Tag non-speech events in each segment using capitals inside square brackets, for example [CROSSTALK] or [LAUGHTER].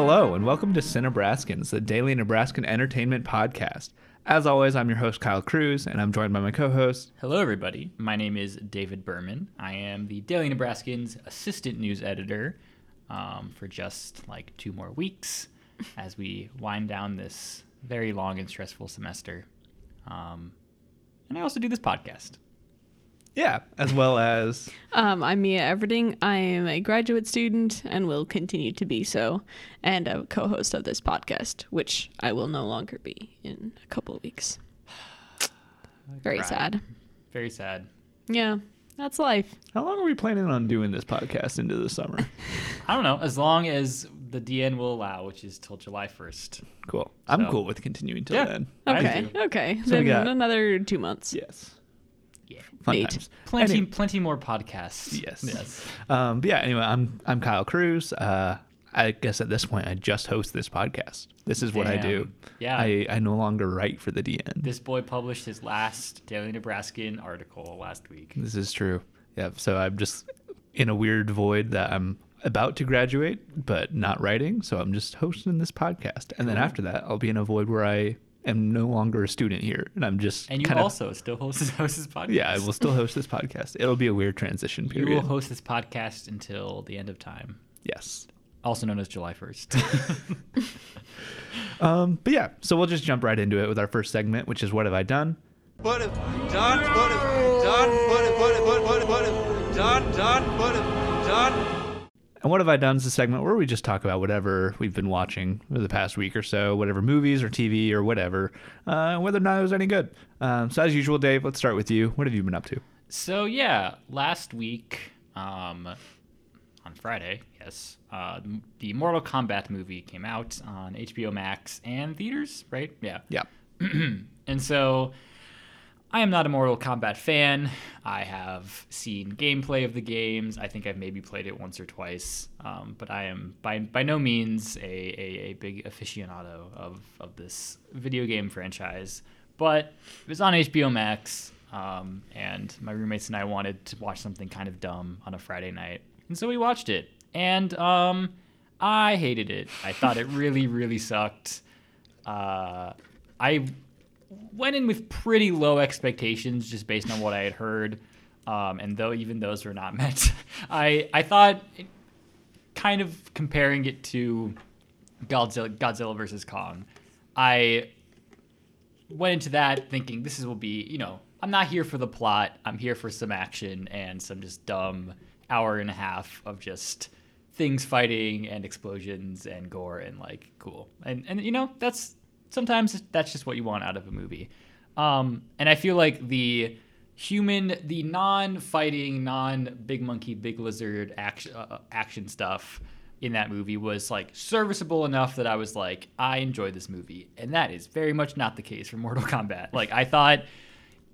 Hello, and welcome to Cinebraskins, the daily Nebraskan entertainment podcast. As always, I'm your host, Kyle Cruz, and I'm joined by my co host. Hello, everybody. My name is David Berman. I am the Daily Nebraskan's assistant news editor um, for just like two more weeks [LAUGHS] as we wind down this very long and stressful semester. Um, and I also do this podcast. Yeah, as well as. Um, I'm Mia Everding. I am a graduate student and will continue to be so, and a co host of this podcast, which I will no longer be in a couple of weeks. [SIGHS] Very Cry. sad. Very sad. Yeah, that's life. How long are we planning on doing this podcast into the summer? [LAUGHS] I don't know, as long as the DN will allow, which is till July 1st. Cool. I'm So- cool with continuing till Yeah. then. I Okay, do. okay. So we then got- another two months. Yes. Yeah. Fun times. Plenty, Any- plenty more podcasts. Yes. Yes. Um, but yeah, anyway, I'm I'm Kyle Cruz. Uh, I guess at this point, I just host this podcast. This is what I do. Yeah. I, I no longer write for the DN. This boy published his last Daily Nebraskan article last week. This is true. Yeah. So I'm just in a weird void that I'm about to graduate, but not writing. So I'm just hosting this podcast. And then after that, I'll be in a void where I am no longer a student here. And I'm just And you kind of. also still host this, [LAUGHS] host this podcast. Yeah, I will still host this podcast. It'll be a weird transition period. You will host this podcast until the end of time, yes. also known as July 1st. [LAUGHS] Um, but yeah, so we'll just jump right into it with our first segment, which is What Have I Done? What have done? What have done? What have what have what have what have done? Done? What have done? And What Have I Done is a segment where we just talk about whatever we've been watching for the past week or so, whatever movies or TV or whatever, uh, whether or not it was any good. Um, so, as usual, Dave, let's start with you. What have you been up to? so, yeah, last week, um, on Friday, yes, uh, the Mortal Kombat movie came out on HBO Max and theaters, right? Yeah. Yeah. [CLEARS THROAT] And so I am not a Mortal Kombat fan. I have seen gameplay of the games. I think I've maybe played it once or twice. Um, but I am by, by no means a, a, a big aficionado of, of this video game franchise. But it was on HBO Max, um, and my roommates and I wanted to watch something kind of dumb on a Friday night. And so we watched it. And um, I hated it. I thought it really, really sucked. Uh, I went in with pretty low expectations just based on what I had heard, um, and though even those were not [LAUGHS] met, I I thought, kind of comparing it to Godzilla Godzilla versus Kong, I went into that thinking this is will be you know I'm not here for the plot. I'm here for some action and some just dumb hour and a half of just things fighting and explosions and gore and like cool. And and you know that's sometimes that's just what you want out of a movie. Um, and I feel like the human, the non-fighting, non-big monkey, big lizard action uh, action stuff in that movie was like serviceable enough that I was like, I enjoy this movie, and that is very much not the case for Mortal Kombat. Like I thought,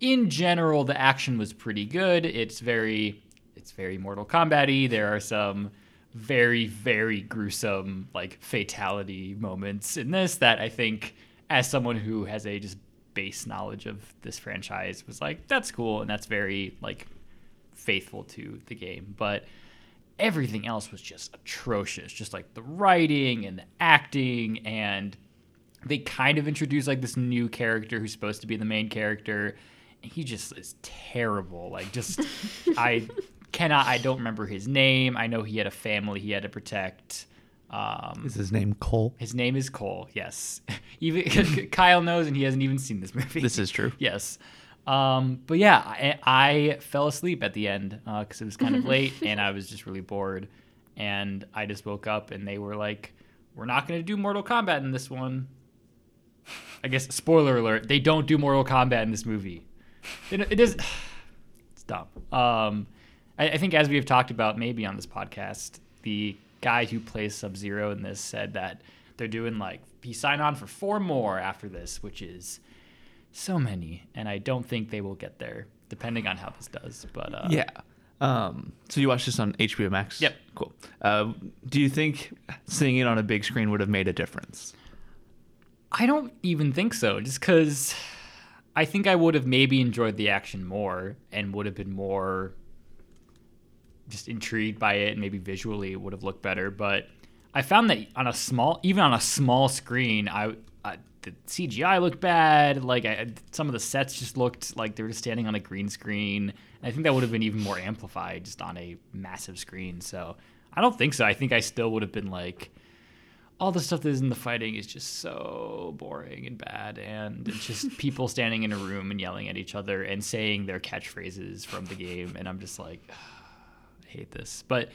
in general, the action was pretty good. It's very, it's very Mortal Kombat-y. There are some very, very gruesome like fatality moments in this that I think, as someone who has a just base knowledge of this franchise, was like, that's cool and that's very like faithful to the game. But everything else was just atrocious. Just like the writing and the acting and they kind of introduced like this new character who's supposed to be the main character and he just is terrible like just [LAUGHS] i cannot i don't remember his name. I know he had a family he had to protect. Um Is his name Cole? his name is cole yes. [LAUGHS] Even [LAUGHS] kyle knows and he hasn't even seen this movie. This is true. yes. Um but yeah i, I fell asleep at the end because it was kind of [LAUGHS] late and i was just really bored. And i just woke up and they were like we're not going to do mortal kombat in this one. I guess spoiler alert they don't do mortal kombat in this movie. It, it is [SIGHS] it's dumb. Um I, I think as we have talked about maybe on this podcast the guy who plays sub zero in this said that they're doing like he signed on for four more after this which is so many, and I don't think they will get there, depending on how this does. But uh, Yeah. Um, so you watched this on HBO Max? Yep. Cool. Uh, do you think seeing it on a big screen would have made a difference? I don't even think so, just because I think I would have maybe enjoyed the action more and would have been more just intrigued by it, and maybe visually it would have looked better. But I found that on a small, even on a small screen, I, I the CGI looked bad. Like I, some of the sets just looked like they were just standing on a green screen. I think that would have been even more amplified just on a massive screen. So I don't think so. I think I still would have been like, all the stuff that is in the fighting is just so boring and bad, and it's just [LAUGHS] people standing in a room and yelling at each other and saying their catchphrases from the game, and I'm just like, hate this. But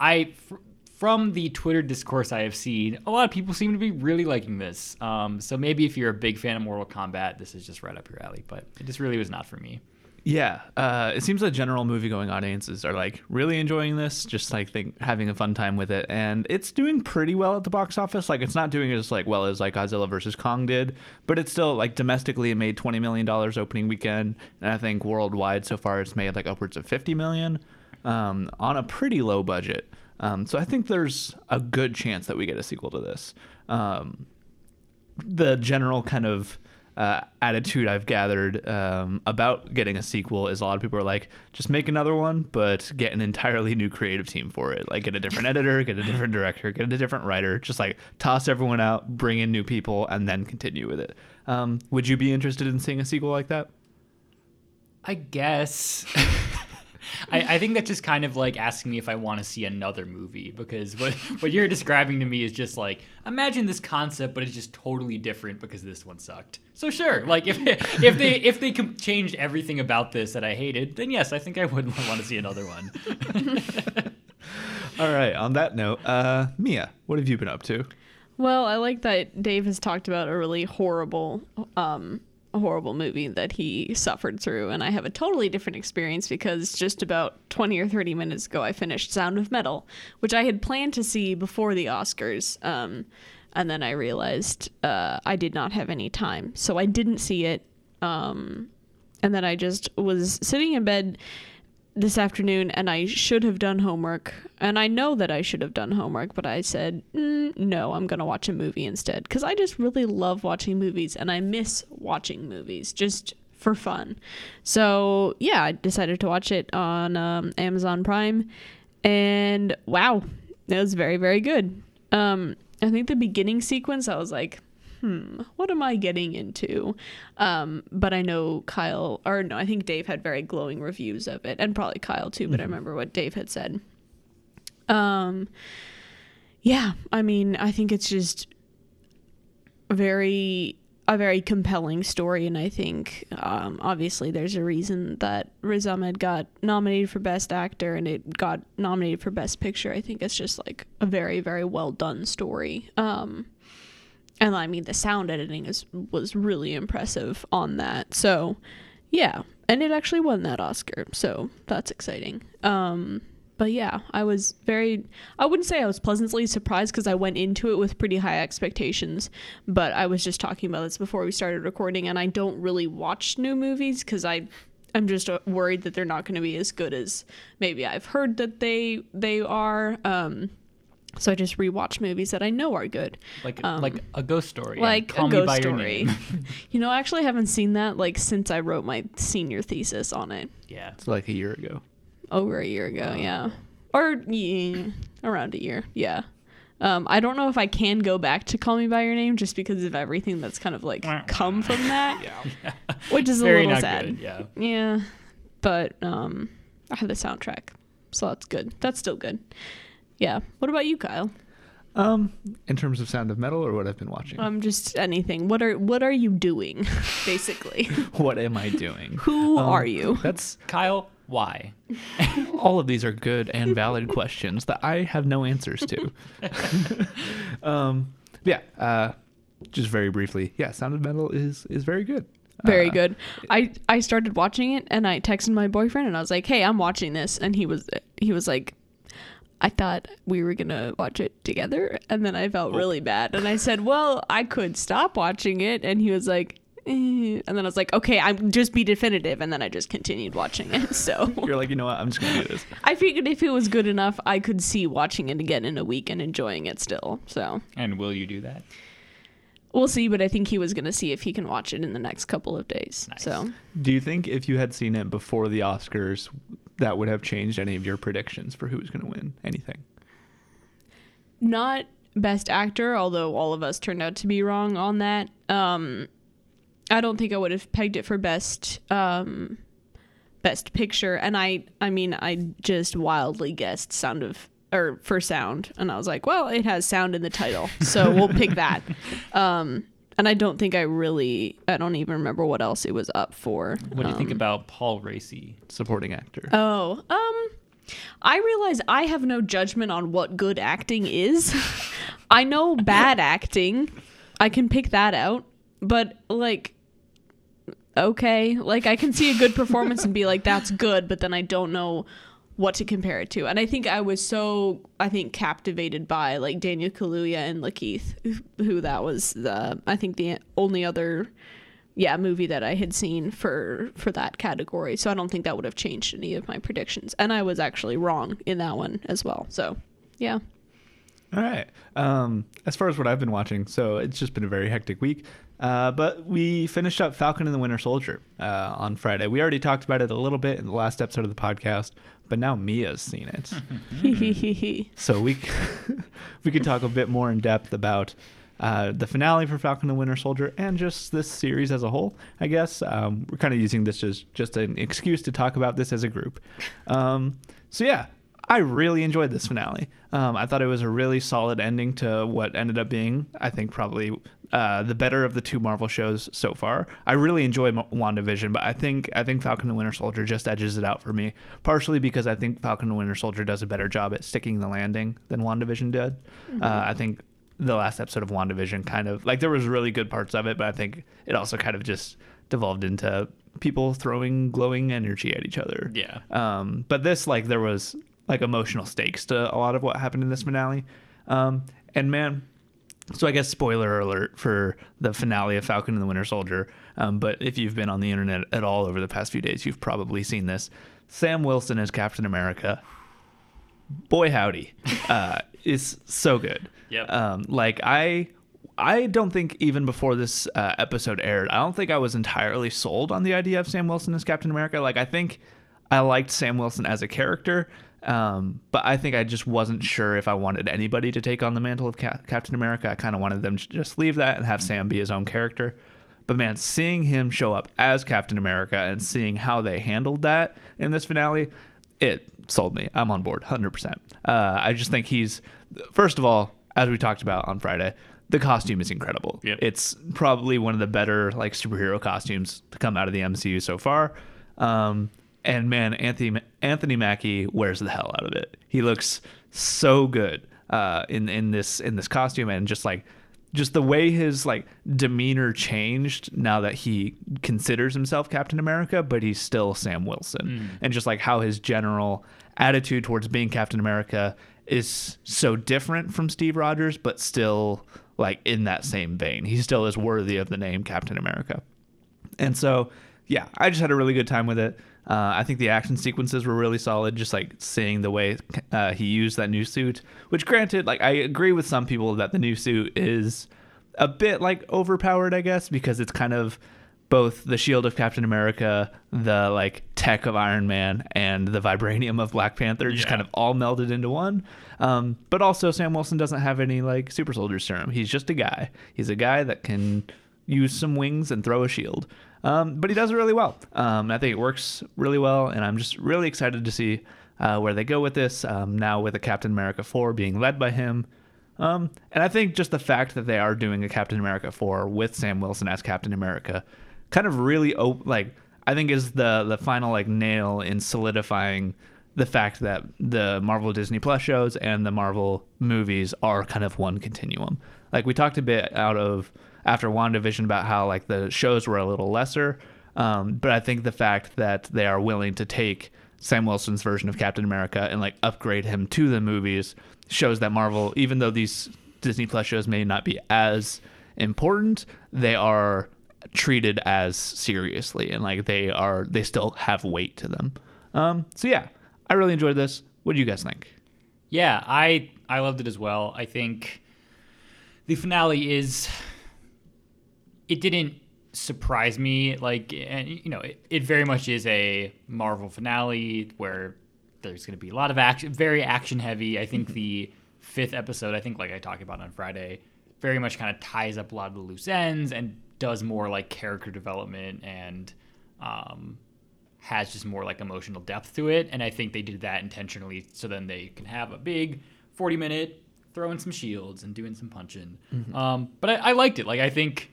I, fr- from the Twitter discourse I have seen, a lot of people seem to be really liking this. Um, so maybe if you're a big fan of Mortal Kombat, this is just right up your alley. But it just really was not for me. Yeah, uh, it seems like general movie-going audiences are like really enjoying this, just like think, having a fun time with it, and it's doing pretty well at the box office. Like it's not doing as like well as like Godzilla versus Kong did, but it's still like domestically it made twenty million dollars opening weekend, and I think worldwide so far it's made like upwards of fifty million um, on a pretty low budget. Um, so I think there's a good chance that we get a sequel to this. Um, the general kind of uh, attitude I've gathered um, about getting a sequel is a lot of people are like, just make another one, but get an entirely new creative team for it. Like, get a different [LAUGHS] editor, get a different director, get a different writer. Just like toss everyone out, bring in new people, and then continue with it. Um, would you be interested in seeing a sequel like that? I guess. [LAUGHS] I, I think that's just kind of like asking me if I want to see another movie because what [LAUGHS] what you're describing to me is just like imagine this concept, but it's just totally different because this one sucked. So sure, like if [LAUGHS] if they if they com- changed everything about this that I hated, then yes, I think I would [LAUGHS] want to see another one. All right. On that note, uh, Mia, what have you been up to? Well, I like that Dave has talked about a really horrible, um, a horrible movie that he suffered through, and I have a totally different experience because just about twenty or thirty minutes ago, I finished Sound of Metal, which I had planned to see before the Oscars, um, and then I realized uh, I did not have any time, so I didn't see it. Um, and then I just was sitting in bed this afternoon and I should have done homework. And I know that I should have done homework, but I said, mm, no, I'm going to watch a movie instead. Because I just really love watching movies and I miss watching movies just for fun. So, yeah, I decided to watch it on um, Amazon Prime. And wow, it was very, very good. Um, I think the beginning sequence, I was like, hmm, what am I getting into? Um, but I know Kyle, or no, I think Dave had very glowing reviews of it, and probably Kyle too. But I remember what Dave had said. Um, yeah, I mean, I think it's just very a very compelling story, and I think um, obviously there's a reason that Riz Ahmed got nominated for Best Actor and it got nominated for Best Picture. I think it's just like a very very well done story. Um, and I mean the sound editing is was really impressive on that. So, yeah, and it actually won that Oscar, so that's exciting. Um, but yeah, I was very I wouldn't say I was pleasantly surprised because I went into it with pretty high expectations, but I was just talking about this before we started recording and I don't really watch new movies cuz I I'm just uh, worried that they're not going to be as good as maybe I've heard that they they are um so I just rewatch movies that I know are good. Like Um, like a ghost story. and like Call a Me ghost by Your story. Name. [LAUGHS] you know, I actually haven't seen that like since I wrote my senior thesis on it yeah. It's like a year ago. over a year ago. Yeah, or yeah, around a year. Yeah. Um, I don't know if I can go back to Call Me by Your Name just because of everything that's kind of like [LAUGHS] come from that, Yeah. [LAUGHS] which is a little not sad. good. Yeah. Yeah, but um, I have the soundtrack, so that's good. That's still good. Yeah. What about you, Kyle? Um, in terms of Sound of Metal or what I've been watching, Um, just anything. What are What are you doing, [LAUGHS] basically? [LAUGHS] what am I doing? Who Um, are you? That's [LAUGHS] Kyle, why? all of these are good and valid questions that I have no answers to. um, yeah, uh, just very briefly, yeah, Sound of Metal is is very good. Very Uh, good. I I started watching it and I texted my boyfriend and I was like, "Hey, I'm watching this," and he was he was like. I thought we were gonna watch it together, and then I felt really bad. And I said, "Well, I could stop watching it," and he was like, eh. and then I was like, "Okay, I'm just be definitive," and then I just continued watching it. [LAUGHS] So [LAUGHS] You're like, you know what? I'm just gonna do this. [LAUGHS] I figured if it was good enough, I could see watching it again in a week and enjoying it still. So And will you do that? we'll see. But I think he was gonna see if he can watch it in the next couple of days. Nice. So Do you think if you had seen it before the Oscars, that would have changed any of your predictions for who was going to win anything? not best actor, although all of us turned out to be wrong on that. Um, I don't think I would have pegged it for best um, best picture, and I I mean I just wildly guessed sound of or for sound, and I was like, well, it has sound in the title, so we'll pick that. [LAUGHS] Um, and I don't think I really I don't even remember what else it was up for. What do you think Um, about Paul Raci? Supporting actor. Oh, um, I realize I have no judgment on what good acting is. [LAUGHS] I know bad [LAUGHS] acting. I can pick that out. But, like, okay. Like, I can see a good performance and be like, that's good, but then I don't know what to compare it to. And I think I was so, I think, captivated by, like, Daniel Kaluuya and Lakeith, who- that was the, I think, the only other yeah movie that i had seen for for that category so i don't think that would have changed any of my predictions and i was actually wrong in that one as well so yeah All right. Um, as far as what I've been watching, so it's just been a very hectic week. Uh, but we finished up Falcon and the Winter Soldier uh, on Friday. We already talked about it a little bit in the last episode of the podcast, but now Mia's seen it. [LAUGHS] so we [LAUGHS] we could talk a bit more in depth about uh, the finale for Falcon and Winter Soldier and just this series as a whole. I guess um, we're kind of using this as just an excuse to talk about this as a group. Um, so yeah, I really enjoyed this finale. Um, I thought it was a really solid ending to what ended up being, I think, probably uh, the better of the two Marvel shows so far. I really enjoy M- WandaVision, but I think I think Falcon and Winter Soldier just edges it out for me, partially because I think Falcon and Winter Soldier does a better job at sticking the landing than WandaVision did. Uh, I think the last episode of WandaVision kind of like there was really good parts of it, but I think it also kind of just devolved into people throwing glowing energy at each other. Yeah. Um, but this, like, there was like emotional stakes to a lot of what happened in this finale. Um, and man, so I guess spoiler alert for the finale of Falcon and the Winter Soldier. Um, but if you've been on the internet at all over the past few days, you've probably seen this. Sam Wilson as Captain America. Boy howdy, [LAUGHS] uh, is so good. Yep. Um, like I, I don't think even before this uh, episode aired, I don't think I was entirely sold on the idea of Sam Wilson as Captain America. Like I think I liked Sam Wilson as a character, um, but I think I just wasn't sure if I wanted anybody to take on the mantle of Ca- Captain America. I kind of wanted them to just leave that and have Sam be his own character. But man, seeing him show up as Captain America and seeing how they handled that in this finale, it sold me. I'm on board 100%. Uh, I just think he's, first of all, as we talked about on Friday, the costume is incredible. Yep. It's probably one of the better like superhero costumes to come out of the MCU so far. Um, and man, Anthony Anthony Mackie wears the hell out of it. He looks so good uh, in in this in this costume and just like just the way his like demeanor changed now that he considers himself Captain America, but he's still Sam Wilson, and just like how his general attitude towards being Captain America is so different from Steve Rogers, but still like in that same vein. He still is worthy of the name Captain America. And so, yeah, I just had a really good time with it. Uh, I think the action sequences were really solid, just like seeing the way uh, he used that new suit. Which, granted, like I agree with some people that the new suit is a bit like overpowered, I guess, because it's kind of both the shield of Captain America, the like tech of Iron Man, and the vibranium of Black Panther, just Yeah. kind of all melded into one. Um, but also, Sam Wilson doesn't have any like super soldier serum. He's just a guy. He's a guy that can use some wings and throw a shield. Um, but he does it really well. Um, I think it works really well, and I'm just really excited to see uh, where they go with this. Um, now with a Captain America 4 being led by him. Um, and I think just the fact that they are doing a Captain America 4 with Sam Wilson as Captain America kind of really op- like I think is the the final like nail in solidifying the fact that the Marvel Disney Plus shows and the Marvel movies are kind of one continuum. Like we talked a bit out of after WandaVision about how like the shows were a little lesser, um, but I think the fact that they are willing to take Sam Wilson's version of Captain America and like upgrade him to the movies shows that Marvel, even though these Disney Plus shows may not be as important, they are treated as seriously and like they are they still have weight to them. Um, so yeah, I really enjoyed this. What do you guys think? Yeah, I I loved it as well. I think the finale is it didn't surprise me like and you know it, it very much is a Marvel finale where there's going to be a lot of action very action heavy. I think the fifth episode, I think, like I talked about on Friday, very much kind of ties up a lot of the loose ends and does more like character development and um, has just more like emotional depth to it. And I think they did that intentionally so then they can have a big 40 minute throwing some shields and doing some punching. Um, but I, I liked it. Like, I think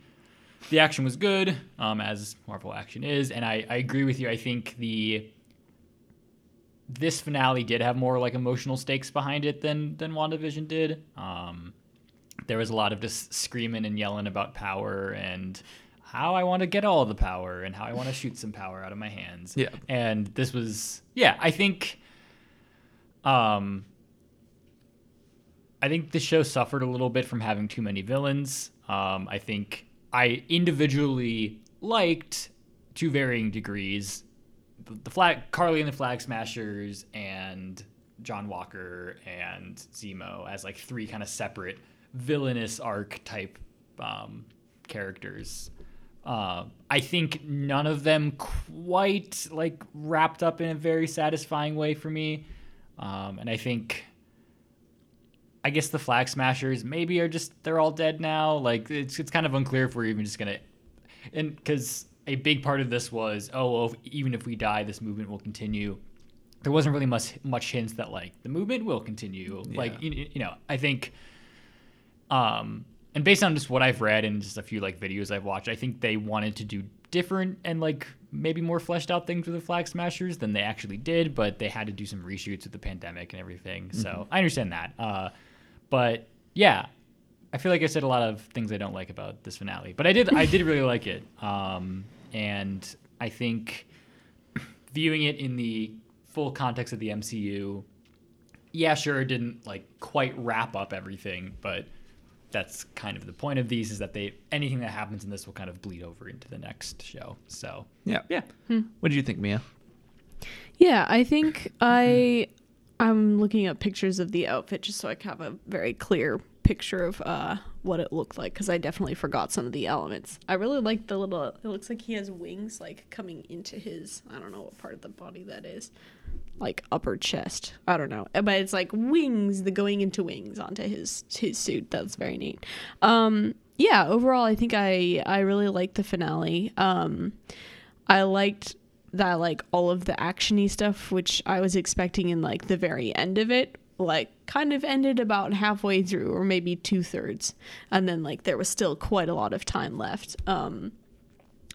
the action was good, um, as Marvel action is. And I, I agree with you. I think the this finale did have more like emotional stakes behind it than than WandaVision did. Um, there was a lot of just screaming and yelling about power and how I want to get all the power and how I want to shoot some power out of my hands. Yeah. And this was yeah, I think um I think the show suffered a little bit from having too many villains. Um, I think I individually liked to varying degrees the, flag Karli and the Flag Smashers and John Walker and Zemo as like three kind of separate villainous arc type um, characters. Uh, I think none of them quite like wrapped up in a very satisfying way for me, um, and I think I guess the Flag Smashers maybe are just they're all dead now. Like it's it's kind of unclear if we're even just gonna and because a big part of this was oh well, if, even if we die, this movement will continue. There wasn't really much much hints that like the movement will continue. Like you, you know, I think, um, and based on just what I've read and just a few like videos I've watched, I think they wanted to do different and like maybe more fleshed out things with the Flag Smashers than they actually did, but they had to do some reshoots with the pandemic and everything. So I understand that. Uh, but yeah, I feel like I said a lot of things I don't like about this finale, but I did I did really like it. Um, and I think viewing it in the full context of the MCU, yeah, sure, it didn't like quite wrap up everything, but that's kind of the point of these is that they anything that happens in this will kind of bleed over into the next show. So Yeah. yeah, What did you think, Mia? Yeah, I think I I'm looking at pictures of the outfit just so I can have a very clear picture of uh what it looked like because I definitely forgot some of the elements. I really like the little. It looks like he has wings like coming into his. I don't know what part of the body that is, like upper chest. I don't know, but it's like wings. The going into wings onto his his suit. That's very neat. Um, yeah. Overall, I think I I really liked the finale. Um, I liked that like all of the actiony stuff which I was expecting in like the very end of it like kind of ended about halfway through or maybe two thirds and then like there was still quite a lot of time left um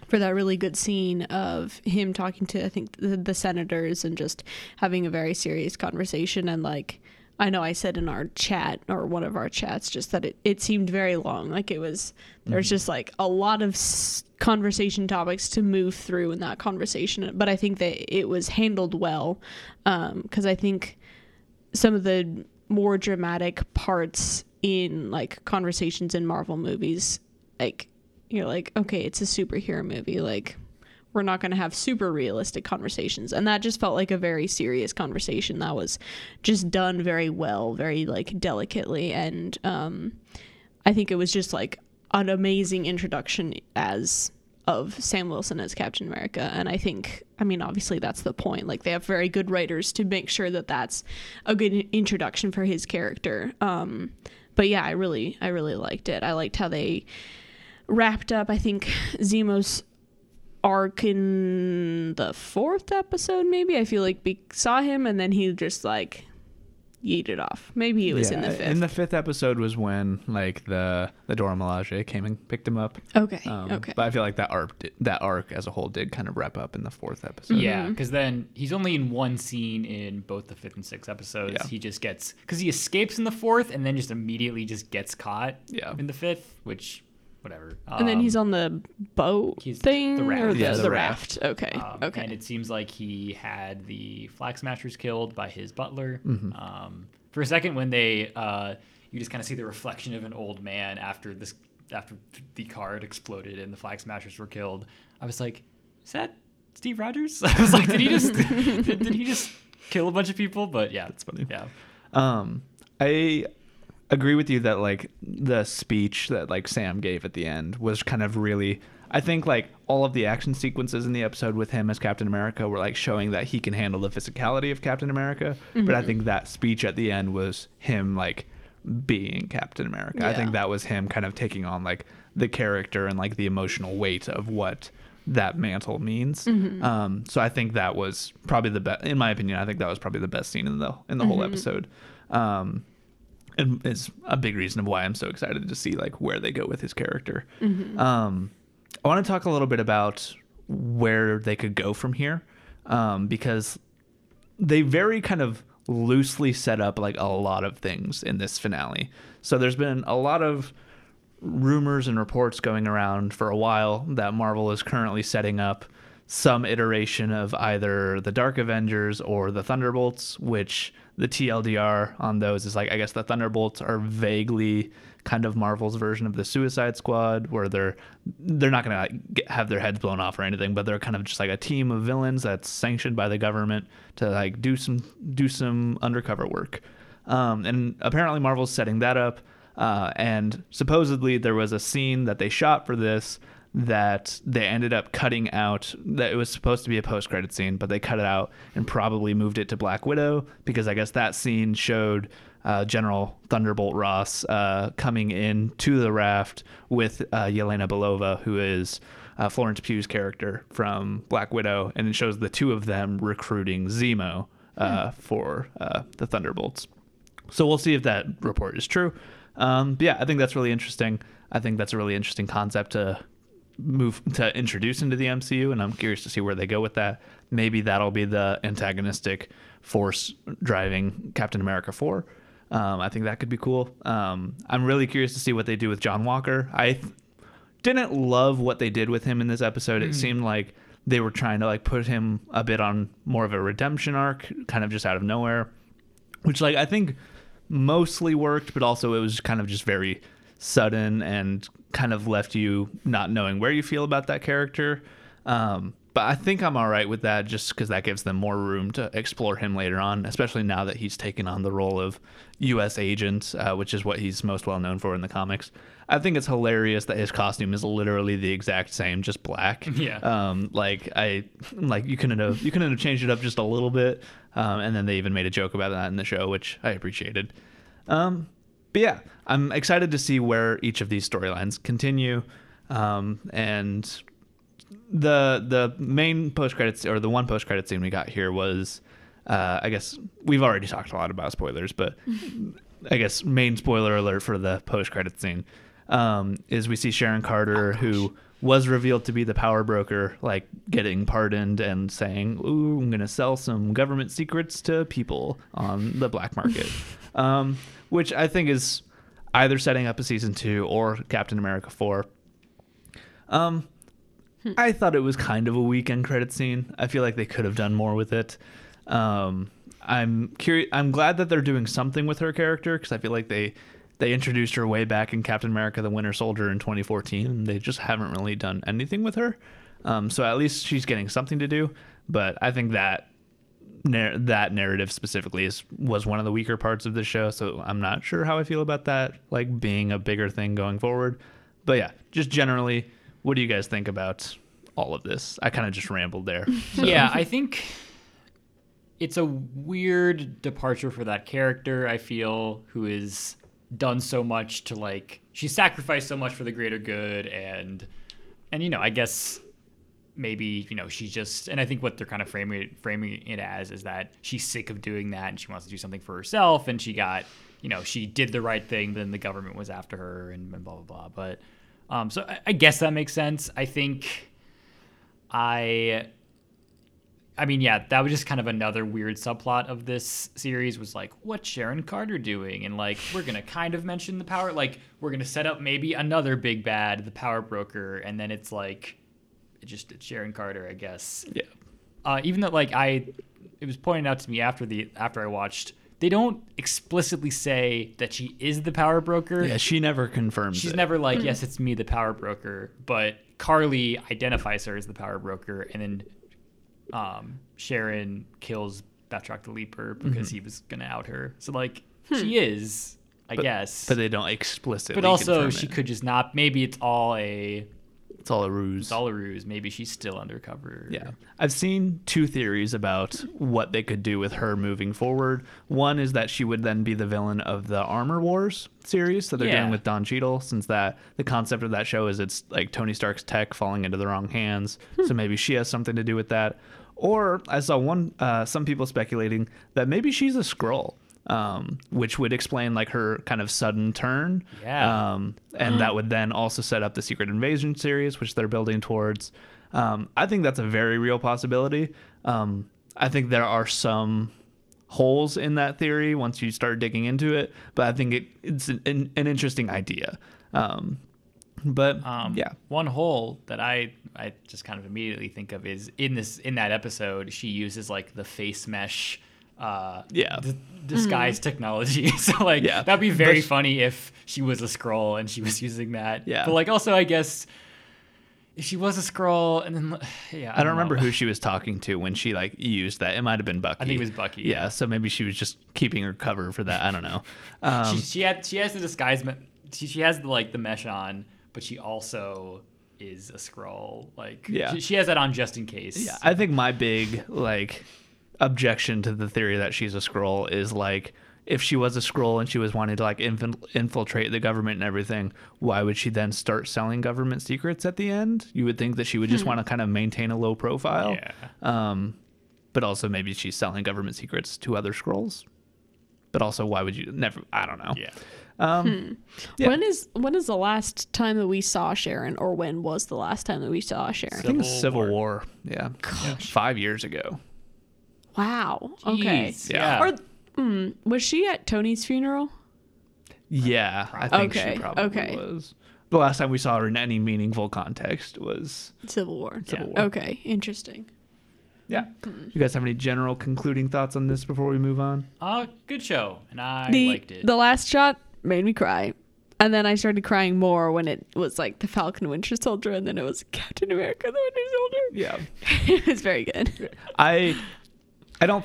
for that really good scene of him talking to I think the, the senators and just having a very serious conversation and like I know I said in our chat or one of our chats just that it, it seemed very long. Like it was there's mm-hmm. just like a lot of conversation topics to move through in that conversation but I think that it was handled well um, because I think some of the more dramatic parts in like conversations in Marvel movies, like you're like, okay, it's a superhero movie, like we're not going to have super realistic conversations and that just felt like a very serious conversation that was just done very well very like delicately and um i think it was just like an amazing introduction as of Sam Wilson as Captain America. And I think, I mean, obviously that's the point. Like they have very good writers to make sure that that's a good introduction for his character. Um, but yeah, I really, I really liked it. I liked how they wrapped up. I think Zemo's arc in the fourth episode, maybe. I feel like we saw him and then he just like yeeted off. Maybe it was in the fifth. In the fifth episode was when like the the Dora Milaje came and picked him up. okay. Um, okay. But I feel like that arc did, that arc as a whole did kind of wrap up in the fourth episode. Yeah, because then he's only in one scene in both the fifth and sixth episodes. Yeah. He just gets because he escapes in the fourth and then just immediately just gets caught. Yeah. in the fifth, which whatever. and then he's on the boat he's the thing raft. or the, Yeah, the the raft. Okay. Um, okay. And it seems like he had the Flag Smashers killed by his butler. Mm-hmm. Um, for a second, when they, uh, you just kind of see the reflection of an old man after this, after the car had exploded and the Flag Smashers were killed. I was like, is that Steve Rogers? [LAUGHS] I was like, did he just, [LAUGHS] did, did he just kill a bunch of people? But yeah, that's funny. Yeah. Um, I agree with you that like the speech that like Sam gave at the end was kind of really. I think like all of the action sequences in the episode with him as Captain America were like showing that he can handle the physicality of Captain America. But I think that speech at the end was him like being Captain America. I think that was him kind of taking on like the character and like the emotional weight of what that mantle means. Um, so I think that was probably the best, in my opinion. I think that was probably the best scene in the in the whole episode. Um, and is a big reason of why I'm so excited to see like where they go with his character. Um, I want to talk a little bit about where they could go from here, um, because they very kind of loosely set up like a lot of things in this finale. So there's been a lot of rumors and reports going around for a while that Marvel is currently setting up some iteration of either the Dark Avengers or the Thunderbolts, which the TLDR on those is like I guess the Thunderbolts are vaguely kind of Marvel's version of the Suicide Squad, where they're they're not gonna like, get, have their heads blown off or anything, but they're kind of just like a team of villains that's sanctioned by the government to like do some do some undercover work. Um, and apparently Marvel's setting that up. Uh, and supposedly there was a scene that they shot for this that they ended up cutting out that it was supposed to be a post-credit scene but they cut it out and probably moved it to black widow because i guess that scene showed uh, general thunderbolt ross uh, coming in to the raft with uh, yelena belova who is uh, florence pugh's character from black widow and it shows the two of them recruiting zemo uh, for uh, the thunderbolts so we'll see if that report is true. Um, but yeah, I think that's really interesting. I think that's a really interesting concept to move to introduce into the MCU, and I'm curious to see where they go with that. Maybe that'll be the antagonistic force driving Captain America 4. Um, I think that could be cool. Um, I'm really curious to see what they do with John Walker. I th- didn't love what they did with him in this episode. It seemed like they were trying to like put him a bit on more of a redemption arc, kind of just out of nowhere which like I think mostly worked, but also it was kind of just very sudden and kind of left you not knowing where you feel about that character. Um, but I think I'm all right with that just because that gives them more room to explore him later on, especially now that he's taken on the role of U.S. agent, uh, which is what he's most well known for in the comics. I think it's hilarious that his costume is literally the exact same, just black. [LAUGHS] Yeah. Um, like I, like you couldn't have you couldn't have changed it up just a little bit, um, and then they even made a joke about that in the show, which I appreciated. Um, but yeah, I'm excited to see where each of these storylines continue, um, and the the main post credits or the one post credit scene we got here was, uh, I guess we've already talked a lot about spoilers, but [LAUGHS] I guess main spoiler alert for the post credit scene um, is we see Sharon Carter who was revealed to be the power broker, like getting pardoned and saying, "Ooh, I'm gonna sell some government secrets to people on the black market," [LAUGHS] um, which I think is either setting up a season two or Captain America four. Um, I thought it was kind of a weekend credit scene. I feel like they could have done more with it. Um, I'm curious. I'm glad that they're doing something with her character because I feel like they they introduced her way back in Captain America: The Winter Soldier in 2014, and they just haven't really done anything with her. Um, so at least she's getting something to do. But I think that nar- that narrative specifically is was one of the weaker parts of the show. So I'm not sure how I feel about that, like being a bigger thing going forward. But yeah, just generally, what do you guys think about all of this? I kind of just rambled there. [LAUGHS] So. Yeah, I think it's a weird departure for that character, I feel, who is done so much to like she sacrificed so much for the greater good and and you know, I guess maybe, you know, she's just and I think what they're kind of framing it, framing it as is that she's sick of doing that and she wants to do something for herself and she got, you know, she did the right thing, then the government was after her and, blah blah blah. But um so I, I guess that makes sense. I think I I mean, yeah, that was just kind of another weird subplot of this series was like, what's Sharon Carter doing? And like, we're gonna kind of mention the power, like, we're gonna set up maybe another big bad, the power broker, and then it's like, just it's Sharon Carter, I guess. Yeah. Uh, even though like I, it was pointed out to me after the after I watched, they don't explicitly say that she is the power broker. Yeah, she never confirms She's it. never like, yes, it's me, the power broker. But Karli identifies her as the power broker, and then um, Sharon kills Batroc the Leaper because he was gonna out her. So like, she is, I guess. but they don't explicitly. But also, she it. could just not. Maybe it's all a It's all a ruse. It's all a ruse. Maybe she's still undercover. Yeah. I've seen two theories about what they could do with her moving forward. One is that she would then be the villain of the Armor Wars series that they're Yeah. doing with Don Cheadle, since that the concept of that show is it's like Tony Stark's tech falling into the wrong hands. so maybe she has something to do with that. Or I saw one uh, some people speculating that maybe she's a Skrull. Um, which would explain like her kind of sudden turn. Yeah. Um, and that would then also set up the Secret Invasion series, which they're building towards. Um, I think that's a very real possibility. Um, I think there are some holes in that theory once you start digging into it, but I think it, it's an, an, an interesting idea. Um, but Um, yeah, One hole that I I just kind of immediately think of is in this in that episode she uses like the face mesh. Uh, Yeah. d- disguise technology. [LAUGHS] so like Yeah. that'd be very But- funny if she was a Skrull and she was [LAUGHS] using that. Yeah. But like also I guess if she was a Skrull and then [SIGHS] yeah I don't remember who she was talking to when she like used that. It might have been Bucky. I think it was Bucky, Yeah, yeah. so maybe she was just keeping her cover for that. I don't know. [LAUGHS] Um, she, she had she has the disguise me- she, she has the like the mesh on but she also is a Skrull like Yeah. she, she has that on just in case Yeah, I think my big like objection to the theory that she's a Skrull is like if she was a Skrull and she was wanting to like infin- infiltrate the government and everything, why would she then start selling government secrets at the end? You would think that she would just want to kind of maintain a low profile. Yeah. Um, but also maybe she's selling government secrets to other Skrulls. But also, why would you never? I don't know. yeah Um, yeah. When is when is the last time that we saw Sharon, or when was the last time that we saw Sharon? I think it's Civil Civil War. War. Yeah. Five years ago. Wow. Okay. Jeez, Yeah. Or mm, was she at Tony's funeral? Yeah, I think Okay, she probably okay. was. The last time we saw her in any meaningful context was Civil War. Civil yeah. War. Okay. Interesting. yeah. You guys have any general concluding thoughts on this before we move on? Uh, good show, and I the liked it. the last shot made me cry. And then I started crying more when it was like the Falcon Winter Soldier, and then it was Captain America the Winter Soldier. Yeah. [LAUGHS] it was very good. I I don't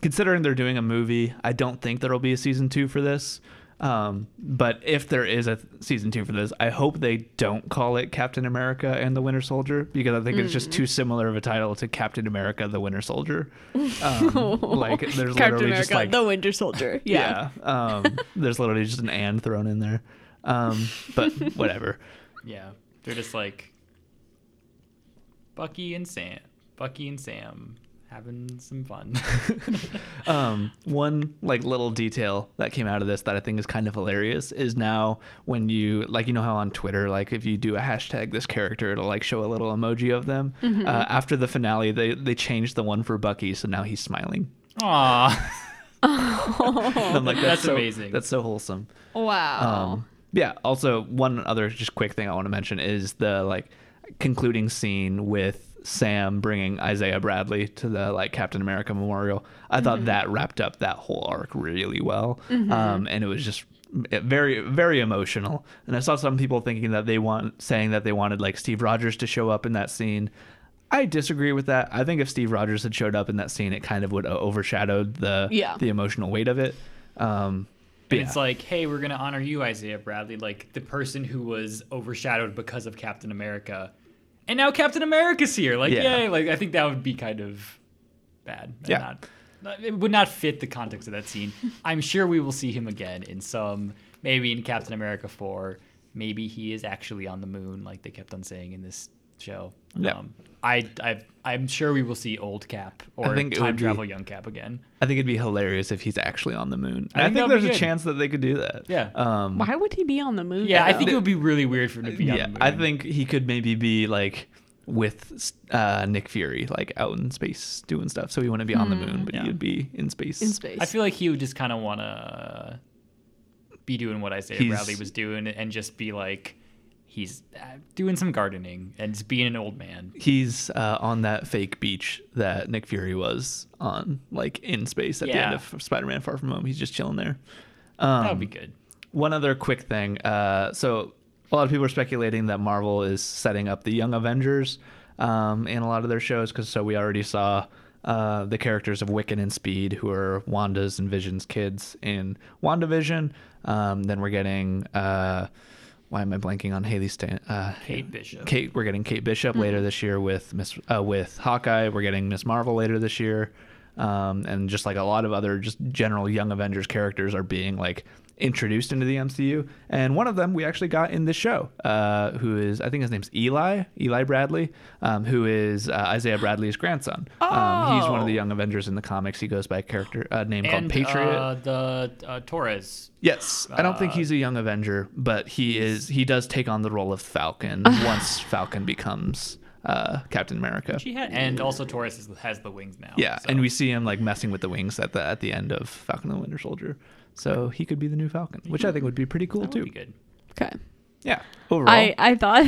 considering they're doing a movie, I don't think there'll be a season 2 for this. Um, but if there is a season 2 for this, I hope they don't call it Captain America and the Winter Soldier because I think it's just too similar of a title to Captain America the Winter Soldier. [LAUGHS] Um, like there's Captain literally just like the Winter Soldier. [LAUGHS] Yeah. Yeah. Um, there's literally just an and thrown in there. Um, but [LAUGHS] whatever. yeah, they're just like Bucky and Sam, Bucky and Sam having some fun. [LAUGHS] Um, one like little detail that came out of this that I think is kind of hilarious is now when you like you know how on Twitter like if you do a hashtag this character it'll like show a little emoji of them. Mm-hmm. Uh, after the finale they they changed the one for Bucky so now he's smiling. Aw, [LAUGHS] And I'm like that's, That's so, amazing. That's so wholesome. Wow. Um, yeah. Also, one other just quick thing I want to mention is the like concluding scene with Sam bringing Isaiah Bradley to the like Captain America memorial. I thought that wrapped up that whole arc really well, um, and it was just very very emotional. And I saw some people thinking that they want saying that they wanted like Steve Rogers to show up in that scene. I disagree with that. I think if Steve Rogers had showed up in that scene, it kind of would have overshadowed the Yeah. the emotional weight of it. Um, but And it's like, hey, we're gonna honor you, Isaiah Bradley, like the person who was overshadowed because of Captain America, and now Captain America's here. Like, Yeah. yay! Like, I think that would be kind of bad. Yeah. Not, not- it would not fit the context of that scene. [LAUGHS] I'm sure we will see him again in some, maybe in Captain America four. Maybe he is actually on the moon, like they kept on saying in this show. Yeah. Um, I, I, I'm sure we will see old Cap or think time would be- travel young Cap again. I think it'd be hilarious if he's actually on the moon. I I, think think, there's a good. chance that they could do that. Yeah. Um, Why would he be on the moon? Yeah, I think it would be really weird for him to be on yeah. the moon. I think he could maybe be like with uh, Nick Fury, like out in space doing stuff. So he wouldn't be on the moon, but yeah. he'd be in space. in space. I feel like he would just kind of want to be doing what Isaiah He's- Bradley was doing and just be like, he's uh, doing some gardening and just being an old man. He's uh, on that fake beach that Nick Fury was on, like in space at the end of Spider-Man: Far From Home. He's just chilling there. Um, That would be good. One other quick thing. Uh, so a lot of people are speculating that Marvel is setting up the Young Avengers um, in a lot of their shows because so we already saw uh, the characters of Wiccan and Speed, who are Wanda's and Vision's kids in WandaVision. Um, then we're getting uh, why am I blanking on Haley Stan? Uh, Kate Bishop. Kate, we're getting Kate Bishop later this year with Miss uh, with Hawkeye. We're getting Miss Marvel later this year, um, and just like a lot of other just general Young Avengers characters are being like introduced into the MCU. And one of them we actually got in this show, uh, who is I think his name's Eli Eli Bradley, um, who is uh, Isaiah Bradley's grandson. Um, he's one of the Oh. Young Avengers in the comics. He goes by a character uh, name called Patriot. Uh, the uh, Torres. Yes, I don't think Uh, he's a young Avenger, but he is. He does take on the role of Falcon [LAUGHS] once Falcon becomes uh, Captain America. Had, and also Torres has the wings now. Yeah, so- and we see him like messing with the wings at the at the end of Falcon and the Winter Soldier, so he could be the new Falcon, which I think would be pretty cool that too. be good. Okay. Yeah, overall, I, I thought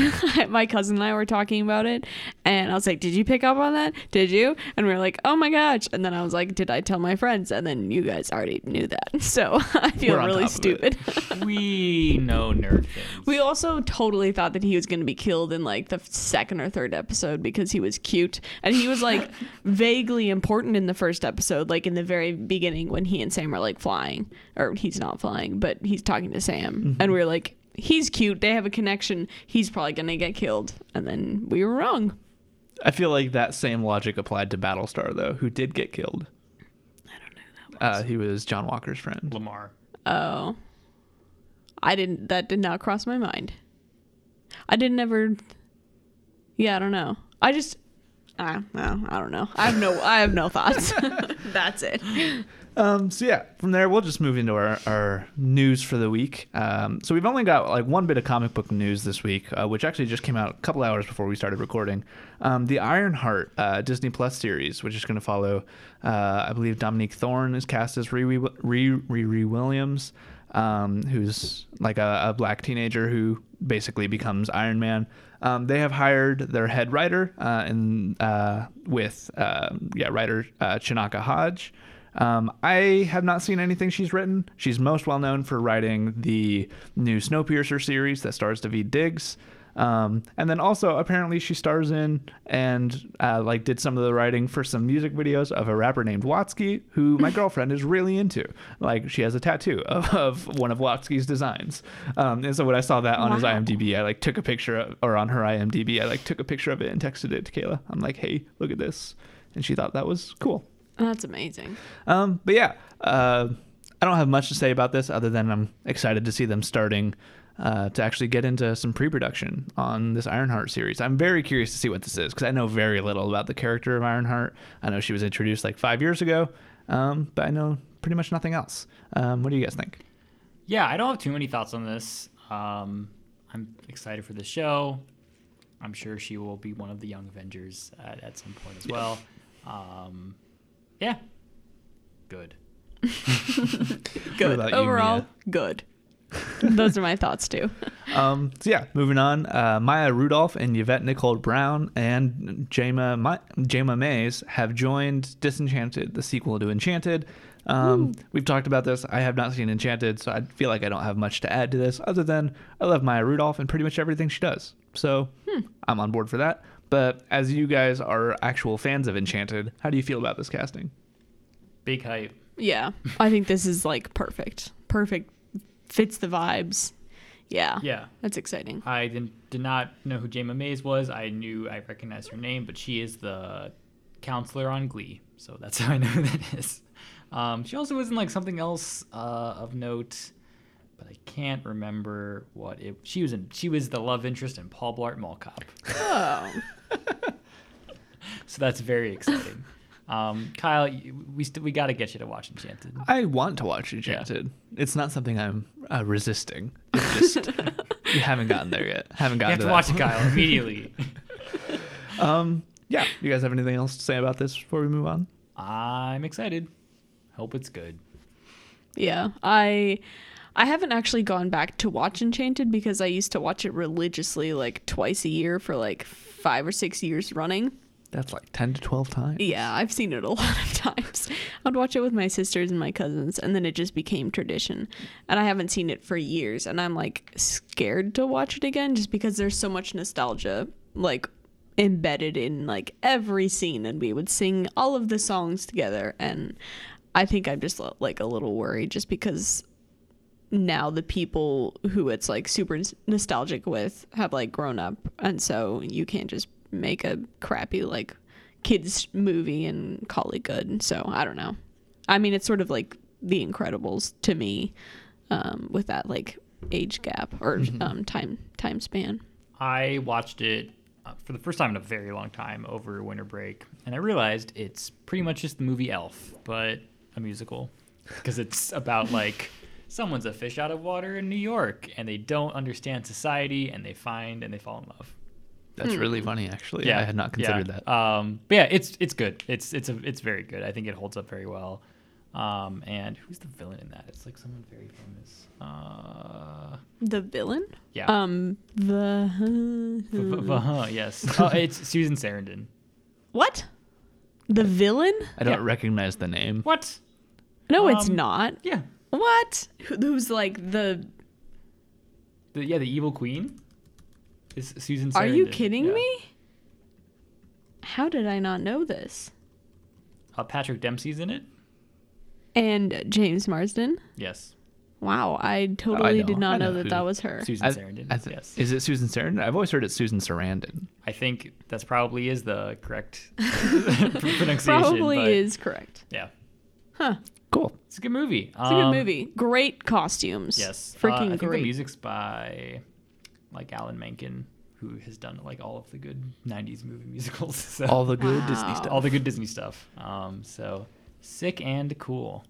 [LAUGHS] my cousin and I were talking about it, and I was like, "Did you pick up on that? Did you?" And we were like, "Oh my gosh!" And then I was like, "Did I tell my friends?" And then you guys already knew that, [LAUGHS] so I feel really top of it. stupid. [LAUGHS] We know nerd things. we also totally thought that he was going to be killed in like the second or third episode because he was cute, and he was like vaguely important in the first episode, like in the very beginning when he and Sam are like flying, or he's not flying, but he's talking to Sam, and mm-hmm. we're like. He's cute. They have a connection. He's probably gonna get killed, and then we were wrong. I feel like that same logic applied to Battlestar though, who did get killed. I don't know who that was. Uh, he was John Walker's friend. Lamar. Oh. I didn't that did not cross my mind. I didn't ever Yeah, I don't know. I just I, well, I don't know. I have no I have no thoughts. [LAUGHS] That's it. [LAUGHS] Um, so yeah, from there we'll just move into our, our news for the week. Um, so we've only got like one bit of comic book news this week, uh, which actually just came out a couple hours before we started recording. Um, the Ironheart uh, Disney Plus series, which is going to follow, uh, I believe Dominique Thorne is cast as Riri Riri Williams, um, who's like a, a black teenager who basically becomes Iron Man. Um, they have hired their head writer uh, in, uh, with uh, yeah writer uh, Chinaka Hodge. Um, I have not seen anything she's written. She's most well known for writing the new Snowpiercer series that stars David Diggs. Um, and then also apparently she stars in and uh, like did some of the writing for some music videos of a rapper named Watsky, who my [LAUGHS] girlfriend is really into. Like she has a tattoo of, of one of Watsky's designs. Um, and so when I saw that on his IMDb, I like took a picture of, or on her IMDb, I like took a picture of it and texted it to Kayla. I'm like, hey, look at this, and she thought that was cool. That's amazing. Um, but yeah, uh, I don't have much to say about this other than I'm excited to see them starting uh, to actually get into some pre-production on this Ironheart series. I'm very curious to see what this is because I know very little about the character of Ironheart. I know she was introduced like five years ago, um, but I know pretty much nothing else. Um, what do you guys think? Yeah, I don't have too many thoughts on this. Um, I'm excited for the show. I'm sure she will be one of the young Avengers at, at some point as well. Um, yeah, good. [LAUGHS] Good. about you, Overall, good. [LAUGHS] Those are my thoughts too. [LAUGHS] Um, so yeah, moving on. Uh, Maya Rudolph and Yvette Nicole Brown and Jayma Ma- Jayma Mays have joined Disenchanted, the sequel to Enchanted. Um, we've talked about this. I have not seen Enchanted, so I feel like I don't have much to add to this, other than I love Maya Rudolph and pretty much everything she does. So I'm on board for that. But as you guys are actual fans of Enchanted, how do you feel about this casting? Big hype. Yeah. I think this is like perfect. Perfect. Fits the vibes. Yeah. Yeah. That's exciting. I didn't, did not know who Jayma Mays was. I knew I recognized her name, but she is the counselor on Glee, so that's [LAUGHS] how I know who that is. Um, she also was in like something else uh, of note, but I can't remember what it. She was in. She was the love interest in Paul Blart Mall Cop, Oh. [LAUGHS] so that's very exciting. Um, Kyle, we st- we got to get you to watch Enchanted. I want to watch Enchanted. It's not something I'm uh, resisting. It's just [LAUGHS] you haven't gotten there yet. Haven't gotten You have to that watch it, point. Kyle, immediately. [LAUGHS] Um, yeah. You guys have anything else to say about this before we move on? I'm excited. Hope it's good. Yeah, I I haven't actually gone back to watch Enchanted because I used to watch it religiously like twice a year for like 5 or 6 years running. That's like ten to twelve times. Yeah, I've seen it a [LAUGHS] lot of times. I'd watch it with my sisters and my cousins and then it just became tradition. And I haven't seen it for years and I'm like scared to watch it again just because there's so much nostalgia like embedded in like every scene and we would sing all of the songs together and I think I'm just like a little worried just because now the people who it's like super nostalgic with have like grown up and so you can't just make a crappy like kids movie and call it good. So i don't know. I mean it's sort of like the incredibles to me um, with that like age gap or um, time time span. I watched it uh, for the first time in a very long time over winter break, and I realized it's pretty much just the movie Elf, but a musical, because it's about like [LAUGHS] someone's a fish out of water in New York, and they don't understand society, and they find and they fall in love. That's really funny, actually. Yeah, I had not considered yeah. that. Um, but yeah, it's it's good. It's it's a it's very good. I think it holds up very well. Um, and who's the villain in that? It's like someone very famous. Uh, the villain yeah. um the huh, yes. [LAUGHS] Oh, it's Susan Sarandon. what the villain I don't yeah. recognize the name. What? no it's Um, not Yeah. What who's like the The, yeah, the evil queen is Susan Sarandon. Are you kidding Yeah. me? How did I not know this? Uh, Patrick Dempsey's in it. And James Marsden? Yes. Wow, I totally know. did I not know, know that who- that was her. Susan I, Sarandon. I th- yes. Is it Susan Sarandon? I've always heard it's Susan Sarandon. I think that's probably is the correct [LAUGHS] [LAUGHS] pronunciation. Probably but is correct. Yeah. Huh. Cool. It's a good movie. It's a good movie. Great costumes. Um, Yes. Freaking uh, I think great. the music's by like Alan Menken, who has done like all of the good '90s movie musicals. [LAUGHS] So All the good Disney stuff. all the good Disney stuff. Um, so sick and cool.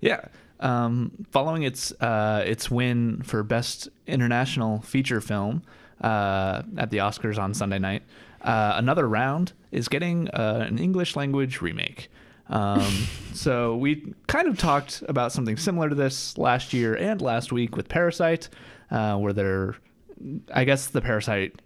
Yeah. Um, following its uh, its win for best international feature film uh, at the Oscars on Sunday night, uh, another round is getting uh, an English language remake. Um, so we kind of talked about something similar to this last year and last week with Parasite, uh, where they're, I guess the Parasite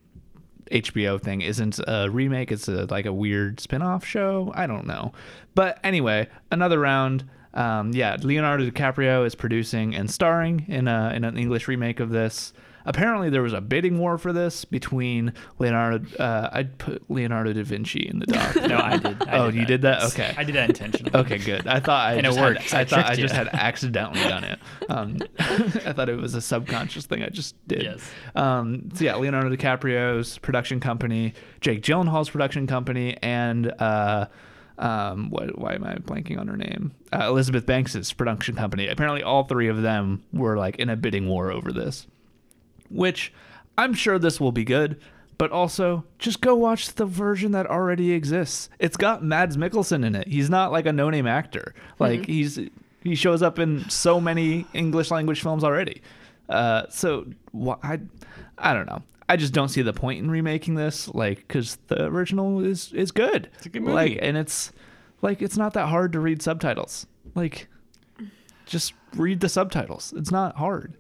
HBO thing isn't a remake. It's a, like a weird spin-off show. I don't know. But anyway, another round. Um, yeah, Leonardo DiCaprio is producing and starring in a, in an English remake of this. Apparently, there was a bidding war for this between Leonardo. Uh, I'd put Leonardo da Vinci in the doc. [LAUGHS] No, I did. I oh, you did that? Okay. I did that intentionally. Okay, good. I thought I And it just worked. Had, I I thought I you. just had accidentally done it. Um, [LAUGHS] I thought it was a subconscious thing I just did. Yes. Um, so yeah, Leonardo DiCaprio's production company, Jake Gyllenhaal's production company, and uh, um, what? Why am I blanking on her name? Uh, Elizabeth Banks's production company. Apparently, all three of them were like in a bidding war over this. Which I'm sure this will be good. But also, just go watch the version that already exists. It's got Mads Mikkelsen in it. He's not like a no-name actor. Like he's he shows up in so many English language films already. Uh, so wh- I, I don't know. I just don't see the point in remaking this, like, because the original is is good. It's a good Like, and it's like it's not that hard to read subtitles. Like, just read the subtitles. It's not hard.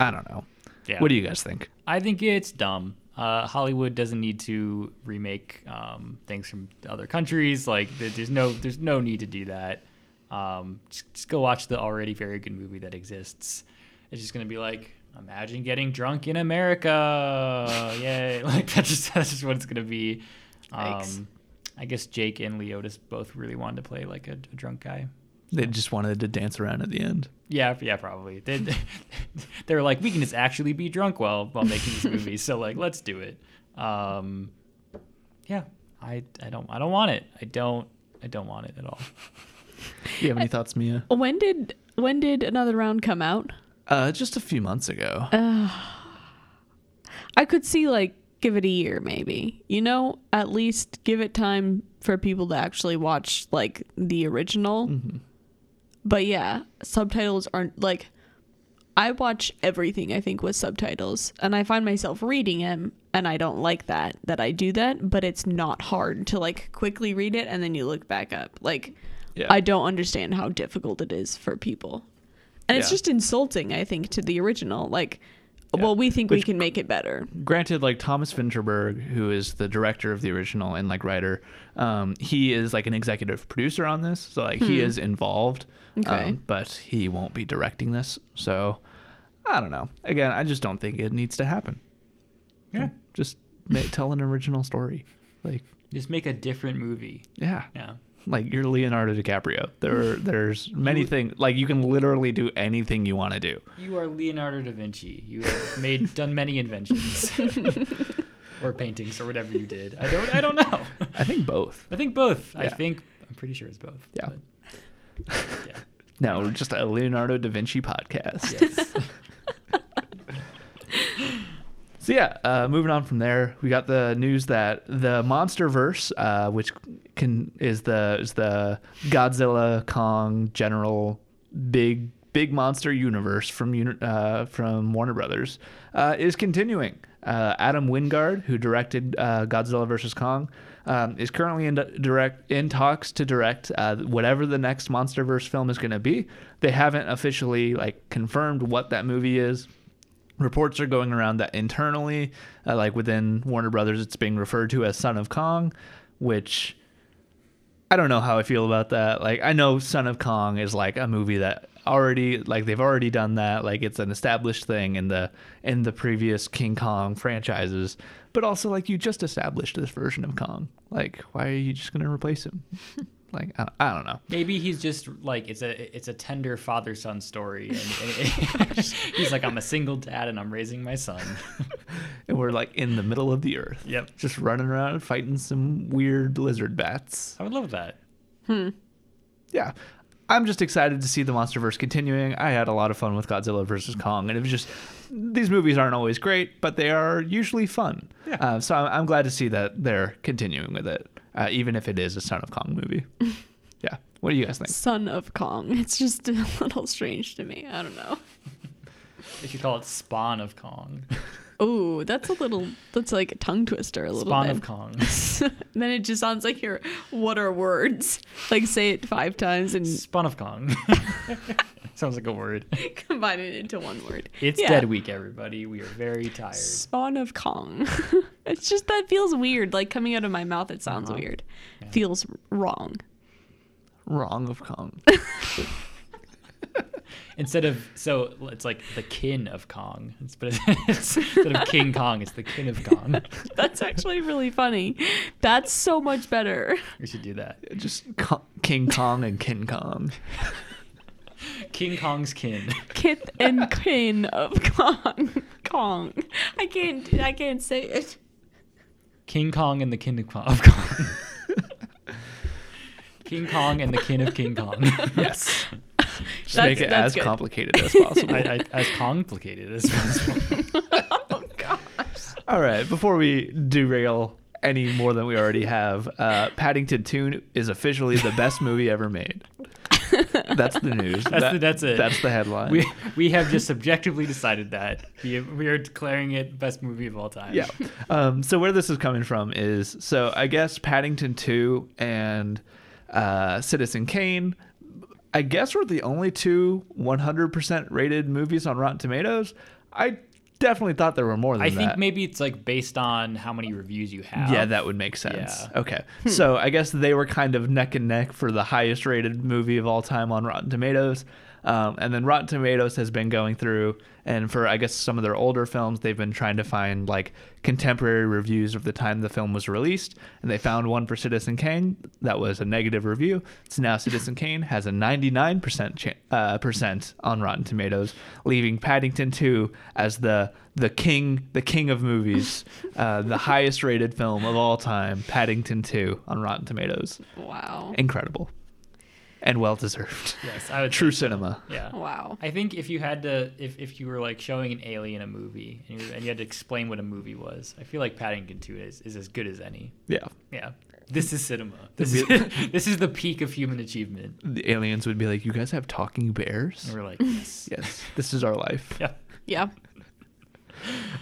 I don't know. Yeah. What do you guys think? I think it's dumb. Uh, Hollywood doesn't need to remake um, things from other countries. Like there's no there's no need to do that. Um, just, just go watch the already very good movie that exists. It's just gonna be like imagine getting drunk in America. [LAUGHS] Yay! [LAUGHS] Like that's just that's just what it's gonna be. Um, I guess Jake and Leotis both really wanted to play like a, a drunk guy. They just wanted to dance around at the end. Yeah, yeah, probably. They [LAUGHS] they were like, we can just actually be drunk while while making this movie. So like, let's do it. Um, yeah, I I don't I don't want it. I don't I don't want it at all. [LAUGHS] Do you have any thoughts, Mia? When did when did another round come out? Uh, just a few months ago. [SIGHS] I could see like give it a year maybe. You know, at least give it time for people to actually watch like the original. But yeah, subtitles aren't like I watch everything I think with subtitles and I find myself reading them and I don't like that that I do that, but it's not hard to like quickly read it and then you look back up. Like Yeah. I don't understand how difficult it is for people. And it's just insulting, I think, to the original. Like, well, we think we can make it better. Granted, like Thomas Vinterberg, who is the director of the original and like writer, um, he is like an executive producer on this, so like he is involved. Okay. um, but he won't be directing this, so I don't know. Again, I just don't think it needs to happen. Yeah. Just ma- tell an original story. Like, Just make a different movie. yeah. Yeah. Like you're Leonardo DiCaprio. There, [LAUGHS] there's many things. Like you can literally do anything you want to do. You are Leonardo da Vinci. You have made [LAUGHS] done many inventions. [LAUGHS] or paintings or whatever you did. I don't I don't know. I think both. I think both. I think I'm pretty sure it's both. Yeah. yeah. No, just a Leonardo da Vinci podcast. Yes. So yeah, uh, moving on from there, we got the news that the MonsterVerse, uh, which can is the is the Godzilla, Kong, general big big monster universe from uh, from Warner Brothers, uh, is continuing. Uh, Adam Wingard, who directed uh, Godzilla vs Kong, um, is currently in direct in talks to direct uh, whatever the next MonsterVerse film is going to be. They haven't officially like confirmed what that movie is reports are going around that internally, uh, like within Warner Brothers, it's being referred to as Son of Kong, which I don't know how I feel about that. Like, I know Son of Kong is like a movie that already, like, they've already done that. Like, it's an established thing in the in the previous King Kong franchises. But also, like, you just established this version of Kong. Like, why are you just gonna replace him? [LAUGHS] like, I, I don't know. Maybe he's just like it's a it's a tender father son story, and, and [LAUGHS] he's like I'm a single dad and I'm raising my son. [LAUGHS] And we're like in the middle of the earth. Yep. Just running around fighting some weird lizard bats. I would love that. Hmm. Yeah, I'm just excited to see the MonsterVerse continuing. I had a lot of fun with Godzilla versus Kong, and it was just these movies aren't always great, but they are usually fun. Yeah. Uh, so I'm, I'm glad to see that they're continuing with it, uh, even if it is a Son of Kong movie. [LAUGHS] yeah. What do you guys think? Son of Kong. [LAUGHS] It's just a little strange to me. I don't know. They should call it Spawn of Kong. [LAUGHS] Oh, that's a little. That's like a tongue twister. A little bit. Spawn bit. of Kong. then it just sounds like you're. What are words? Like say it five times and Spawn of Kong. [LAUGHS] Sounds like a word. [LAUGHS] combine it into one word. It's Yeah. dead week, everybody. We are very tired. Spawn of Kong. [LAUGHS] it's just that feels weird. Like coming out of my mouth, it sounds Uh-huh. weird. Feels wrong. Wrong of Kong. Instead of so it's like the kin of Kong. It's, but it's, instead of King Kong, it's the kin of Kong. That's actually really funny. That's so much better. We should do that. just Ko- King Kong and King Kong. [LAUGHS] King Kong's kin. [LAUGHS] Kith and kin of Kong. Kong. I can't. I can't say it. King Kong and the kin of Kong. [LAUGHS] Kong. King Kong and the kin of King Kong. Yes. Just That's- make it as good. complicated as possible. I, I, as complicated as possible. Oh gosh. All right, before we derail any more than we already have, uh, Paddington 2 is officially the best movie ever made. That's the news. That's That- the- that's it. That's the headline. We we have just subjectively decided that we we are declaring it best movie of all time. yeah. Um, so where this is coming from is so I guess Paddington 2 and uh, Citizen Kane, I guess were the only two 100% rated movies on Rotten Tomatoes. I definitely thought there were more than I that. think maybe it's like based on how many reviews you have. Yeah, that would make sense. Yeah. Okay. so I guess they were kind of neck and neck for the highest rated movie of all time on Rotten Tomatoes. Um, and then Rotten Tomatoes has been going through, and for I guess some of their older films, they've been trying to find like contemporary reviews of the time the film was released. And they found one for Citizen Kane that was a negative review. So now Citizen Kane has a 99% cha- uh, percent on Rotten Tomatoes, leaving Paddington 2 as the the king the king of movies, [LAUGHS] uh, the highest rated film of all time, Paddington 2 on Rotten Tomatoes. Wow. Incredible. And well deserved. [LAUGHS] Yes, I would True say so. cinema. Yeah. Wow. I think if you had to, if, if you were like showing an alien a movie and you, and you had to explain what a movie was, I feel like Paddington 2 is, is as good as any. Yeah. Yeah. This is cinema. [LAUGHS] This is, [LAUGHS] this is the peak of human achievement. The aliens would be like, "You guys have talking bears?" And we're like, yes. Yes. This is our life. Yeah. Yeah.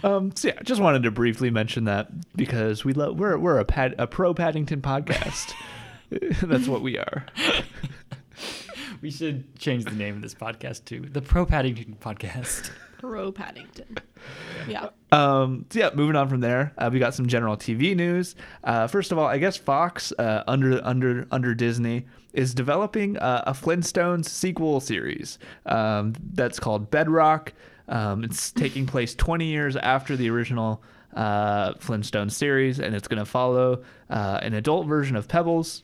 Um, so yeah, just wanted to briefly mention that because we love we're we're a pad, a pro Paddington podcast. That's what we are. We should change the name of this podcast to the Pro Paddington Podcast. Pro Paddington. Yeah. Um, so yeah, moving on from there, uh, we got some general TV news. Uh, first of all, I guess Fox uh, under under under Disney is developing uh, a Flintstones sequel series um, that's called Bedrock. Um, it's taking place 20 years after the original uh, Flintstones series, and it's going to follow uh, an adult version of Pebbles.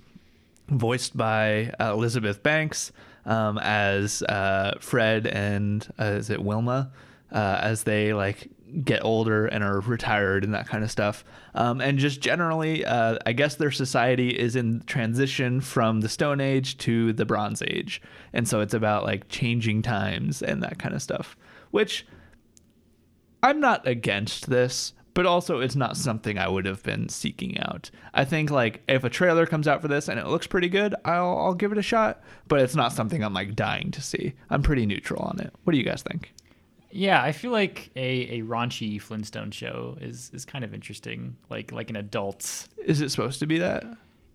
Voiced by uh, Elizabeth Banks um, as uh, Fred and uh, is it Wilma? Uh, as they like get older and are retired and that kind of stuff. Um, and just generally, uh, I guess their society is in transition from the Stone Age to the Bronze Age, and so it's about like changing times and that kind of stuff, which I'm not against this, but also it's not something I would have been seeking out. I think like if a trailer comes out for this and it looks pretty good, I'll I'll give it a shot, but it's not something I'm like dying to see. I'm pretty neutral on it. What do you guys think? Yeah, I feel like a, a raunchy Flintstone show is is kind of interesting, like like an adult. Is it supposed to be that?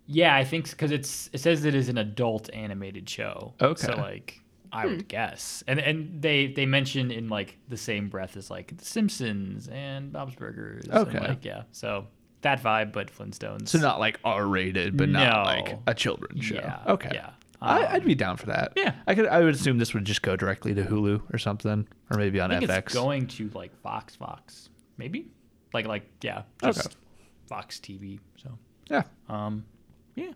Yeah, I think because it's it says it is an adult animated show. Okay. So like I would guess, and and they they mention in like the same breath as like The Simpsons and Bob's Burgers. and, Okay. like yeah, so that vibe, but Flintstones. So not like R rated, but not like a children's show. Yeah, Okay. yeah. I, Um, I'd be down for that. yeah. I could. I would assume this would just go directly to Hulu or something, or maybe on I think FX. it's going to like Fox Fox, maybe like like yeah, just Okay. Fox TV. So yeah. um, yeah.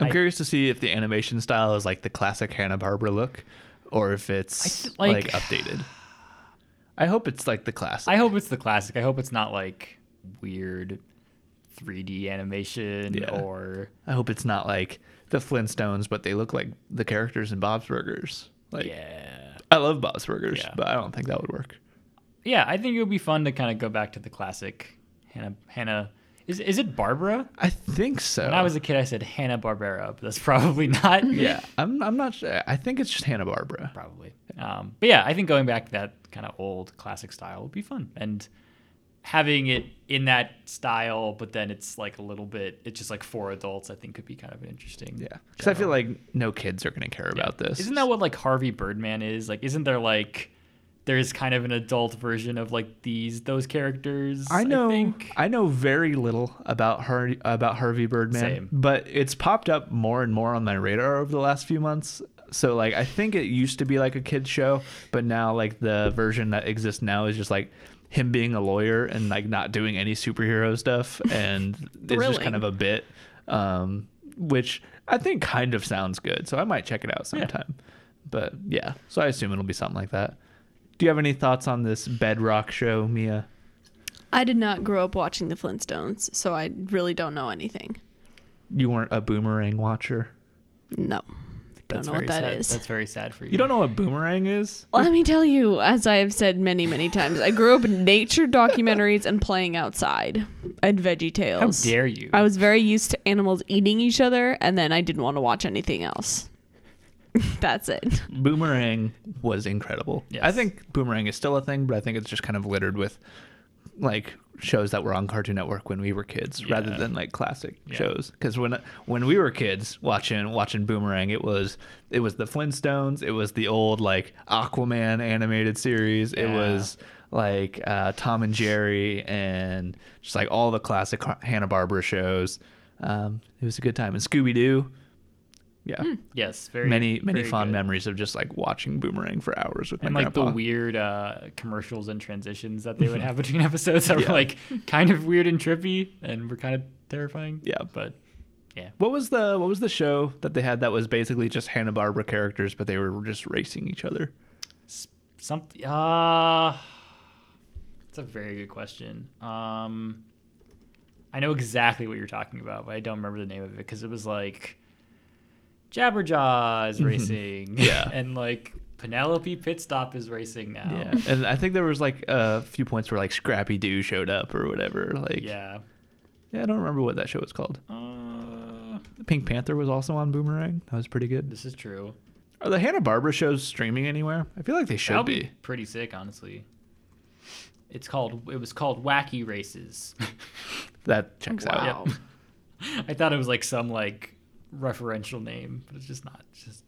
I'm I- curious to see if the animation style is like the classic Hanna Barbera look, or if it's th- like, like- updated. I hope it's like the classic. I hope it's the classic. I hope it's not like weird 3D animation Yeah. or I hope it's not like the Flintstones, but they look like the characters in Bob's Burgers. Like yeah. I love Bob's Burgers, Yeah. but I don't think that would work. Yeah, I think it would be fun to kind of go back to the classic Hannah Hannah is is it Barbara? I think so. When I was a kid I said Hanna Barbera, but that's [LAUGHS] probably not. yeah, I'm. I'm not. sure. I think it's just Hanna Barbera. probably. Um, but yeah, I think going back to that kind of old classic style would be fun, and having it in that style, but then it's like a little bit, it's just like for adults. I think could be kind of interesting. Yeah, because I feel like no kids are going to care about this. Isn't that what like Harvey Birdman is? Like, isn't there like there's kind of an adult version of like these those characters? I know. I, think? know very little about Har- about Harvey Birdman, Same. but it's popped up more and more on my radar over the last few months. So like, I think it used to be like a kids show, but now like the version that exists now is just like him being a lawyer and like not doing any superhero stuff, [LAUGHS] and it's just kind of a bit, um, which I think kind of sounds good. So I might check it out sometime. But yeah, so I assume it'll be something like that. Do you have any thoughts on this Bedrock show, Mia? I did not grow up watching the Flintstones, so I really don't know anything. You weren't a boomerang watcher. No. Don't That's know what very that sad. is. That's very sad for you. You don't know what boomerang is? Let me tell you, as I have said many, many times, I grew up in nature documentaries and playing outside and Veggie Tales. How Tales. dare you? I was very used to animals eating each other, and then I didn't want to watch anything else. [LAUGHS] That's it. Boomerang was incredible. Yes. I think Boomerang is still a thing, but I think it's just kind of littered with like shows that were on Cartoon Network when we were kids, rather than like classic Yeah. shows. Because when when we were kids watching watching Boomerang, it was it was the Flintstones, it was the old like Aquaman animated series, it was like uh, Tom and Jerry, and just like all the classic Hanna Barbera shows. Um, it was a good time, and Scooby Doo. Yeah, yes, very many many very fond good. memories of just like watching Boomerang for hours with my. And my like grandpa. the weird uh, commercials and transitions that they would [LAUGHS] have between episodes that Yeah. were like kind of weird and trippy and were kind of terrifying. Yeah. but yeah, What was the what was the show that they had that was basically just Hanna Barbera characters, but they were just racing each other? something. Uh, it's a very good question. Um, I know exactly what you're talking about, but I don't remember the name of it because it was like Jabberjaw is racing, Mm-hmm. Yeah. [LAUGHS] and like Penelope Pitstop is racing now. Yeah, and I think there was like a few points where like Scrappy Doo showed up or whatever. Like, yeah, yeah. I don't remember what that show was called. Uh, Pink Panther was also on Boomerang. That was pretty good. this is true. Are the Hanna Barbera shows streaming anywhere? I feel like they should That'll be. be pretty sick, honestly. It's called. It was called Wacky Races. [LAUGHS] That checks out. Wow. [LAUGHS] I thought it was like some like referential name, but it's just not. It's just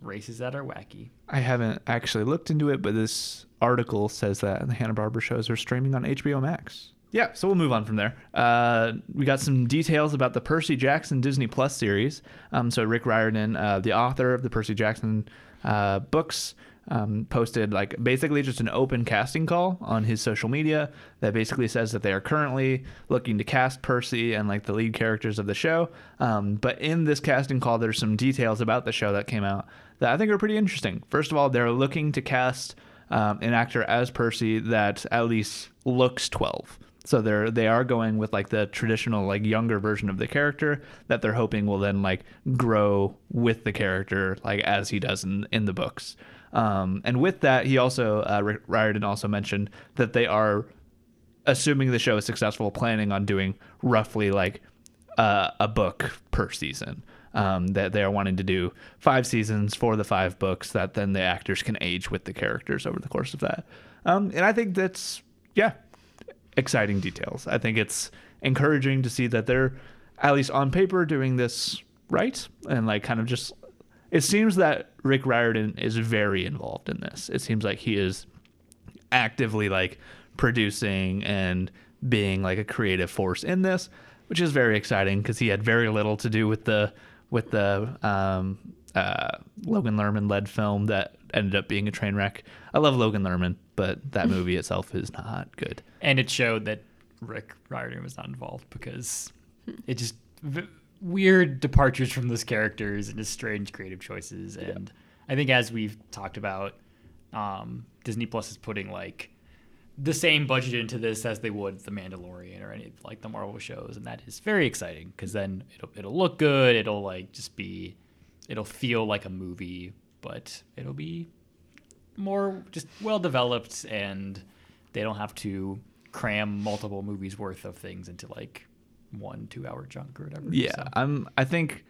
races that are wacky. I haven't actually looked into it, but this article says that the Hanna Barbera shows are streaming on HBO Max. Yeah, so we'll move on from there. Uh, we got some details about the Percy Jackson Disney Plus series. Um, so Rick Riordan, uh, the author of the Percy Jackson uh, books, um, posted like basically just an open casting call on his social media that basically says that they are currently looking to cast Percy and like the lead characters of the show. Um, but in this casting call, there's some details about the show that came out that I think are pretty interesting. First of all, they're looking to cast um, an actor as Percy that at least looks 12. So they're they are going with like the traditional like younger version of the character that they're hoping will then like grow with the character like as he does in in the books. Um, and with that, he also uh, Riordan also mentioned that they are assuming the show is successful, planning on doing roughly like uh, a book per season. Um, that they are wanting to do five seasons for the five books that then the actors can age with the characters over the course of that. Um, and I think that's yeah, exciting details. I think it's encouraging to see that they're at least on paper doing this right and like kind of just it seems that Rick Riordan is very involved in this. It seems like he is actively like producing and being like a creative force in this, which is very exciting because he had very little to do with the with the um, uh, Logan Lerman led film that ended up being a train wreck. I love Logan Lerman, but that [LAUGHS] movie itself is not good. And it showed that Rick Riordan was not involved because it just weird departures from those characters and just strange creative choices. And I think as we've talked about, um, Disney Plus is putting like the same budget into this as they would The Mandalorian or any like the Marvel shows, and that is very exciting because then it'll it'll look good. It'll like just be, it'll feel like a movie, but it'll be more just well developed and they don't have to cram multiple movies worth of things into like one two hour chunk or whatever. Yeah, So, I'm. I think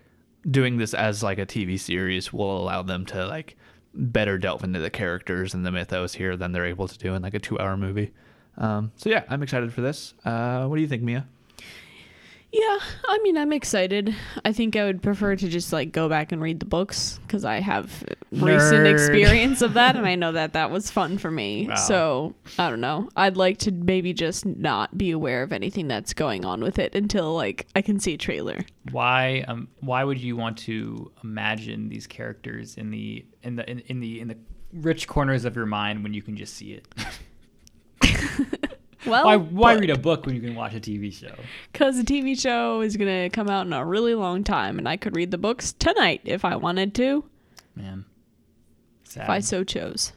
doing this as like a TV series will allow them to like better delve into the characters and the mythos here than they're able to do in like a two-hour movie. Um, so yeah, I'm excited for this. Uh, what do you think, Mia? Yeah, I mean, I'm excited. I think I would prefer to just like go back and read the books because I have recent experience of that, and I [LAUGHS] know that that was fun for me. Wow. So I don't know. I'd like to maybe just not be aware of anything that's going on with it until like I can see a trailer. why um why would you want to imagine these characters in the in the in, in the in the rich corners of your mind when you can just see it? [LAUGHS] [LAUGHS] Well, why why read a book when you can watch a TV show? Because the TV show is gonna come out in a really long time, and I could read the books tonight if I wanted to, Man, sad. if I so chose.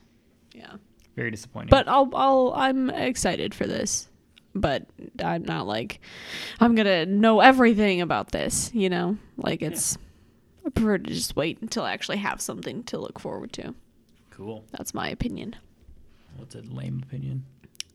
Yeah. Very disappointing. But I'll I'll I'm excited for this. But I'm not like I'm gonna know everything about this, you know? Like it's I prefer to just wait until I actually have something to look forward to. cool. That's my opinion. What's a lame opinion?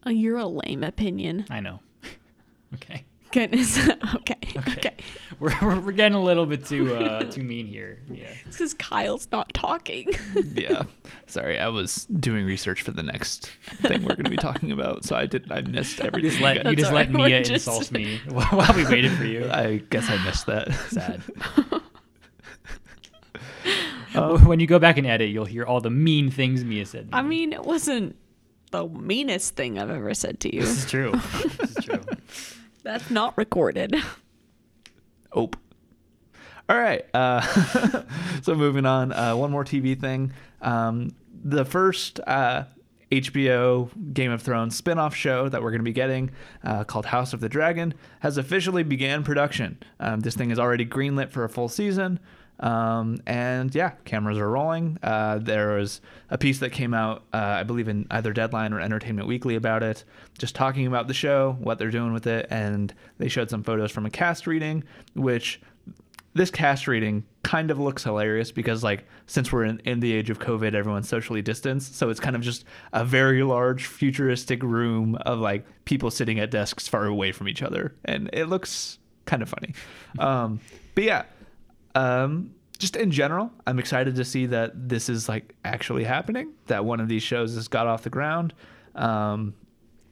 Oh, you're a lame opinion. I know. [LAUGHS] okay. Goodness. [LAUGHS] [LAUGHS] okay. Okay. We're, we're, we're getting a little bit too uh, too mean here. Yeah. It's because Kyle's not talking. yeah, sorry, I was doing research for the next thing we're going to be talking about, so I did. I missed You everything. just let you That's just let. Mia We're just- insult me while we waited for you. I guess I missed that. Sad. Oh. when you go back and edit, you'll hear all the mean things Mia said. I mean, it wasn't the meanest thing I've ever said to you. this is true. this is true. [LAUGHS] That's not recorded. [LAUGHS] Oh. All right. Uh, [LAUGHS] so moving on. Uh, one more TV thing. Um, the first uh, HBO Game of Thrones spin-off show that we're going to be getting, uh, called House of the Dragon, has officially began production. Um, this thing is already greenlit for a full season. Um, and yeah, cameras are rolling. Uh, there was a piece that came out, uh, I believe, in either Deadline or Entertainment Weekly about it, just talking about the show, what they're doing with it, and they showed some photos from a cast reading, which this cast reading kind of looks hilarious because like since we're in, in the age of covid everyone's socially distanced so it's kind of just a very large futuristic room of like people sitting at desks far away from each other and it looks kind of funny [LAUGHS] um but yeah um just in general i'm excited to see that this is like actually happening that one of these shows has got off the ground um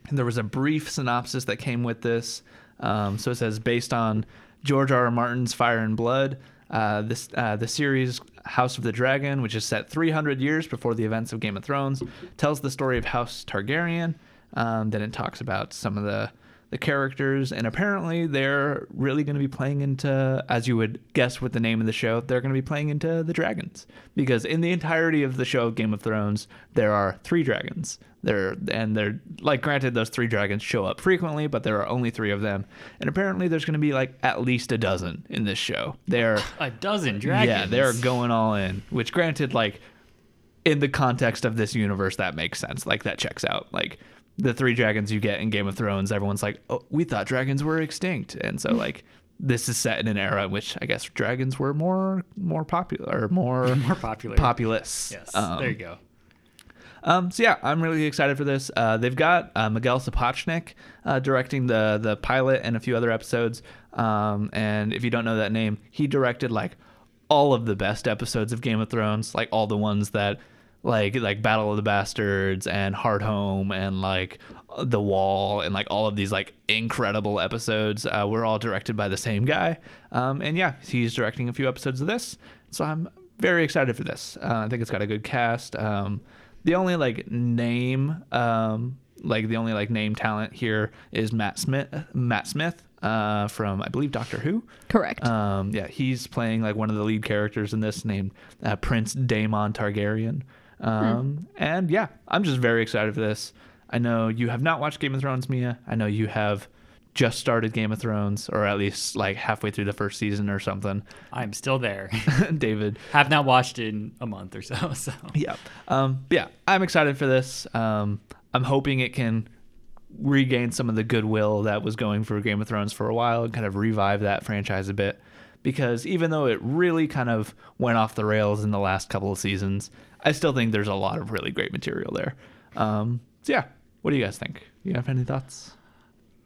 and there was a brief synopsis that came with this. Um, so it says, based on George R. R. Martin's Fire and Blood, uh, this uh, the series House of the Dragon, which is set 300 years before the events of Game of Thrones, tells the story of House Targaryen. Um, then it talks about some of the the characters, and apparently they're really going to be playing into, as you would guess with the name of the show, they're going to be playing into the dragons. Because in the entirety of the show of Game of Thrones, there are three dragons. There and they're like granted those three dragons show up frequently, but there are only three of them. And apparently there's going to be like at least a dozen in this show. They're [LAUGHS] A dozen dragons. yeah, they're going all in. Which, granted, like in the context of this universe, that makes sense. Like that checks out. Like the three dragons you get in Game of Thrones, everyone's like, "Oh, we thought dragons were extinct," and so like this is set in an era in which I guess dragons were more more popular or more [LAUGHS] more popular. populous. Yes. Um, there you go. um, so yeah, I'm really excited for this. Uh, they've got uh, Miguel Sapochnik uh, directing the the pilot and a few other episodes. Um, and if you don't know that name, he directed like all of the best episodes of Game of Thrones, like all the ones that like like Battle of the Bastards and Hard Home and like The Wall and like all of these like incredible episodes uh, were all directed by the same guy. Um, and yeah, he's directing a few episodes of this, so I'm very excited for this. Uh, I think it's got a good cast. Um, the only like name, um, like the only like name talent here is Matt Smith. Matt Smith uh, from I believe Doctor Who. Correct. Um, yeah, he's playing like one of the lead characters in this, named uh, Prince Daemon Targaryen. Um, And yeah, I'm just very excited for this. I know you have not watched Game of Thrones, Mia. I know you have just started Game of Thrones, or at least like halfway through the first season or something. I'm still there. [LAUGHS] David, Have not watched in a month or so. [LAUGHS] So yeah, um, yeah, I'm excited for this. Um, I'm hoping it can regain some of the goodwill that was going for Game of Thrones for a while and kind of revive that franchise a bit. Because even though it really kind of went off the rails in the last couple of seasons, I still think there's a lot of really great material there. Um, so yeah, what do you guys think? You have any thoughts?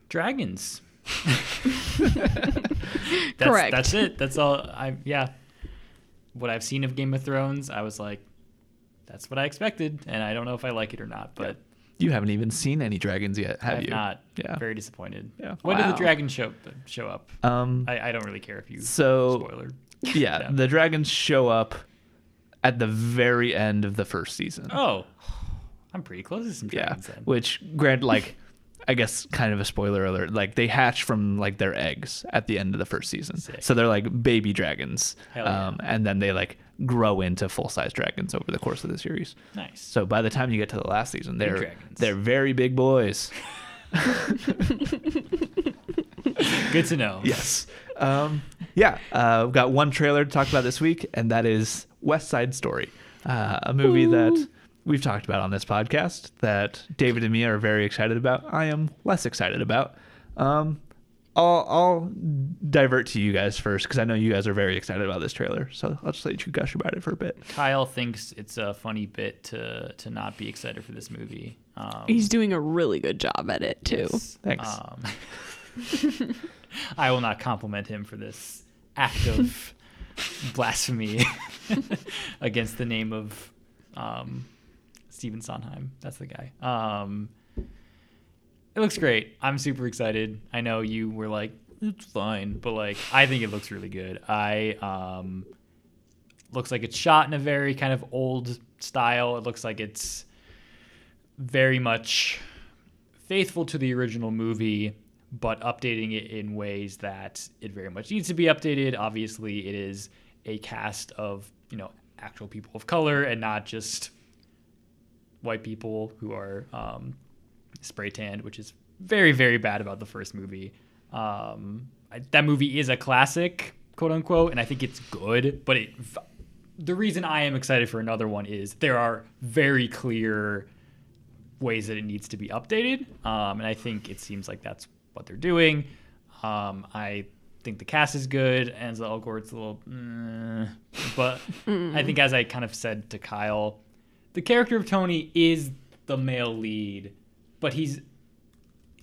dragons. [LAUGHS] that's, Correct. That's it. That's all. I yeah. What I've seen of Game of Thrones, I was like, that's what I expected, and I don't know if I like it or not, but You haven't even seen any dragons yet, I have have you? not. Yeah. Very disappointed. Yeah. When did the dragons show show up? Um, I, I don't really care if you So- spoiler. yeah, [LAUGHS] Yeah. the dragons show up at the very end of the first season. Oh, I'm pretty close to some yeah dragons then. which grant like i guess kind of a spoiler alert like they hatch from like their eggs at the end of the first season Sick. so they're like baby dragons yeah. um, and then they like grow into full-size dragons over the course of the series Nice. so by the time you get to the last season they're they're very big boys [LAUGHS] [LAUGHS] Good to know. yes um, yeah uh, we've got one trailer to talk about this week and that is west side story uh, a movie that we've talked about on this podcast that david and me are very excited about i am less excited about um, I'll, I'll divert to you guys first because i know you guys are very excited about this trailer so i'll just let you gush about it for a bit Kyle thinks it's a funny bit to to not be excited for this movie. Um, He's doing a really good job at it too. yes. Thanks. Um, [LAUGHS] I will not compliment him for this act of [LAUGHS] blasphemy [LAUGHS] against the name of um, Stephen Sondheim. That's the guy. Um, it looks great. I'm super excited. I know you were like, it's fine, but like, I think it looks really good. I um, looks like it's shot in a very kind of old style. It looks like it's very much faithful to the original movie, but updating it in ways that it very much needs to be updated. Obviously, it is a cast of you know actual people of color and not just white people who are um, spray tanned, which is very very bad about the first movie. Um, I, that movie is a classic, quote unquote, and I think it's good. But it, the reason I am excited for another one is there are very clear ways that it needs to be updated. Um, and I think it seems like that's what they're doing. Um, I think the cast is good. Ansel Elgort's a little, mm, but [LAUGHS] I think as I kind of said to Kyle, the character of Tony is the male lead, but he's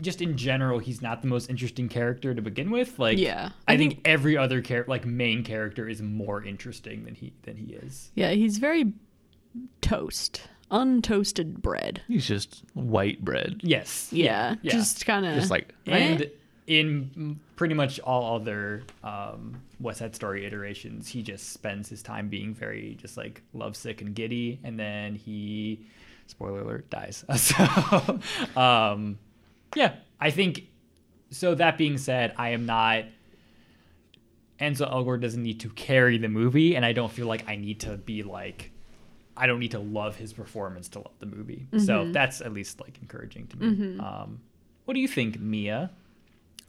just in general he's not the most interesting character to begin with. Like, Yeah, I, I think, every other character, like main character, is more interesting than he than he is. Yeah, he's very toast, untoasted bread. he's just white bread Yes. Yeah, Yeah. just kind of just like and in pretty much all other um, West Side Story iterations, he just spends his time being very just like lovesick and giddy, and then he, spoiler alert, dies. [LAUGHS] So, um, yeah, I think so that being said, I am not. Ansel Elgort doesn't need to carry the movie, and I don't feel like I need to be like, I don't need to love his performance to love the movie. So that's at least like encouraging to me. Um, what do you think, Mia?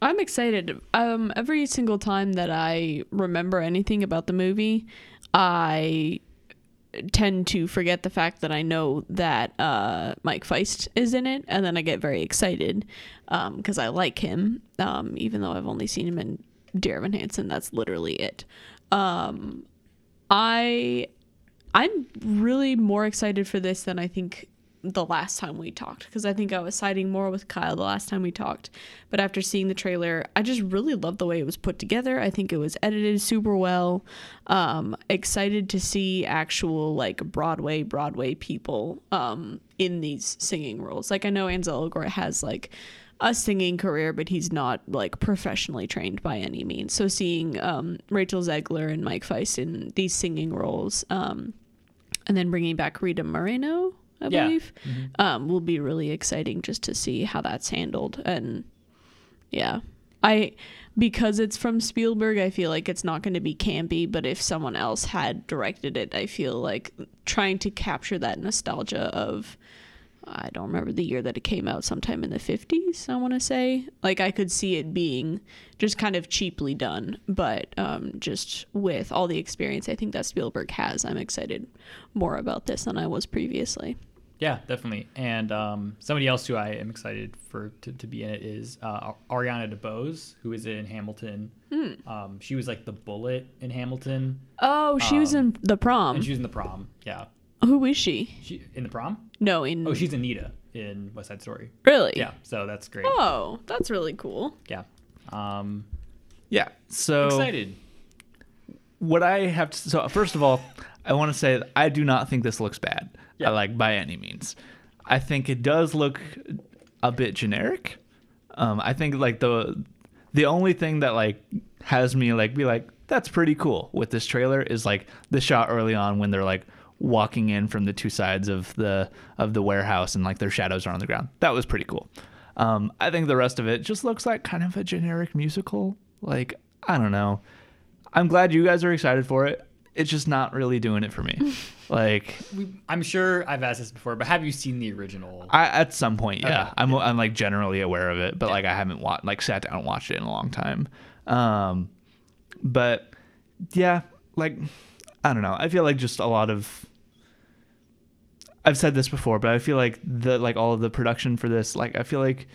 I'm excited. Um, every single time that I remember anything about the movie, I tend to forget the fact that I know that uh, Mike Faist is in it, and then I get very excited because I like him, um, even though I've only seen him in Dear Evan Hansen. That's literally it. Um, I I'm really more excited for this than I think the last time we talked because I think I was siding more with Kyle the last time we talked. But after seeing the trailer, I just really love the way it was put together. I think it was edited super well. Um, excited to see actual like Broadway Broadway people um, in these singing roles. Like I know Ansel Elgort has like a singing career, but he's not like professionally trained by any means. So seeing um, Rachel Zegler and Mike Faist in these singing roles, um, and then bringing back Rita Moreno, I Yeah. believe, um, will be really exciting just to see how that's handled. And yeah, I because it's from Spielberg, I feel like it's not going to be campy. But if someone else had directed it, I feel like trying to capture that nostalgia of I don't remember the year that it came out, sometime in the 50s, I want to say. Like, I could see it being just kind of cheaply done, but um, just with all the experience I think that Spielberg has, I'm excited more about this than I was previously. Yeah, definitely. And um, somebody else who I am excited for to, to be in it is uh, Ariana DeBose, who is in Hamilton. Um, she was like the bullet in Hamilton, Oh, she was in the prom. and she was in the prom. Yeah, Who is she? she in the prom. No, in. Oh, she's Anita in West Side Story. really? Yeah, so that's great. Oh, that's really cool. Yeah. Um, Yeah. So excited. what I have to so first of all, I want to say that I do not think this looks bad. Yeah. uh, like by any means. I think it does look a bit generic. Um, I think like the the only thing that like has me like be like that's pretty cool with this trailer is like the shot early on when they're like walking in from the two sides of the of the warehouse and like their shadows are on the ground. That was pretty cool. Um, I think the rest of it just looks like kind of a generic musical. Like I don't know. I'm glad you guys are excited for it. It's just not really doing it for me. [LAUGHS] like We, I'm sure I've asked this before, but have you seen the original? I at some point, yeah, Okay. I'm I'm like generally aware of it, but like I haven't watched like sat down and watched it in a long time. Um, but yeah, like I don't know. I feel like just a lot of. I've said this before, but I feel like the like all of the production for this, like I feel like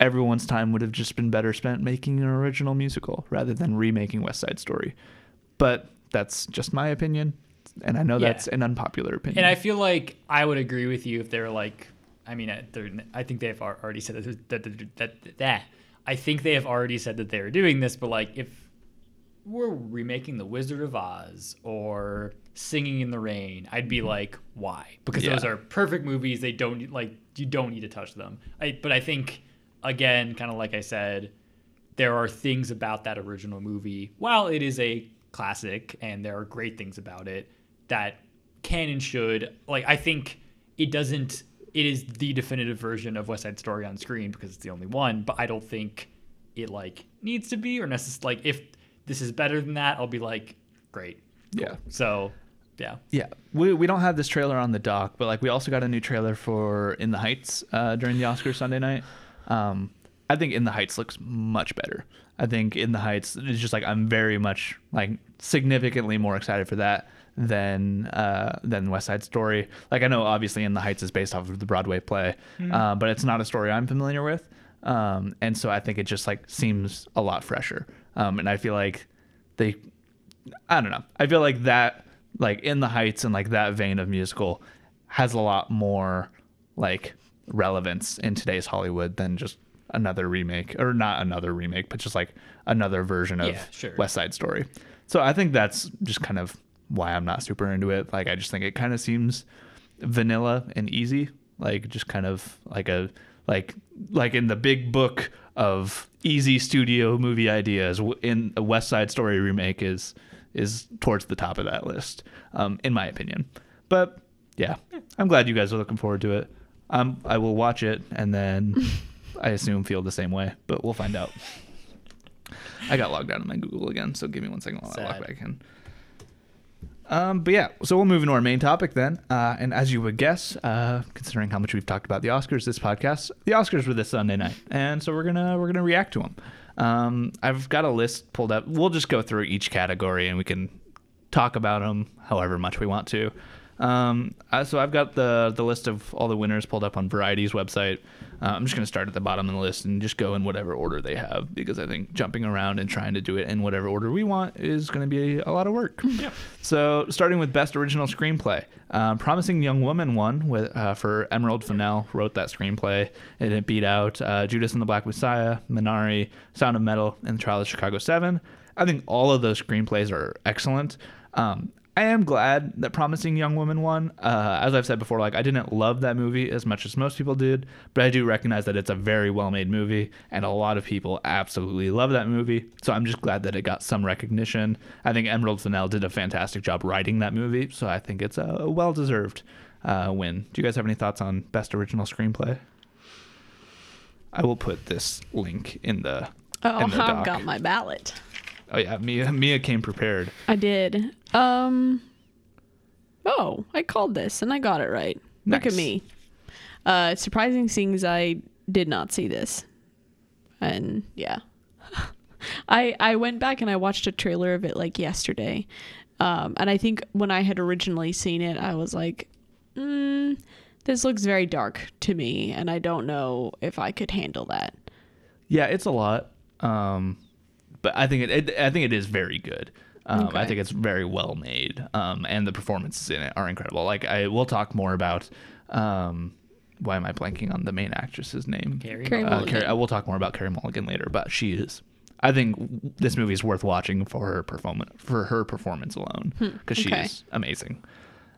everyone's time would have just been better spent making an original musical rather than remaking West Side Story. But that's just my opinion, and I know Yeah. that's an unpopular opinion. And I feel like I would agree with you if they're like, I mean, uh, I think they have already said that, that, that, that, that, I think they have already said that they are doing this, but like if we're remaking The Wizard of Oz or Singing in the Rain, I'd be mm-hmm. like, why? Because those are perfect movies. They don't like, you don't need to touch them. I, but I think, again, kind of like I said, there are things about that original movie, while it is a classic and there are great things about it, that can and should like I think it doesn't it is the definitive version of West Side Story on screen because it's the only one, but I don't think it like needs to be or necessarily like if this is better than that, I'll be like, great. yeah. So yeah. Yeah, we we don't have this trailer on the dock, but like we also got a new trailer for In the Heights uh, during the Oscars Sunday night. Um, I think In the Heights looks much better. I think In the Heights is just like I'm very much like significantly more excited for that than uh, than West Side Story. Like I know obviously In the Heights is based off of the Broadway play, uh, but it's not a story I'm familiar with, um, and so I think it just like seems a lot fresher. Um, and I feel like they I don't know. I feel like that, like in the Heights and like that vein of musical, has a lot more like relevance in today's Hollywood than just another remake or not another remake, but just like another version of Yeah, sure. West Side Story. So I think that's just kind of why I'm not super into it. Like I just think it kind of seems vanilla and easy, like just kind of like a like like in the big book of easy studio movie ideas in a West Side Story remake is is towards the top of that list, um, in my opinion. But yeah, I'm glad you guys are looking forward to it. Um, I will watch it and then [LAUGHS] I assume feel the same way, but we'll find out. I got logged out of my Google again, so give me one second while I log back in. Um, but yeah, so we'll move into our main topic then. Uh, and as you would guess, uh, considering how much we've talked about the Oscars this podcast, the Oscars were this Sunday night, and so we're gonna we're gonna react to them. Um, I've got a list pulled up. We'll just go through each category and we can talk about them however much we want to. Um, uh, so I've got the the list of all the winners pulled up on Variety's website. Uh, I'm just going to start at the bottom of the list and just go in whatever order they have because I think jumping around and trying to do it in whatever order we want is going to be a lot of work. Yeah. So starting with best original screenplay, um, Promising Young Woman won with uh, for Emerald Fennell wrote that screenplay and it beat out uh, Judas and the Black Messiah, Minari, Sound of Metal, and the Trial of Chicago Seven. I think all of those screenplays are excellent. Um, I am glad that Promising Young Woman won. Uh, as I've said before, like I didn't love that movie as much as most people did, but I do recognize that it's a very well-made movie, and a lot of people absolutely love that movie. So I'm just glad that it got some recognition. I think Emerald Fennell did a fantastic job writing that movie, so I think it's a well-deserved uh, win. Do you guys have any thoughts on Best Original Screenplay? I will put this link in the. Oh, in the I've got my ballot. Oh yeah, Mia Mia came prepared. I did. Um. Oh, I called this and I got it right. Look at me. Uh, surprising things I did not see this, and yeah, [LAUGHS] I I went back and I watched a trailer of it like yesterday, um, and I think when I had originally seen it, I was like, mm, "This looks very dark to me, and I don't know if I could handle that." Yeah, it's a lot. Um, but I think it, it I think it is very good. Um, I think it's very well made. Um, and the performances in it are incredible. Like I will talk more about um, why am I blanking on the main actress's name? Carrie Carrie Uh, Mulligan. Carrie, I will talk more about Carrie Mulligan later, but she is. I think this movie is worth watching for her performance for her performance alone because she Hmm, okay. is amazing.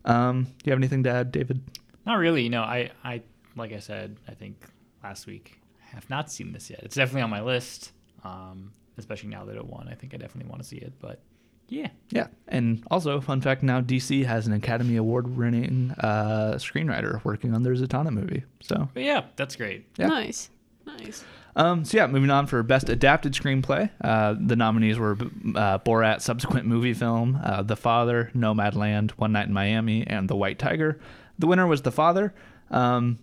Um, do you have anything to add, David? Not really. You know, I, I, like I said, I think last week, I have not seen this yet. It's definitely on my list, um, especially now that it won. I think I definitely want to see it. But yeah, Yeah, and also fun fact: now DC has an Academy Award-winning uh, screenwriter working on their Zatanna movie. So, but yeah, that's great. Yeah. Nice, nice. um, so yeah, moving on for best adapted screenplay. Uh, the nominees were uh, Borat, subsequent movie film, uh, The Father, Nomadland, One Night in Miami, and The White Tiger. The winner was The Father. Um,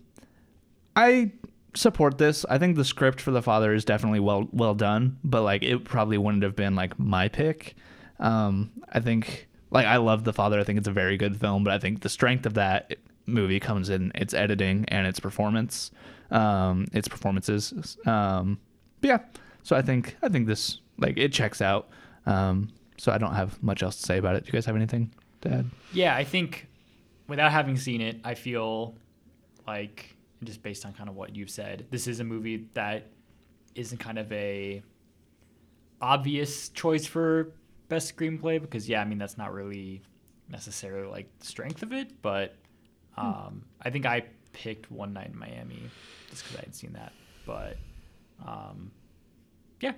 I support this. I think the script for The Father is definitely well well done, but like it probably wouldn't have been like my pick. Um, I think like I love The Father. I think it's a very good film, but I think the strength of that movie comes in its editing and its performance, um, its performances. Um, but yeah, so I think I think this like it checks out. Um, so I don't have much else to say about it. Do you guys have anything to add? Yeah, I think without having seen it, I feel like just based on kind of what you've said, this is a movie that isn't kind of a obvious choice for best screenplay because yeah, I mean that's not really necessarily like the strength of it, but um, I think I picked One Night in Miami just because I had seen that, but um, yeah,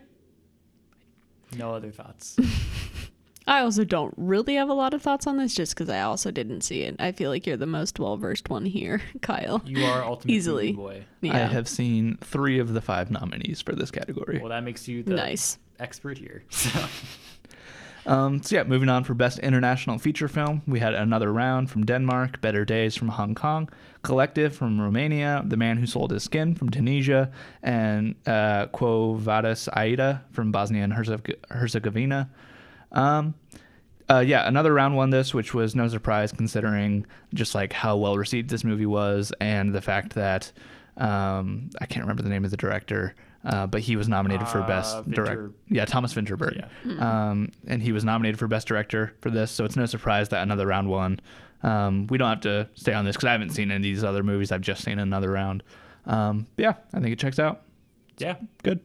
no other thoughts. [LAUGHS] I also don't really have a lot of thoughts on this just because I also didn't see it. I feel like you're the most well versed one here, [LAUGHS] Kyle. You are ultimate Easily. Boy. Yeah. I have seen three of the five nominees for this category. Well, that makes you the Nice. expert here. [LAUGHS] So, Um, so yeah, moving on for best international feature film, we had another round from Denmark, Better Days from Hong Kong, Collective from Romania, The Man Who Sold His Skin from Tunisia, and uh, Quo Vadis Aida from Bosnia and Herzeg- Herzegovina. Um, uh, yeah, another round won this, which was no surprise considering just like how well received this movie was and the fact that um, I can't remember the name of the director, uh, but he was nominated for Uh, best director. Yeah, Thomas Vinterberg. Yeah. Um, and he was nominated for best director for this, so it's no surprise that another round won. Um, we don't have to stay on this because I haven't seen any of these other movies. I've just seen another round. Um, yeah, I think it checks out. yeah, Good.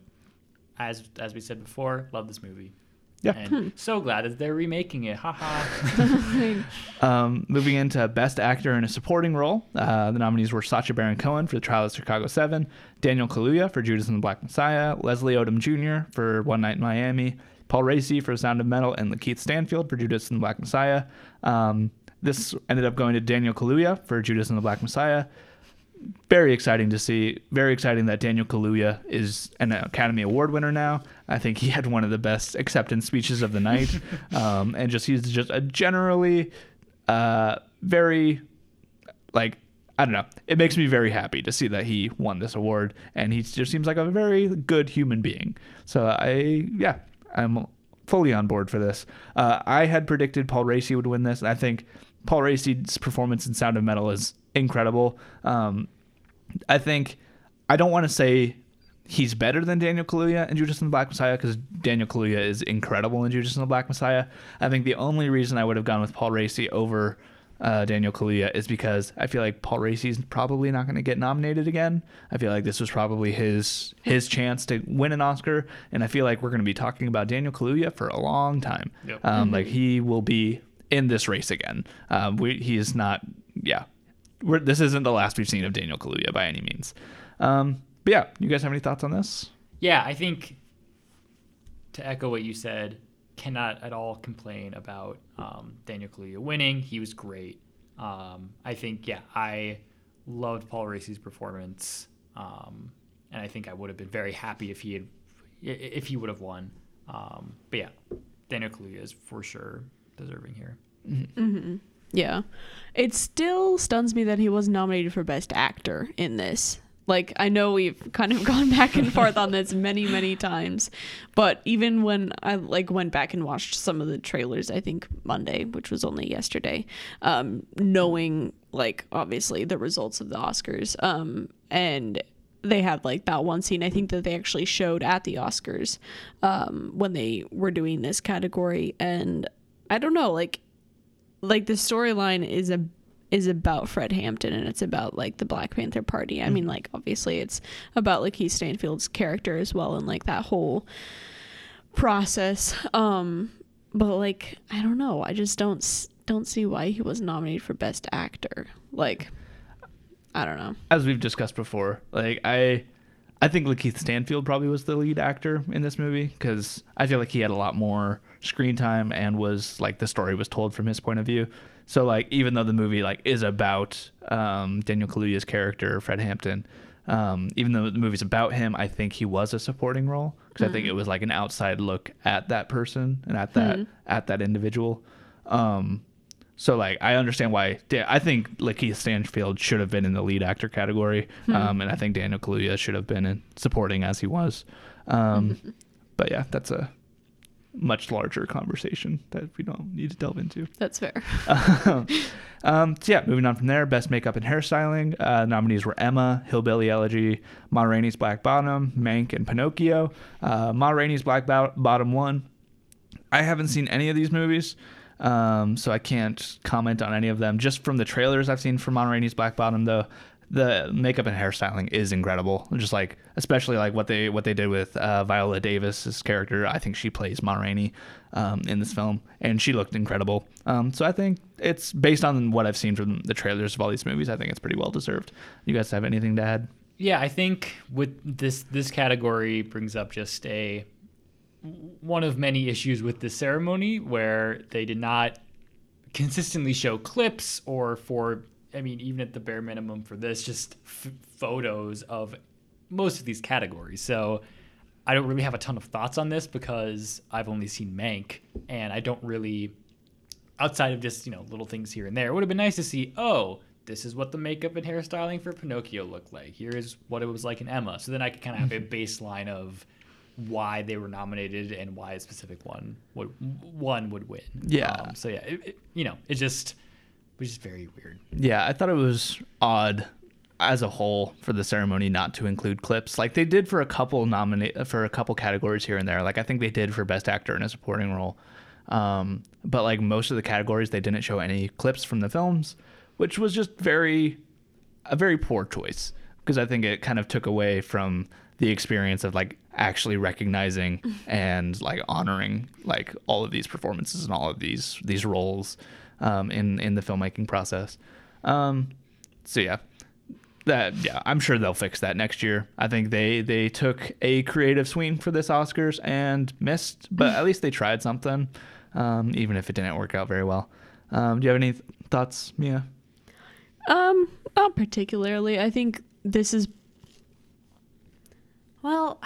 as as we said before, love this movie. Yeah. And so glad that they're remaking it. Haha. [LAUGHS] Um, moving into Best Actor in a Supporting Role, uh, the nominees were Sacha Baron Cohen for The Trial of Chicago 7, Daniel Kaluuya for Judas and the Black Messiah, Leslie Odom Jr. for One Night in Miami, Paul Raci for Sound of Metal, and Lakeith Stanfield for Judas and the Black Messiah. Um, this ended up going to Daniel Kaluuya for Judas and the Black Messiah. Very exciting to see. Very exciting that Daniel Kaluuya is an Academy Award winner now. I think he had one of the best acceptance speeches of the night, [LAUGHS] um, and just he's just a generally uh, very like I don't know. It makes me very happy to see that he won this award, and he just seems like a very good human being. So I yeah, I'm fully on board for this. Uh, I had predicted Paul Raci would win this, and I think Paul Raci's performance in Sound of Metal is incredible. Um, I think I don't want to say he's better than Daniel Kaluuya in Judas and the Black Messiah because Daniel Kaluuya is incredible in Judas and the Black Messiah. I think the only reason I would have gone with Paul Raci over uh, Daniel Kaluuya is because I feel like Paul Raci's probably not going to get nominated again. I feel like this was probably his his chance to win an Oscar, and I feel like we're going to be talking about Daniel Kaluuya for a long time. Yep. Um, Like he will be in this race again. Um, we, he is not. Yeah, we're, this isn't the last we've seen of Daniel Kaluuya by any means. Um, but yeah, you guys have any thoughts on this? Yeah, I think to echo what you said, cannot at all complain about um, Daniel Kaluuya winning. He was great. Um, I think, yeah, I loved Paul Raci's performance, um, and I think I would have been very happy if he had if he would have won. Um, but yeah, Daniel Kaluuya is for sure deserving here. Yeah. It still stuns me that he was nominated for Best Actor in this. Like, I know we've kind of [LAUGHS] gone back and forth on this many, many times, but even when I like went back and watched some of the trailers, I think Monday, which was only yesterday, um, knowing like obviously the results of the Oscars, um, and they had like that one scene I think that they actually showed at the Oscars, um, when they were doing this category, and I don't know, like like the storyline is a is about Fred Hampton and it's about like the Black Panther Party. I mean, like obviously it's about like Keith Stanfield's character as well and like that whole process. Um, but like I don't know, I just don't don't see why he was nominated for Best Actor. Like, I don't know. as we've discussed before, like I, I think Lakeith Stanfield probably was the lead actor in this movie because I feel like he had a lot more screen time and was like the story was told from his point of view. So like even though the movie like is about um, Daniel Kaluuya's character Fred Hampton, um, even though the movie's about him, I think he was a supporting role because I think it was like an outside look at that person and at that at that individual. Um, so like I understand why I think Lakeith Stanfield should have been in the lead actor category, um, and I think Daniel Kaluuya should have been in supporting as he was. Um, [LAUGHS] but yeah, that's a much larger conversation that we don't need to delve into. That's fair. [LAUGHS] Um, so yeah, moving on from there, best makeup and hairstyling. Uh, nominees were Emma, Hillbilly Elegy, Ma Rainey's Black Bottom, Mank, and Pinocchio. Uh, Ma Rainey's Black Bo- Bottom won. I haven't seen any of these movies, um, so I can't comment on any of them. Just from the trailers I've seen for Rainey's Black Bottom, though, the makeup and hairstyling is incredible. Just like, especially like what they what they did with uh, Viola Davis's character. I think she plays Ma um, in this film, and she looked incredible. Um, so I think it's based on what I've seen from the trailers of all these movies. I think it's pretty well deserved. You guys have anything to add? Yeah, I think with this this category brings up just a one of many issues with this ceremony where they did not consistently show clips or for I mean even at the bare minimum for this just f- photos of most of these categories. So I don't really have a ton of thoughts on this because I've only seen Mank and I don't really outside of just you know little things here and there. It would have been nice to see. Oh, this is what the makeup and hairstyling for Pinocchio looked like. Here is what it was like in Emma. So then I could kind of have a mm-hmm. baseline of why they were nominated and why a specific one would one would win. Yeah. Um, so yeah, it, it, you know, it just was just very weird. Yeah, I thought it was odd as a whole for the ceremony not to include clips. Like they did for a couple nominate for a couple categories here and there. Like I think they did for best actor in a supporting role. Um, but like most of the categories, they didn't show any clips from the films, which was just very a very poor choice because I think it kind of took away from the experience of like actually recognizing [LAUGHS] and like honoring like all of these performances and all of these these roles um, in in the filmmaking process. Um, so yeah, that yeah, I'm sure they'll fix that next year. I think they they took a creative swing for this Oscars and missed, but at least they tried something, um, even if it didn't work out very well. Um, do you have any th- thoughts, Mia? Um, not particularly. I think this is well,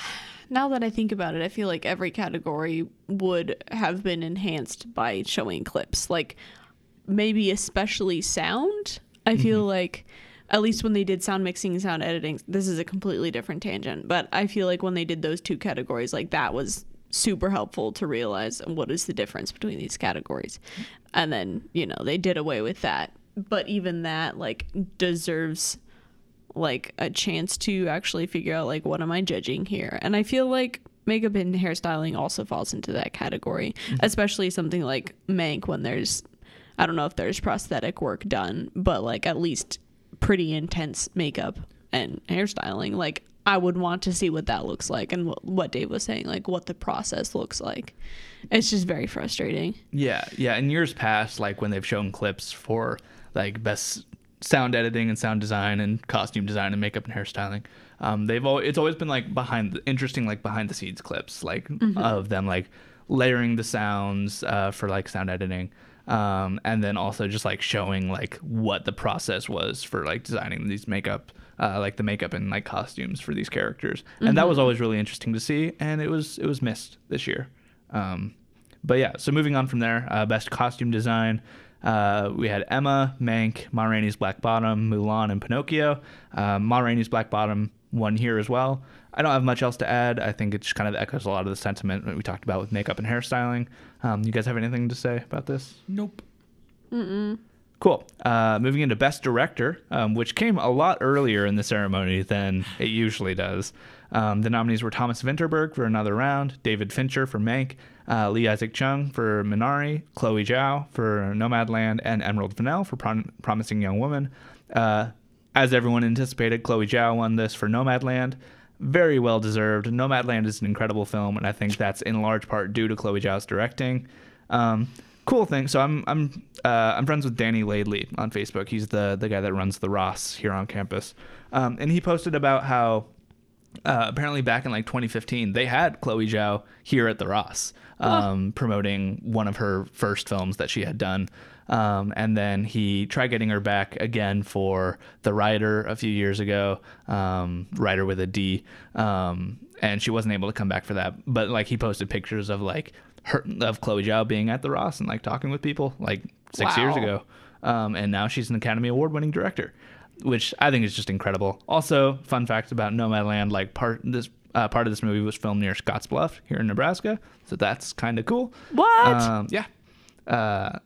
now that I think about it, I feel like every category would have been enhanced by showing clips. Like maybe especially sound. I mm-hmm. feel like at least when they did sound mixing and sound editing, this is a completely different tangent, but I feel like when they did those two categories, like that was super helpful to realize what is the difference between these categories. And then, you know, they did away with that. But even that like deserves like a chance to actually figure out like what am I judging here. And I feel like makeup and hairstyling also falls into that category, mm-hmm. especially something like Mank when there's I don't know if there's prosthetic work done, but like at least pretty intense makeup and hairstyling. Like I would want to see what that looks like and what, what Dave was saying, like what the process looks like. It's just very frustrating. Yeah, yeah. In years past, like when they've shown clips for like best sound editing and sound design and costume design and makeup and hairstyling, um, they've always, it's always been like behind the interesting like behind the scenes clips like of them like layering the sounds uh, for like sound editing. Um, and then also just like showing like what the process was for like designing these makeup, uh, like the makeup and like costumes for these characters, and that was always really interesting to see. And it was it was missed this year. Um, but yeah, so moving on from there, uh, best costume design. Uh, we had Emma, Mank, Ma Rainey's Black Bottom, Mulan, and Pinocchio. Uh, Ma Rainey's Black Bottom won here as well. I don't have much else to add. I think it just kind of echoes a lot of the sentiment that we talked about with makeup and hairstyling. Um, you guys have anything to say about this? Nope. Cool. Uh, moving into Best Director, um, which came a lot earlier in the ceremony than it usually does. Um, the nominees were Thomas Vinterberg for Another Round, David Fincher for Mank, uh, Lee Isaac Chung for Minari, Chloe Zhao for Nomadland, and Emerald Fennell for Prom- Promising Young Woman. Uh, as everyone anticipated, Chloe Zhao won this for Nomadland. Very well deserved. Nomadland is an incredible film, and I think that's in large part due to Chloe Zhao's directing. Um, cool thing. So I'm I'm uh, I'm friends with Danny Ladely on Facebook. He's the the guy that runs the Ross here on campus, um, and he posted about how uh, apparently back in like 2015 they had Chloe Zhao here at the Ross um, promoting one of her first films that she had done. Um, and then he tried getting her back again for The Rider a few years ago, um, Rider with a D. Um, and she wasn't able to come back for that. But like he posted pictures of like her of Chloe Zhao being at the Ross and like talking with people like six years ago. Um, and now she's an Academy Award winning director, which I think is just incredible. Also, fun fact about Nomadland: like part this uh, part of this movie was filmed near Scotts Bluff here in Nebraska, so that's kind of cool. What? Um, yeah. Uh,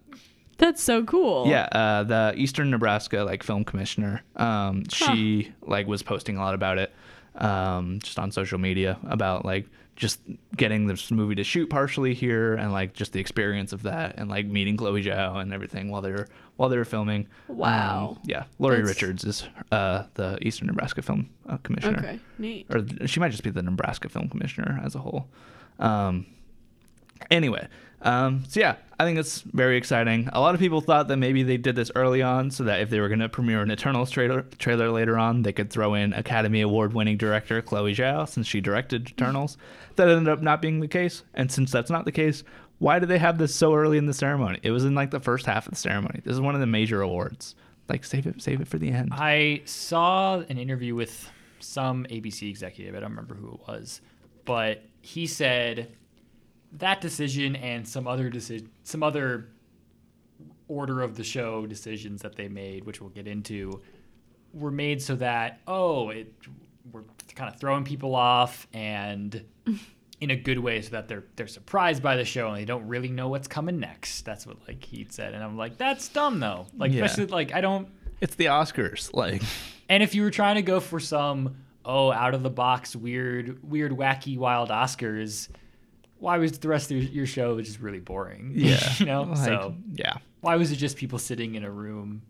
That's so cool. yeah, uh, the Eastern Nebraska like film commissioner, um, she like was posting a lot about it, um, just on social media about like just getting this movie to shoot partially here and like just the experience of that and like meeting Chloe Zhao and everything while they were while they were filming. Wow. Um, yeah, Lori That's- Richards is uh, the Eastern Nebraska film uh, commissioner Okay. Neat. or she might just be the Nebraska film commissioner as a whole. Um, anyway, um, so yeah, I think it's very exciting. A lot of people thought that maybe they did this early on so that if they were going to premiere an Eternals trailer, trailer later on, they could throw in Academy Award winning director Chloe Zhao since she directed Eternals. That ended up not being the case. And since that's not the case, why did they have this so early in the ceremony? It was in like the first half of the ceremony. This is one of the major awards. Like save it, save it for the end. I saw an interview with some ABC executive. I don't remember who it was, but he said that decision and some other decision, some other order of the show decisions that they made, which we'll get into, were made so that oh, it we're kind of throwing people off and [LAUGHS] in a good way, so that they're they're surprised by the show and they don't really know what's coming next. That's what like he said, and I'm like, that's dumb though. Like Yeah. especially like I don't. It's the Oscars. Like, [LAUGHS] And if you were trying to go for some oh out of the box weird weird wacky wild Oscars, why was the rest of your, show just really boring? [LAUGHS] yeah, you know. like, so yeah, why was it just people sitting in a room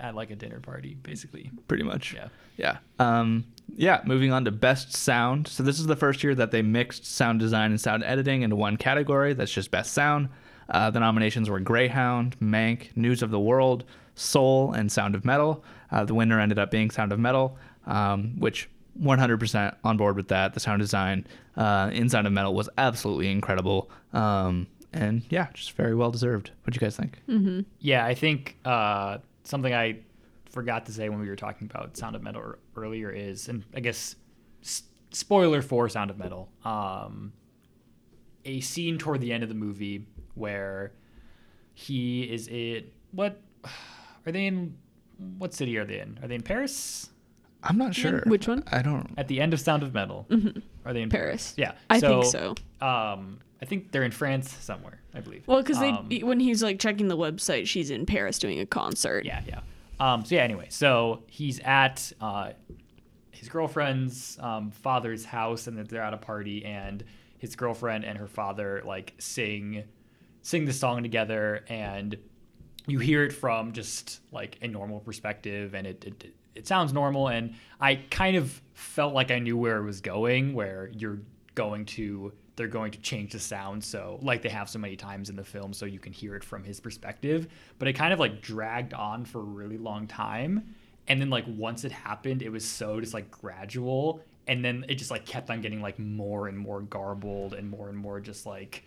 at like a dinner party, basically? pretty much. Yeah. Yeah. Um, yeah. Moving on to best sound. So this is the first year that they mixed sound design and sound editing into one category. That's just best sound. Uh, the nominations were Greyhound, Mank, News of the World, Soul, and Sound of Metal. Uh, the winner ended up being Sound of Metal, um, which 100% on board with that. The sound design uh, in Sound of Metal was absolutely incredible. Um, and yeah, just very well deserved. What do you guys think? Yeah, I think uh, something I forgot to say when we were talking about Sound of Metal earlier is, and I guess s- spoiler for Sound of Metal, um, a scene toward the end of the movie where he is in what [SIGHS] are they in? What city are they in? Are they in Paris? I'm not sure. Which one? I don't. At the end of Sound of Metal, are they in Paris. Yeah, I think so. Um, I think they're in France somewhere. I believe. Well, because Um, when he's like checking the website, she's in Paris doing a concert. Yeah, yeah. Um, so yeah, anyway, so he's at uh, his girlfriend's um, father's house, and they're at a party, and his girlfriend and her father like sing sing the song together, and you hear it from just like a normal perspective, and it it, it sounds normal, and I kind of felt like I knew where it was going, where you're going to they're going to change the sound so like they have so many times in the film so you can hear it from his perspective. But it kind of like dragged on for a really long time and then like once it happened it was so just like gradual and then it just like kept on getting like more and more garbled and more and more just like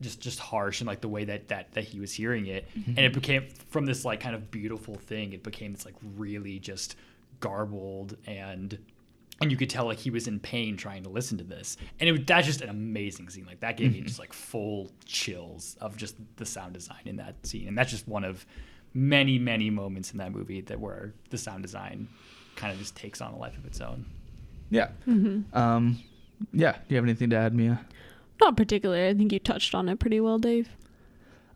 just just harsh and like the way that that that he was hearing it. Mm-hmm. And it became from this like kind of beautiful thing it became this like really just garbled and and you could tell like he was in pain trying to listen to this. And it was that's just an amazing scene. Like that gave me mm-hmm. just like full chills of just the sound design in that scene. And that's just one of many many moments in that movie that where the sound design kind of just takes on a life of its own. Yeah. Mm-hmm. Um, yeah. Do you have anything to add, Mia? Not particularly. I think you touched on it pretty well, Dave.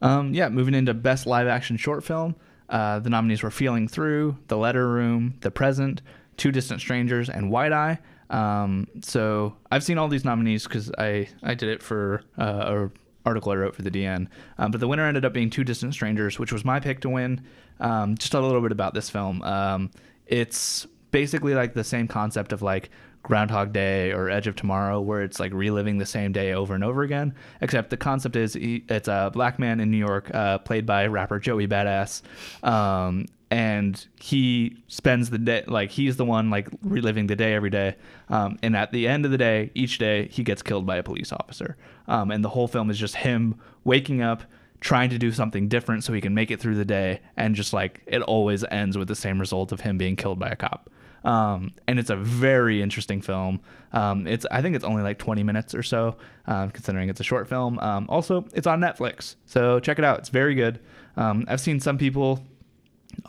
Um, yeah, moving into best live action short film. Uh, the nominees were Feeling Through, The Letter Room, The Present, Two Distant Strangers, and White Eye. Um, so I've seen all these nominees because I, I did it for uh, a article I wrote for the DN. Um, but the winner ended up being Two Distant Strangers, which was my pick to win. Um, just a little bit about this film. Um, it's basically like the same concept of like Groundhog Day or Edge of Tomorrow, where it's like reliving the same day over and over again. Except the concept is it's a black man in New York, uh, played by rapper Joey Badass, um, and he spends the day like he's the one like reliving the day every day. Um, and at the end of the day, each day he gets killed by a police officer. Um, and the whole film is just him waking up trying to do something different so he can make it through the day and just like it always ends with the same result of him being killed by a cop um, and it's a very interesting film. Um, it's i think it's only like 20 minutes or so um, considering it's a short film. Um, also it's on netflix so check it out. It's very good. Um, i've seen some people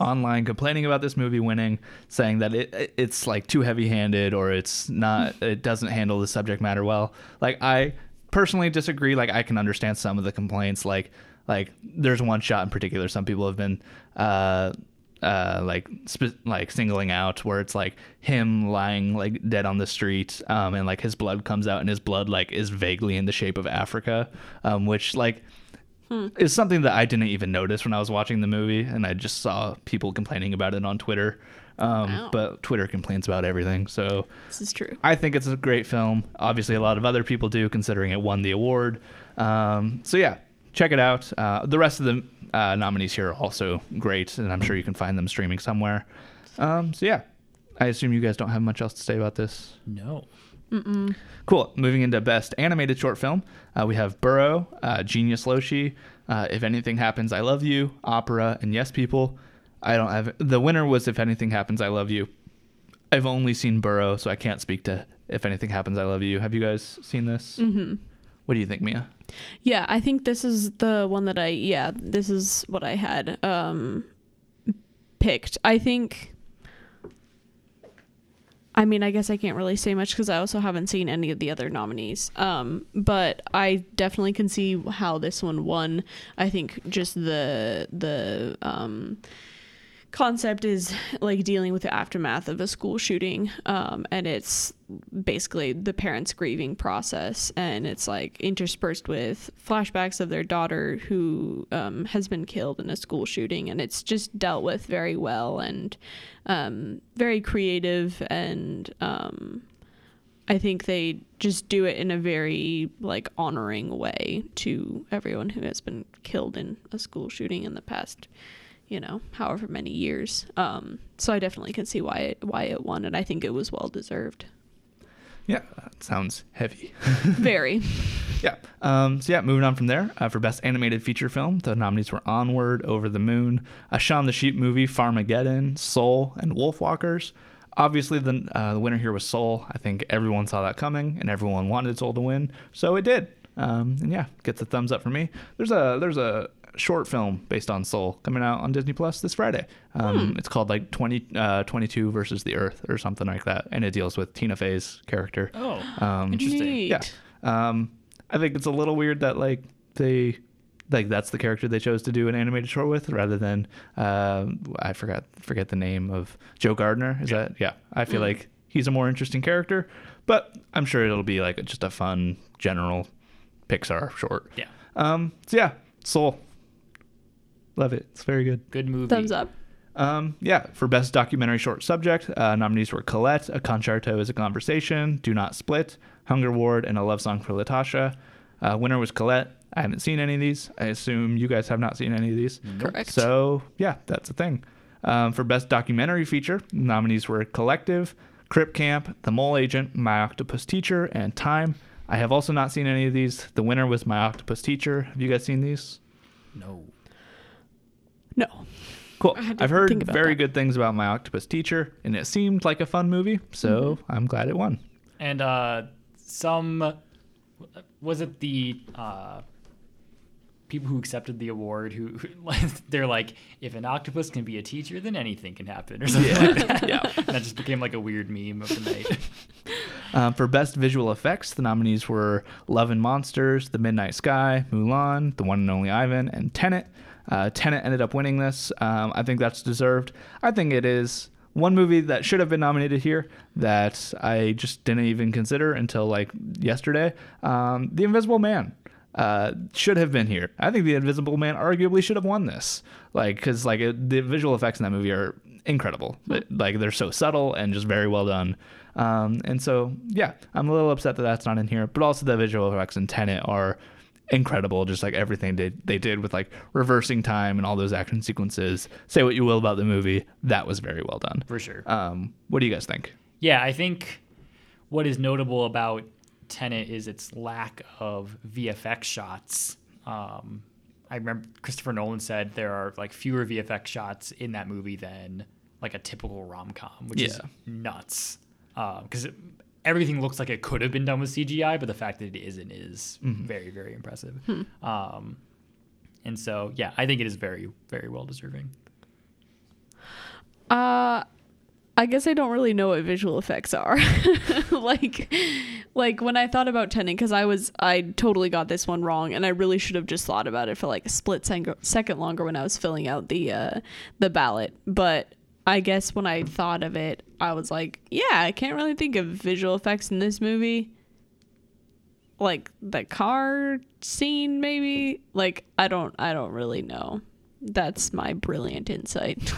online complaining about this movie winning saying that it it's like too heavy-handed or it's not [LAUGHS] it doesn't handle the subject matter well. Like i personally disagree. Like i can understand some of the complaints. Like like there's one shot in particular some people have been uh uh like sp- like singling out where it's like him lying like dead on the street um and like his blood comes out and his blood like is vaguely in the shape of africa um which like is something that I didn't even notice when I was watching the movie, and I just saw people complaining about it on Twitter. Um, Wow. But Twitter complains about everything, so This is true. I think it's a great film. Obviously, a lot of other people do, considering it won the award. Um, so yeah, check it out. Uh, the rest of the uh, nominees here are also great, and I'm sure you can find them streaming somewhere. Um, so yeah, I assume you guys don't have much else to say about this. no Cool. Moving into best animated short film, uh, we have Burrow, uh, Genius Loci, uh, If Anything Happens, I Love You, Opera, and Yes People. I don't have the winner was If Anything Happens, I Love You. I've only seen Burrow, so I can't speak to If Anything Happens, I Love You. Have you guys seen this? Mm-hmm. What do you think, Mia? Yeah, I think this is the one that I yeah, this is what I had um picked. I think I mean, I guess I can't really say much cuz I also haven't seen any of the other nominees. Um but I definitely can see how this one won. I think just the the um concept is like dealing with the aftermath of a school shooting um, and it's basically the parents grieving process and it's like interspersed with flashbacks of their daughter who um, has been killed in a school shooting and it's just dealt with very well and um, very creative and um, I think they just do it in a very like honoring way to everyone who has been killed in a school shooting in the past you know, however many years. Um, so I definitely can see why it, why it won, and I think it was well deserved. Yeah, that sounds heavy. [LAUGHS] Very. Yeah. Um, so yeah, moving on from there uh, for best animated feature film, the nominees were Onward, Over the Moon, a Shaun the Sheep movie, Farmageddon, Soul, and Wolfwalkers. Obviously, the uh, the winner here was Soul. I think everyone saw that coming, and everyone wanted Soul to win, so it did. Um, and yeah, gets a thumbs up for me. There's a there's a short film based on Soul coming out on Disney Plus this Friday. Um, It's called like 20, uh, 22 versus the Earth or something like that, and it deals with Tina Fey's character. Oh, Um, interesting. Yeah. Um, I think it's a little weird that like they like that's the character they chose to do an animated short with rather than uh, I forgot forget the name of Joe Gardner. Is that yeah? I feel like he's a more interesting character, but I'm sure it'll be like just a fun general Pixar short. Yeah. Um. So yeah, Soul. Love it. It's very good. Good movie. Thumbs up. Um, yeah, for best documentary short subject, uh, nominees were Colette, A Concerto is a Conversation, Do Not Split, Hunger Ward, and A Love Song for Latasha. Uh, winner was Colette. I haven't seen any of these. I assume you guys have not seen any of these. Correct. So, yeah, that's a thing. Um, for best documentary feature, nominees were Collective, Crip Camp, The Mole Agent, My Octopus Teacher, and Time. I have also not seen any of these. The winner was My Octopus Teacher. Have you guys seen these? No. No. Cool. I had to I've heard very that. good things about My Octopus Teacher, and it seemed like a fun movie, so Mm-hmm. I'm glad it won. And uh, some was it the uh, people who accepted the award who, who [LAUGHS] they're like, if an octopus can be a teacher, then anything can happen, or something like that. Yeah. [LAUGHS] And that just became like a weird meme of the night. [LAUGHS] Um, for Best Visual Effects, the nominees were Love and Monsters, The Midnight Sky, Mulan, The One and Only Ivan, and Tenet. Uh, Tenet ended up winning this. Um, I think that's deserved. I think it is one movie that should have been nominated here that I just didn't even consider until like yesterday. Um, the Invisible Man. uh, should have been here. I think The Invisible Man arguably should have won this. Like, because like it, the visual effects in that movie are incredible. Like they're so subtle and just very well done. Um, and so yeah, I'm a little upset that that's not in here. But also the visual effects in Tenet are incredible. Just like everything they they did with like reversing time and all those action sequences. Say what you will about the movie, that was very well done. for sure. Um, what do you guys think? Yeah, I think what is notable about Tenet is its lack of VFX shots. Um, I remember Christopher Nolan said there are like fewer VFX shots in that movie than like a typical rom com, which is Yeah. nuts. Because everything looks like it could have been done with CGI, but the fact that it isn't is very, very impressive. Um, and so, yeah, I think it is very, very well deserving. Uh I guess I don't really know what visual effects are. [LAUGHS] like like when I thought about Tenet cuz I was I totally got this one wrong and I really should have just thought about it for like a split sec- second longer when I was filling out the uh the ballot. But I guess when I thought of it, I was like, yeah, I can't really think of visual effects in this movie. Like the car scene maybe? Like I don't I don't really know. That's my brilliant insight.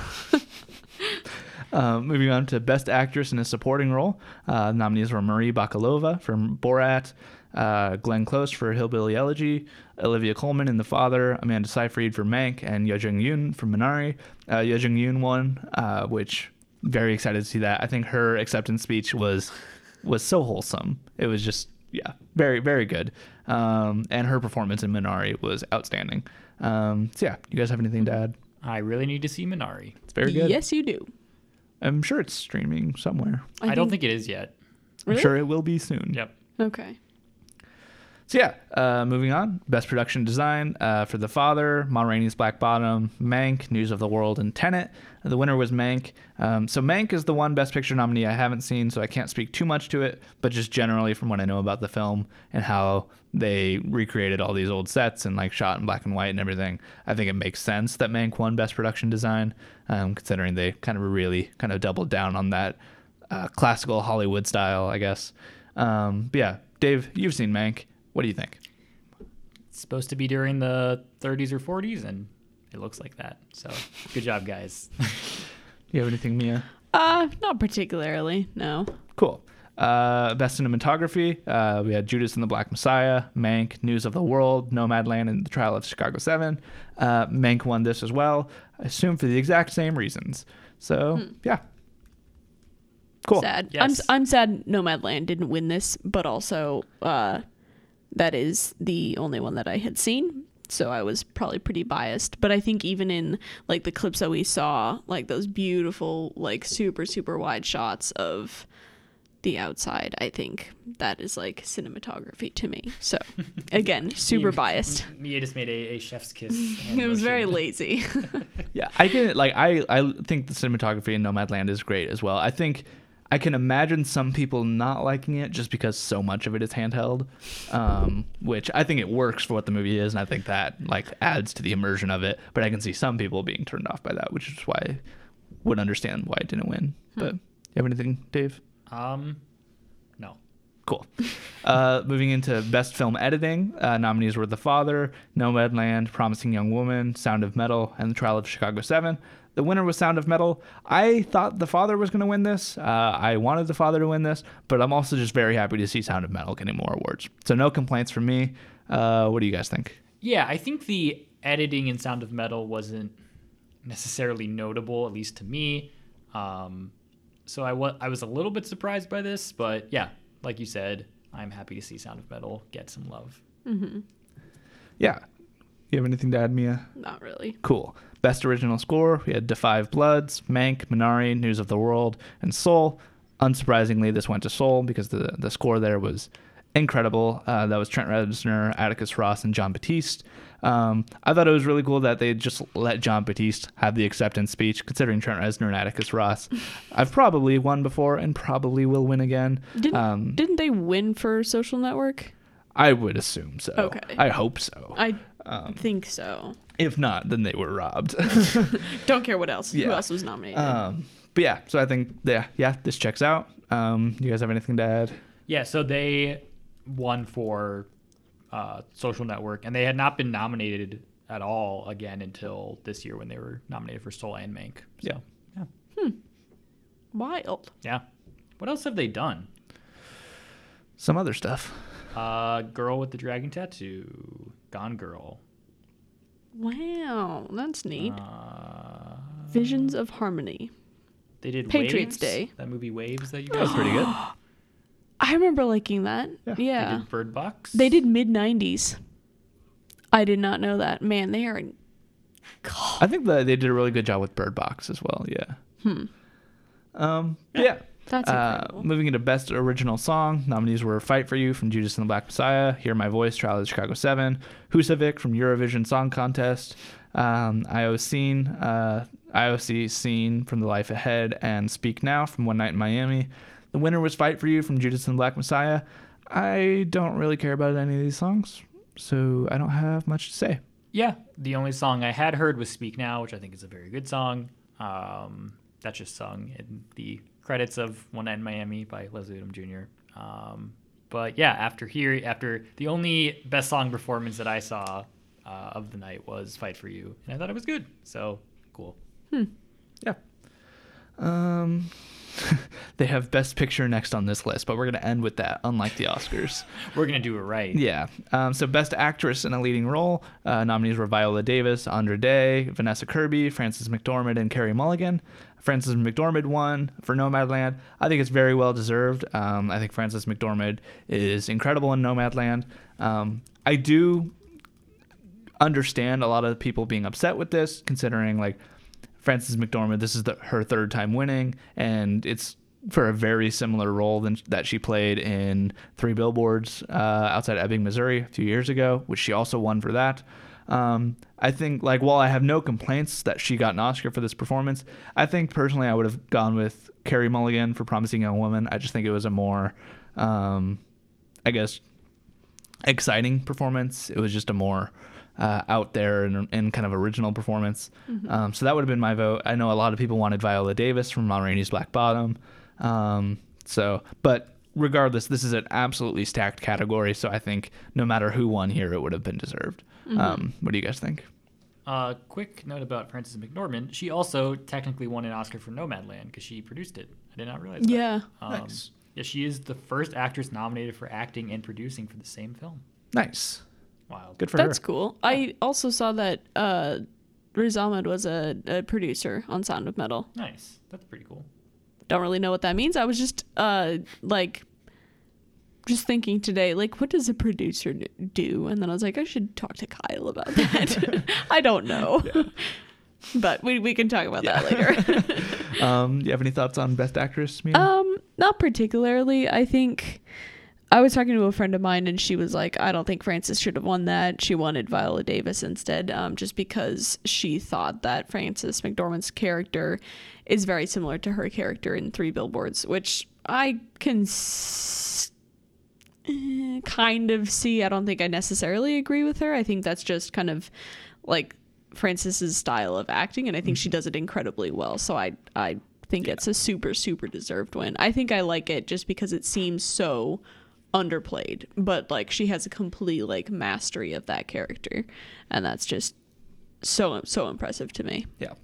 Um, [LAUGHS] moving on to Best Actress in a Supporting Role, uh, nominees were Marie Bakalova from Borat, uh, Glenn Close for Hillbilly Elegy, Olivia Colman in The Father, Amanda Seyfried for Mank, and Yo Jung Yoon from Minari. Uh, Yo Jung Yoon won, uh, which very excited to see that. I think her acceptance speech was was so wholesome. It was just yeah, very very good. Um, and her performance in Minari was outstanding. Um, so yeah, you guys have anything to add? I really need to see Minari. It's very good. Yes, you do. I'm sure it's streaming somewhere. I, don't think it is yet. Really? I'm sure it will be soon. Yep. Okay. So yeah, uh, moving on. Best production design uh, for The Father, Ma Rainey's Black Bottom, Mank, News of the World, and Tenet. The winner was Mank. Um, so Mank is the one Best Picture nominee I haven't seen, so I can't speak too much to it. But just generally from what I know about the film and how they recreated all these old sets and like shot in black and white and everything, I think it makes sense that Mank won Best Production Design, um, considering they kind of really kind of doubled down on that uh, classical Hollywood style, I guess. Um, but yeah, Dave, you've seen Mank. What do you think? It's supposed to be during the 30s or 40s, and it looks like that. So good job, guys. Do [LAUGHS] you have anything, Mia? Uh, not particularly. No. Cool. Uh, best cinematography. Uh, we had Judas and the Black Messiah, Mank, News of the World, Nomadland, and the Trial of Chicago Seven. Uh, Mank won this as well. I assume for the exact same reasons. So yeah, cool. Sad. Yes. I'm I'm sad Nomadland didn't win this, but also uh that is the only one that I had seen. So I was probably pretty biased. But I think even in like the clips that we saw, like those beautiful, like super, super wide shots of the outside, I think that is like cinematography to me. So [LAUGHS] again, super biased. [LAUGHS] Mia just made a, a chef's kiss. [LAUGHS] It was very lazy. Yeah, I can like I I think the cinematography in Nomadland is great as well. I think I can imagine some people not liking it just because so much of it is handheld, um, which I think it works for what the movie is, and I think that like adds to the immersion of it. But I can see some people being turned off by that, which is why I would understand why it didn't win. But you have anything, Dave? Um, no. Cool. [LAUGHS] Uh, moving into best film editing, uh, nominees were The Father, Nomadland, Promising Young Woman, Sound of Metal, and The Trial of Chicago 7. The winner was Sound of Metal. I thought The Father was going to win this. Uh, I wanted The Father to win this, but I'm also just very happy to see Sound of Metal getting more awards. So no complaints from me. Uh, what do you guys think? Yeah, I think the editing in Sound of Metal wasn't necessarily notable, at least to me. Um, so I wa- I was a little bit surprised by this, but yeah, like you said, I'm happy to see Sound of Metal get some love. Yeah. You have anything to add, Mia? Not really. Cool. Best original score, we had Da 5 Bloods, Mank, Minari, News of the World, and Soul. Unsurprisingly, this went to Soul because the, the score there was incredible. Uh, that was Trent Reznor, Atticus Ross, and Jon Batiste. Um, I thought it was really cool that they just let Jon Batiste have the acceptance speech, considering Trent Reznor and Atticus Ross. [LAUGHS] I've probably won before and probably will win again. Didn't Um, didn't they win for Social Network? I would assume so. Okay. I hope so. I think so. If not, then they were robbed. [LAUGHS] [LAUGHS] Don't care what else. Who Yeah. else was nominated? Um, but yeah, so I think yeah, yeah, this checks out. Um, you guys have anything to add? Yeah, so they won for uh, Social Network, and they had not been nominated at all again until this year when they were nominated for Soul and Mank. So, Yeah. yeah, Wild. yeah. What else have they done? Some other stuff. Uh, Girl with the Dragon Tattoo, Gone Girl. Wow, that's neat. Uh, Visions of Harmony. they did Patriots Waves, Day. That movie Waves that you guys Pretty good. [GASPS] I remember liking that. Yeah. Yeah. They did Bird Box. They did Mid90s. I did not know that. Man, they are. God. I think that they did a really good job with Bird Box as well. Yeah. Hmm. Um. Yeah. That's Uh, incredible. moving into best original song, nominees were "Fight for You" from Judas and the Black Messiah, "Hear My Voice" Trial of the Chicago Seven, "Husavik" from Eurovision Song Contest, um, "IO Scene," uh, "IOC Scene" from The Life Ahead, and "Speak Now" from One Night in Miami. The winner was "Fight for You" from Judas and the Black Messiah. I don't really care about any of these songs, so I don't have much to say. Yeah, the only song I had heard was "Speak Now," which I think is a very good song. Um, that's just sung in the credits of One Night in Miami by Leslie Odom Jr. Um, but yeah, after here, after the only best song performance that I saw uh, of the night was "Fight for You," and I thought it was good. So cool. Yeah. Um, [LAUGHS] they have Best Picture next on this list, but we're gonna end with that. Unlike the Oscars. We're gonna do it right. Yeah. Um, so Best Actress in a Leading Role uh, nominees were Viola Davis, Andra Day, Vanessa Kirby, Frances McDormand, and Carey Mulligan. Frances McDormand won for Nomadland. I think it's very well deserved. Um, I think Frances McDormand is incredible in Nomadland. Um, I do understand a lot of people being upset with this, considering like Frances McDormand, this is the, her third time winning, and it's for a very similar role than that she played in Three Billboards uh, outside Ebbing, Missouri, a few years ago, which she also won for that. Um, I think like while I have no complaints that she got an Oscar for this performance, I think personally I would have gone with Carey Mulligan for Promising Young Woman. I just think it was a more, um, I guess, exciting performance. It was just a more uh, out there and, and kind of original performance. Um, so that would have been my vote. I know a lot of people wanted Viola Davis from Ma Rainey's Black Bottom. Um, so, but regardless, this is an absolutely stacked category. So I think no matter who won here, it would have been deserved. Um, what do you guys think? Uh, quick note about Frances McDormand. She also technically won an Oscar for Nomadland because she produced it. I did not realize that. Yeah. Um, Nice. Yeah, she is the first actress nominated for acting and producing for the same film. Nice. Wild. Good for That's her. cool. I also saw that uh, Riz Ahmed was a, a producer on Sound of Metal. Nice. That's pretty cool. Don't really know what that means. I was just uh, like just thinking today, like, what does a producer do? And then I was like, I should talk to Kyle about [LAUGHS] that. [LAUGHS] I don't know. [LAUGHS] But we, we can talk about that later. Um, do you have any thoughts on Best Actress? Mia? Um, not particularly. I think I was talking to a friend of mine, and she was like, "I don't think Frances should have won that. She wanted Viola Davis instead, um, just because she thought that Frances McDormand's character is very similar to her character in Three Billboards, which I can." S- eh, kind of see i don't think i necessarily agree with her i think that's just kind of like Frances's style of acting, and I think she does it incredibly well. So I I think it's a super super deserved win. I think I like it just because it seems so underplayed, but like she has a complete like mastery of that character, and that's just so so impressive to me. Yeah.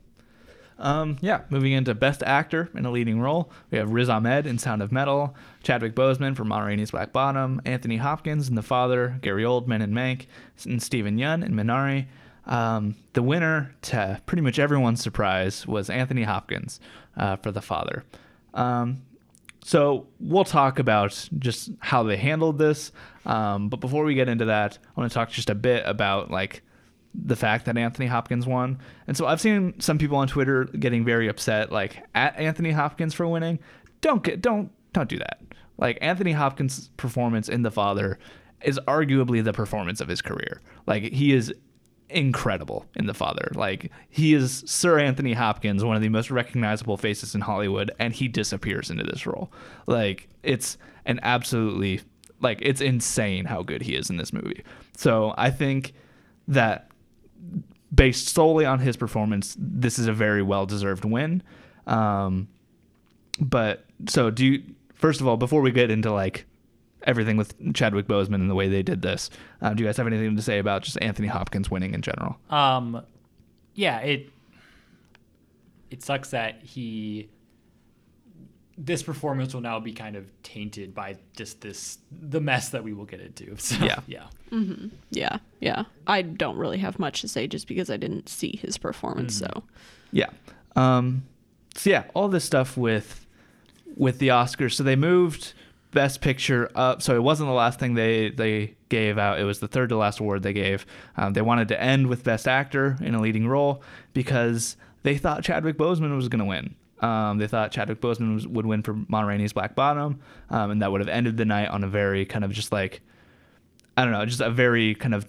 Um, yeah, moving into Best Actor in a Leading Role, we have Riz Ahmed in Sound of Metal, Chadwick Boseman for Ma Rainey's Black Bottom, Anthony Hopkins in The Father, Gary Oldman in Mank, and Steven Yeun in Minari. Um, the winner, to pretty much everyone's surprise, was Anthony Hopkins uh, for The Father. Um, so we'll talk about just how they handled this. Um, but before we get into that, I want to talk just a bit about like the fact that Anthony Hopkins won. And so I've seen some people on Twitter getting very upset, like at Anthony Hopkins for winning. Don't get don't don't do that. Like Anthony Hopkins' performance in The Father is arguably the performance of his career. Like he is incredible in The Father. Like he is Sir Anthony Hopkins, one of the most recognizable faces in Hollywood, and he disappears into this role. Like it's an absolutely like it's insane how good he is in this movie. So I think that based solely on his performance, this is a very well deserved win. Um, but so do you, first of all, before we get into like everything with Chadwick Boseman and the way they did this, uh, do you guys have anything to say about just Anthony Hopkins winning in general? Um, yeah, it it sucks that he this performance will now be kind of tainted by just this the mess that we will get into. [LAUGHS] So, Yeah. yeah. Yeah, yeah. I don't really have much to say just because I didn't see his performance. So Yeah. Um, so yeah, all this stuff with with the Oscars. So they moved Best Picture up. So it wasn't the last thing they they gave out. It was the third to last award they gave. Um, they wanted to end with Best Actor in a leading role because they thought Chadwick Boseman was going to win. Um, they thought Chadwick Boseman was, would win for Ma Rainey's Black Bottom, um, and that would have ended the night on a very kind of just like I don't know, just a very kind of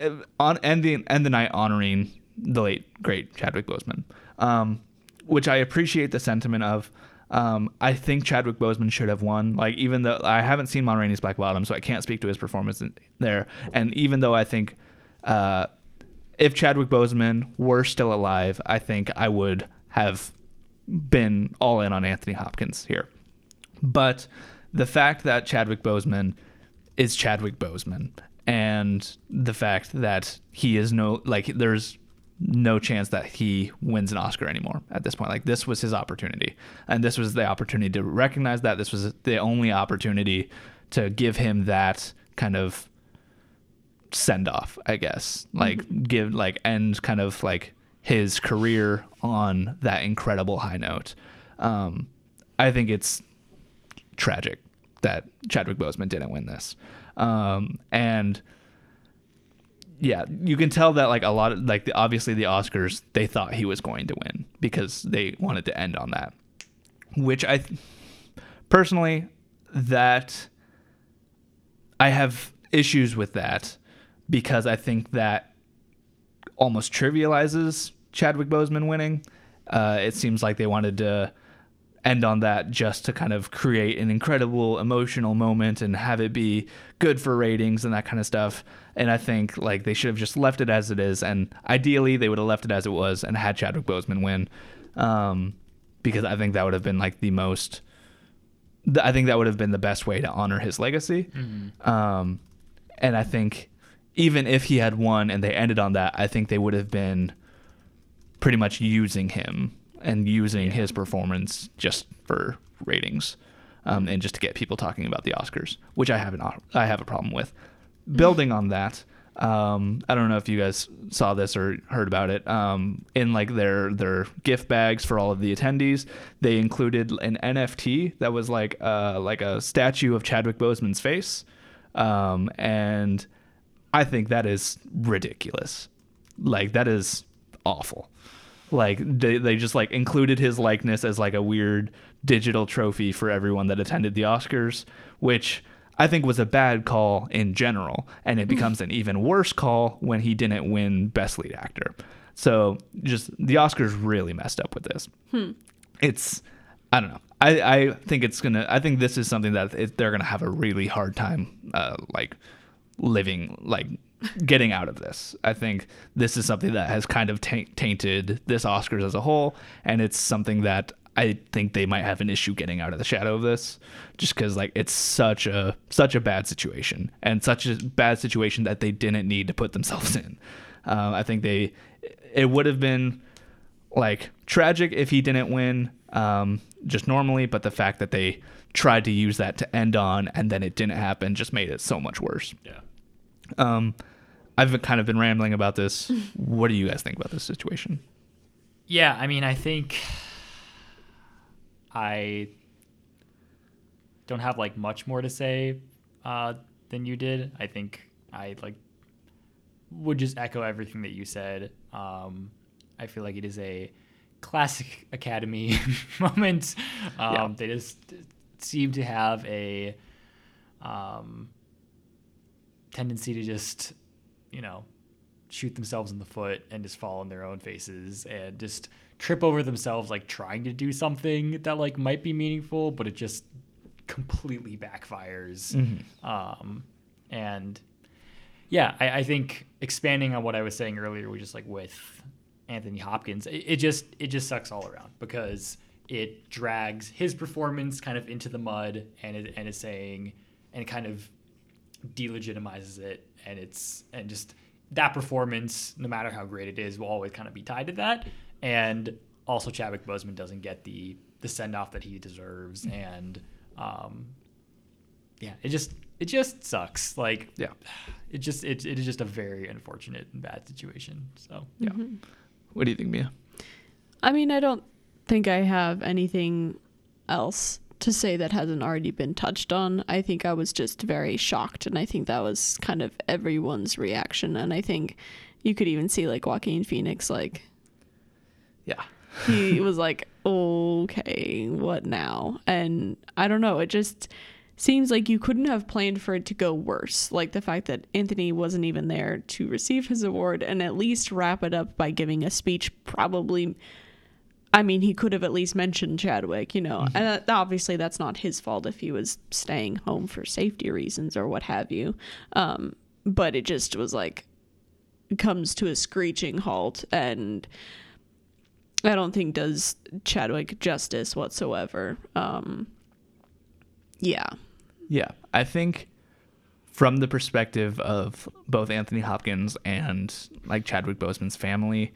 uh, on end the end the night honoring the late great Chadwick Boseman, um, which I appreciate the sentiment of. Um, I think Chadwick Boseman should have won. Like even though I haven't seen Ma Rainey's Black Bottom, so I can't speak to his performance in, there. And even though I think uh, if Chadwick Boseman were still alive, I think I would have been all in on Anthony Hopkins here. But the fact that Chadwick Boseman is Chadwick Boseman and the fact that he is no like there's no chance that he wins an Oscar anymore at this point. Like this was his opportunity. And this was the opportunity to recognize that this was the only opportunity to give him that kind of send off, I guess. Like give like end kind of like his career on that incredible high note. Um, I think it's tragic that Chadwick Boseman didn't win this. Um, and yeah, you can tell that like a lot of like the, obviously the Oscars they thought he was going to win because they wanted to end on that. Which I th- personally that I have issues with that because I think that almost trivializes Chadwick Boseman winning. Uh, it seems like they wanted to end on that just to kind of create an incredible emotional moment and have it be good for ratings and that kind of stuff. And I think like they should have just left it as it is. And ideally, they would have left it as it was and had Chadwick Boseman win, um, because I think that would have been like the most. I think that would have been the best way to honor his legacy. Um, and I think even if he had won and they ended on that, I think they would have been pretty much using him and using his performance just for ratings um, and just to get people talking about the Oscars, which I have an I have a problem with. Building on that, Um, I don't know if you guys saw this or heard about it. Um, in like their their gift bags for all of the attendees, they included an NFT that was like uh, like a statue of Chadwick Boseman's face, um, and I think that is ridiculous. Like that is awful. Like they, they just like included his likeness as like a weird digital trophy for everyone that attended the Oscars, which I think was a bad call in general, and it becomes an even worse call when he didn't win Best Lead Actor. So just the Oscars really messed up with this. It's I don't know. I, I think it's gonna. I think this is something that it, they're gonna have a really hard time, uh, like living, like getting out of this. I think this is something that has kind of taint, tainted this Oscars as a whole, and it's something that I think they might have an issue getting out of the shadow of this, just because like it's such a such a bad situation and such a bad situation that they didn't need to put themselves in. Uh, I think they it would have been like tragic if he didn't win um, just normally, but the fact that they tried to use that to end on and then it didn't happen just made it so much worse. Yeah. Um, I've kind of been rambling about this. [LAUGHS] what do you guys think about this situation? Yeah, I mean, I think I don't have like much more to say uh, than you did. I think I like would just echo everything that you said. Um, I feel like it is a classic Academy [LAUGHS] moment. Um, Yeah. They just seem to have a um, tendency to just, you know, shoot themselves in the foot and just fall on their own faces and just trip over themselves like trying to do something that like might be meaningful but it just completely backfires. Um and yeah I, I think expanding on what i was saying earlier was just like with anthony hopkins it, it just it just sucks all around because it drags his performance kind of into the mud and it and is saying and kind of delegitimizes it and it's and just that performance no matter how great it is will always kind of be tied to that and also Chadwick Boseman doesn't get the the send off that he deserves and um yeah it just it just sucks like Yeah. it just it, it is just a very unfortunate and bad situation so Yeah. What do you think, Mia? I mean, I don't think I have anything else to say that hasn't already been touched on. I think I was just very shocked, and I think that was kind of everyone's reaction. And I think you could even see like Joaquin Phoenix, like Yeah. he [LAUGHS] was like, okay, what now? And I don't know. It just seems like you couldn't have planned for it to go worse. Like the fact that Anthony wasn't even there to receive his award and at least wrap it up by giving a speech, probably. I mean, he could have at least mentioned Chadwick, you know, and uh, obviously that's not his fault if he was staying home for safety reasons or what have you. Um, but it just was like, comes to a screeching halt and I don't think does Chadwick justice whatsoever. Um, yeah, Yeah, I think from the perspective of both Anthony Hopkins and like Chadwick Boseman's family,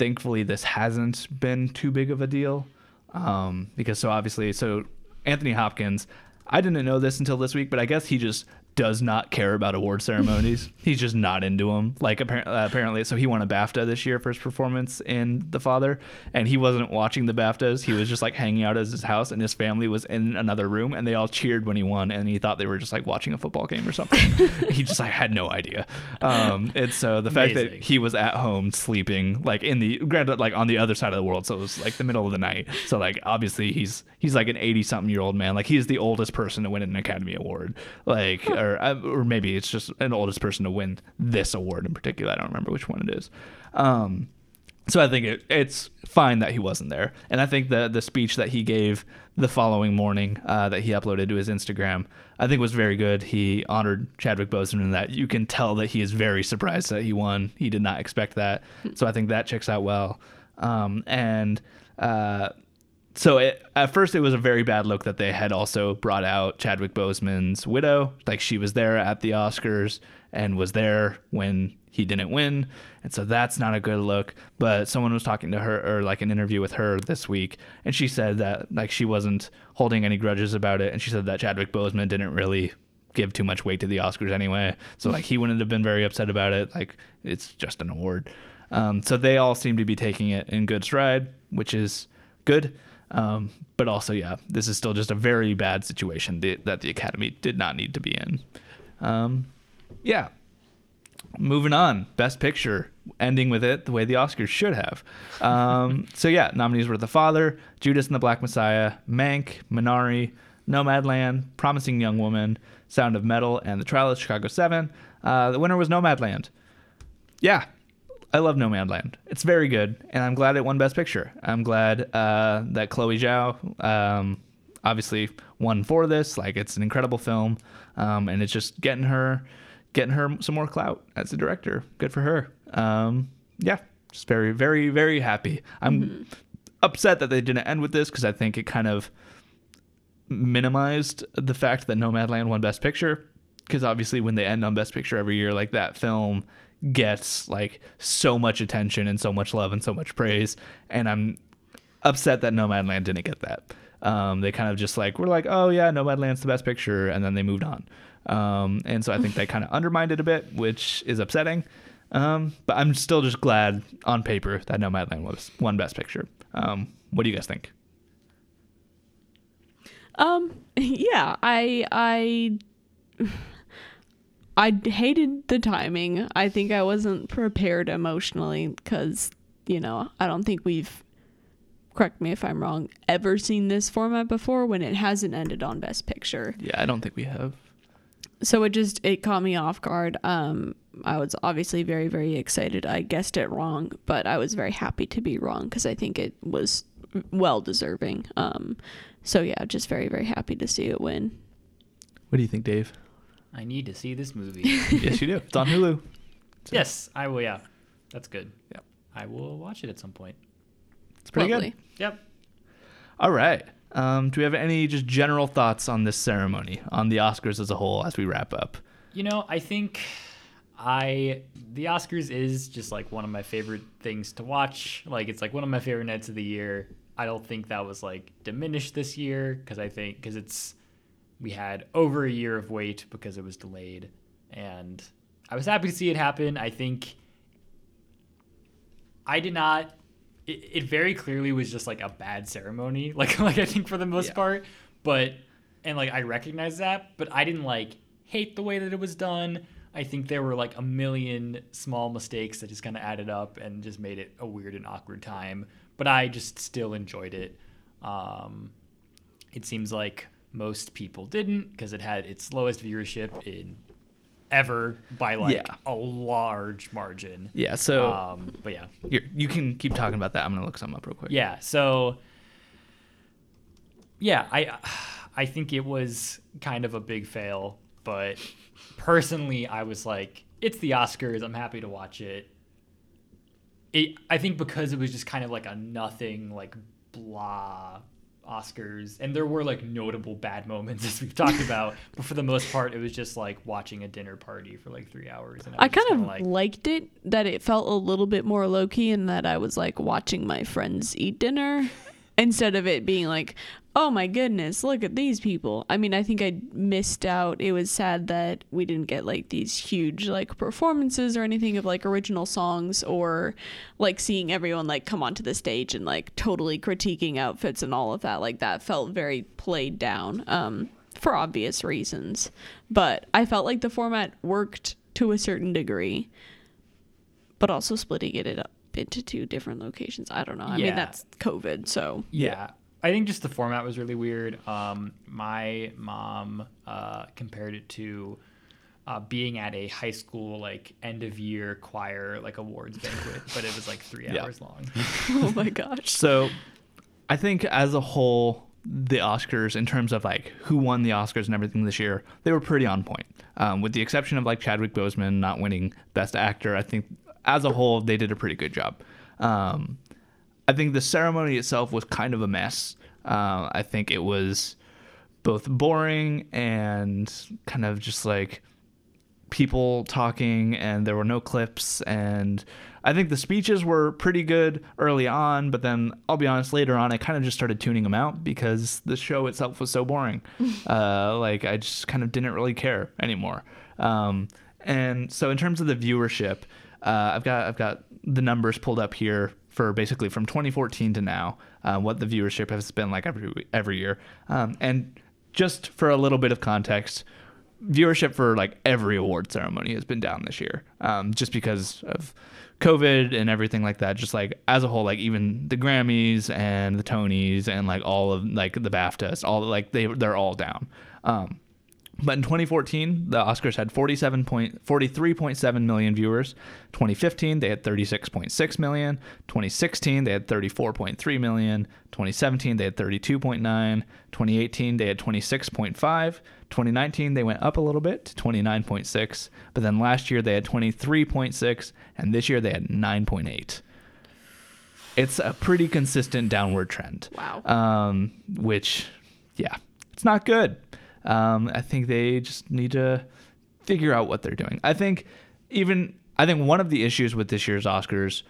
thankfully this hasn't been too big of a deal. Um, because so obviously, so Anthony Hopkins, I didn't know this until this week, but I guess he just does not care about award ceremonies. [LAUGHS] He's just not into them. Like apparently, uh, apparently, so he won a BAFTA this year for his performance in The Father, and he wasn't watching the BAFTAs. He was just like hanging out at his house, and his family was in another room, and they all cheered when he won, and he thought they were just like watching a football game or something. [LAUGHS] he just like had no idea. Um, and so the fact that he was at home sleeping, like in the granted, like on the other side of the world, so it was like the middle of the night. So like obviously he's he's like an eighty something year old man. Like he's the oldest person to win an Academy Award. Like or uh, or maybe it's just an oldest person to win this award in particular. I don't remember which one it is. Um, so I think it, it's fine that he wasn't there, and I think the the speech that he gave the following morning uh, that he uploaded to his Instagram, I think was very good. He honored Chadwick Boseman in that you can tell that he is very surprised that he won. He did not expect that, so I think that checks out well. Um, and uh, so it, at first it was a very bad look that they had also brought out Chadwick Boseman's widow, like she was there at the Oscars and was there when he didn't win, and so that's not a good look. But someone was talking to her or like an interview with her this week, and she said that like she wasn't holding any grudges about it, and she said that Chadwick Boseman didn't really give too much weight to the Oscars anyway. So like he wouldn't have been very upset about it. Like it's just an award. Um, so they all seem to be taking it in good stride, which is good. Um, but also, yeah, this is still just a very bad situation that, that the Academy did not need to be in. Um, yeah. Moving on, Best Picture, ending with it the way the Oscars should have. Um, [LAUGHS] so yeah, nominees were The Father, Judas and the Black Messiah, Mank, Minari, Nomadland, Promising Young Woman, Sound of Metal, and The Trial of Chicago Seven. Uh, the winner was Nomadland. Yeah, I love Nomadland. It's very good, and I'm glad it won Best Picture. I'm glad uh, that Chloe Zhao um, obviously won for this. Like, it's an incredible film, um, and it's just getting her getting her some more clout as a director. Good for her. Um, yeah, just very, very, very happy. I'm upset that they didn't end with this because I think it kind of minimized the fact that Nomadland won Best Picture. Because obviously, when they end on Best Picture every year, like that film gets like so much attention and so much love and so much praise, and I'm upset that Nomadland didn't get that. Um, they kind of just like we're like, oh yeah, Nomadland's the best picture, and then they moved on. Um, and so I think they kind of [LAUGHS] undermined it a bit, which is upsetting. Um, but I'm still just glad on paper that Nomadland was one best picture. Um, what do you guys think? Um, [LAUGHS] yeah, I I I hated the timing. I think I wasn't prepared emotionally because you know I don't think we've correct me if I'm wrong ever seen this format before when it hasn't ended on Best Picture. Yeah, I don't think we have. So it just it caught me off guard. Um, I was obviously very very excited. I guessed it wrong, but I was very happy to be wrong because I think it was well deserving. Um, so yeah, just very very happy to see it win. What do you think, Dave? I need to see this movie. [LAUGHS] yes, you do. It's on Hulu. [LAUGHS] yes, I will. Yeah, that's good. Yeah, I will watch it at some point. It's pretty Lovely. good. Yep. All right. Um, do we have any just general thoughts on this ceremony, on the Oscars as a whole, as we wrap up? You know, I think I the Oscars is just like one of my favorite things to watch. Like it's like one of my favorite nights of the year. I don't think that was like diminished this year because I think because it's we had over a year of wait because it was delayed, and I was happy to see it happen. I think I did not. It, it very clearly was just like a bad ceremony. [LAUGHS] Like like I think for the most Yeah. part, but and like I recognize that, but I didn't like hate the way that it was done. I think there were like a million small mistakes that just kind of added up and just made it a weird and awkward time. But I just still enjoyed it. Um, it seems like most people didn't because it had its lowest viewership in ever by like Yeah. a large margin. Yeah, so Um, but yeah, you can keep talking about that. I'm going to look something up real quick. yeah. So yeah, I I think it was kind of a big fail, but personally, I was like, it's the Oscars. I'm happy to watch it. It I think because it was just kind of like a nothing, like blah Oscars, and there were like notable bad moments [LAUGHS] as we've talked about, but for the most part, it was just like watching a dinner party for like three hours. And I, I kind of like, liked it that it felt a little bit more low key and that I was like watching my friends eat dinner instead of it being like, oh my goodness, look at these people. I mean, I think I missed out. It was sad that we didn't get like these huge like performances or anything of like original songs or like seeing everyone like come onto the stage and like totally critiquing outfits and all of that. Like that felt very played down. Um for obvious reasons. But I felt like the format worked to a certain degree, but also splitting it up into two different locations. I don't know. I Yeah. mean, that's COVID, so Yeah. I think just the format was really weird. Um, my mom uh, compared it to uh, being at a high school like end of year choir like awards banquet, but it was like three Yeah. hours long. [LAUGHS] oh my gosh. So I think as a whole, the Oscars, in terms of like who won the Oscars and everything this year, they were pretty on point. Um, with the exception of like Chadwick Boseman not winning Best Actor, I think as a whole they did a pretty good job. Um, I think the ceremony itself was kind of a mess. Uh, I think it was both boring and kind of just like people talking and there were no clips and I think the speeches were pretty good early on, but then I'll be honest, later on I kind of just started tuning them out because the show itself was so boring. [LAUGHS] uh, like I just kind of didn't really care anymore. Um, and so in terms of the viewership, uh, I've got I've got the numbers pulled up here for basically from 2014 to now, uh, what the viewership has been like every every year. Um, and just for a little bit of context, viewership for like every award ceremony has been down this year, um, just because of COVID and everything like that. Just like as a whole, like even the Grammys and the Tonys and like all of like the BAFTAs, all like they they're all down. Um, but in 2014, the Oscars had 47 point, 43.7 million viewers. 2015, they had 36.6 million. 2016, they had 34.3 million. 2017, they had 32.9. 2018, they had 26.5. 2019, they went up a little bit to 29.6. But then last year, they had 23.6. And this year, they had 9.8. It's a pretty consistent downward trend. Wow. Um, which, yeah, it's not good. Um, I think they just need to figure out what they're doing. I think even I think one of the issues with this year's Oscars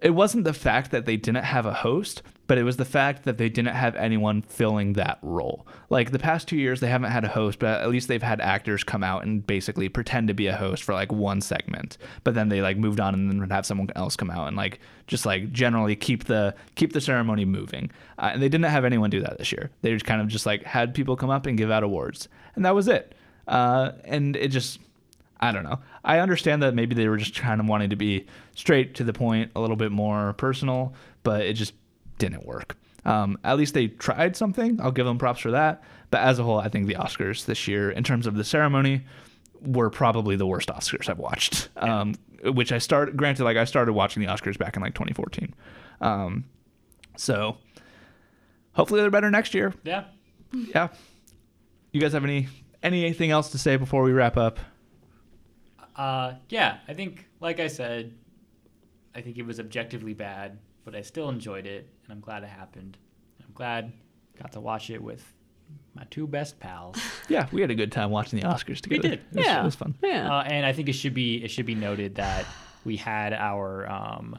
it wasn't the fact that they didn't have a host, but it was the fact that they didn't have anyone filling that role. Like the past two years, they haven't had a host, but at least they've had actors come out and basically pretend to be a host for like one segment. But then they like moved on and then would have someone else come out and like just like generally keep the keep the ceremony moving. Uh, and they didn't have anyone do that this year. They just kind of just like had people come up and give out awards, and that was it. Uh, and it just I don't know. I understand that maybe they were just kind of wanting to be straight to the point, a little bit more personal, but it just didn't work. Um, at least they tried something. I'll give them props for that. But as a whole, I think the Oscars this year, in terms of the ceremony, were probably the worst Oscars I've watched. Um, which I started, granted, like I started watching the Oscars back in like 2014. Um, so hopefully they're better next year. Yeah. Yeah. You guys have any anything else to say before we wrap up? Uh, yeah, I think, like I said, I think it was objectively bad, but I still enjoyed it, and I'm glad it happened. I'm glad got to watch it with my two best pals. [LAUGHS] Yeah, we had a good time watching the Oscars together. We did. It was, yeah. it was fun. Yeah. Uh, and I think it should be it should be noted that we had our um,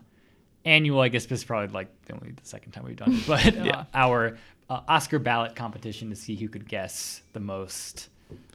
annual. I guess this is probably like the only the second time we've done it, [LAUGHS] but uh, our uh, Oscar ballot competition to see who could guess the most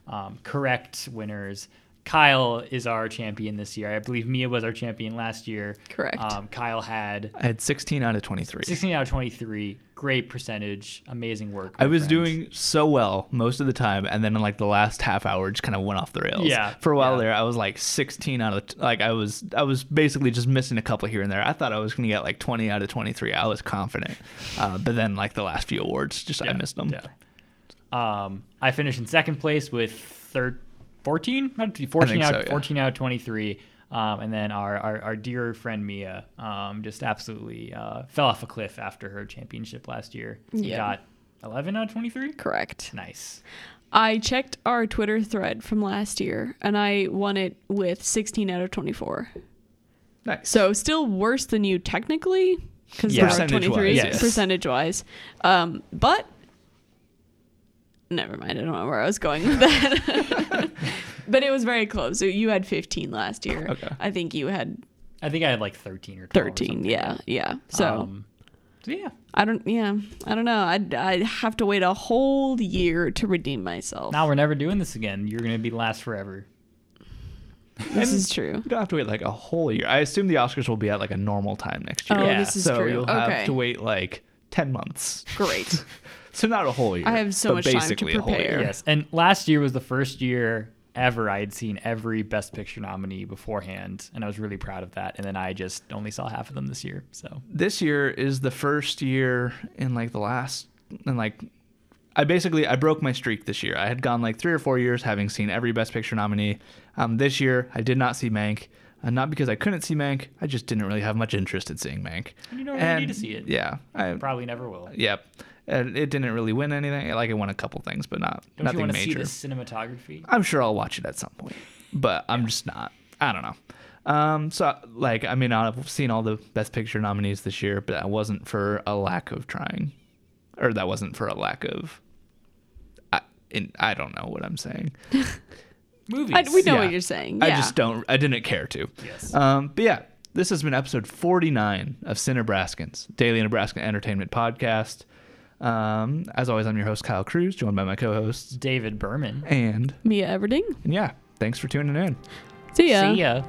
um, correct winners. Kyle is our champion this year. I believe Mia was our champion last year. Correct. Um, Kyle had I had 16 out of 23. 16 out of 23. Great percentage. Amazing work. I was friend. doing so well most of the time, and then in like the last half hour, just kind of went off the rails. Yeah, For a while yeah. there, I was like 16 out of like I was I was basically just missing a couple here and there. I thought I was gonna get like 20 out of 23. I was confident, uh, but then like the last few awards, just I missed them. Yeah. Um, I finished in second place with third, 14, Not 14 out, so, yeah. 14 out of 23. Um, and then our, our, our dear friend Mia um, just absolutely uh, fell off a cliff after her championship last year. She Yeah. got 11 out of 23. Correct. Nice. I checked our Twitter thread from last year and I won it with 16 out of 24. Nice. So still worse than you technically because Yeah. there are 23 Percentage-wise, yes. percentage wise. Um, but never mind. I don't know where I was going with that. [LAUGHS] but it was very close. So you had 15 last year. Okay. I think you had I think I had like 13 or 12. or 13. something. Yeah. Yeah. So Um, so yeah. I don't, yeah, I don't know. I'd, I'd have to wait a whole year to redeem myself. Now we're never doing this again. You're going to be last forever. this is true. You don't have to wait like a whole year. I assume the Oscars will be at like a normal time next year. Oh, Yeah. this is so true. you'll have to wait like 10 months. Great. [LAUGHS] So not a whole year. I have so but much time to basically a whole prepare. year. Yes, and last year was the first year ever I had seen every Best Picture nominee beforehand, and I was really proud of that. And then I just only saw half of them this year. So this year is the first year in like the last and like I basically I broke my streak this year. I had gone like three or four years having seen every Best Picture nominee. Um, this year I did not see Mank, uh, not because I couldn't see Mank. I just didn't really have much interest in seeing Mank. And you don't really need to see it. Yeah, I, probably never will. yep. And it didn't really win anything. Like it won a couple things, but not Don't you nothing want to see major. the cinematography? I'm sure I'll watch it at some point, but I'm just not. I don't know. Um, so like, I mean, I've seen all the Best Picture nominees this year, but that wasn't for a lack of trying, or that wasn't for a lack of. I, in, I don't know what I'm saying. [LAUGHS] movies. I, we know Yeah. what you're saying. I just don't. I didn't care to. Yes. Um, but yeah, this has been episode 49 of Cinebraskins, Daily Nebraskan Entertainment Podcast. Um, as always, I'm your host Kyle Cruz, joined by my co-hosts David Berman. and Mia Everding. and yeah, thanks for tuning in. See ya. See ya.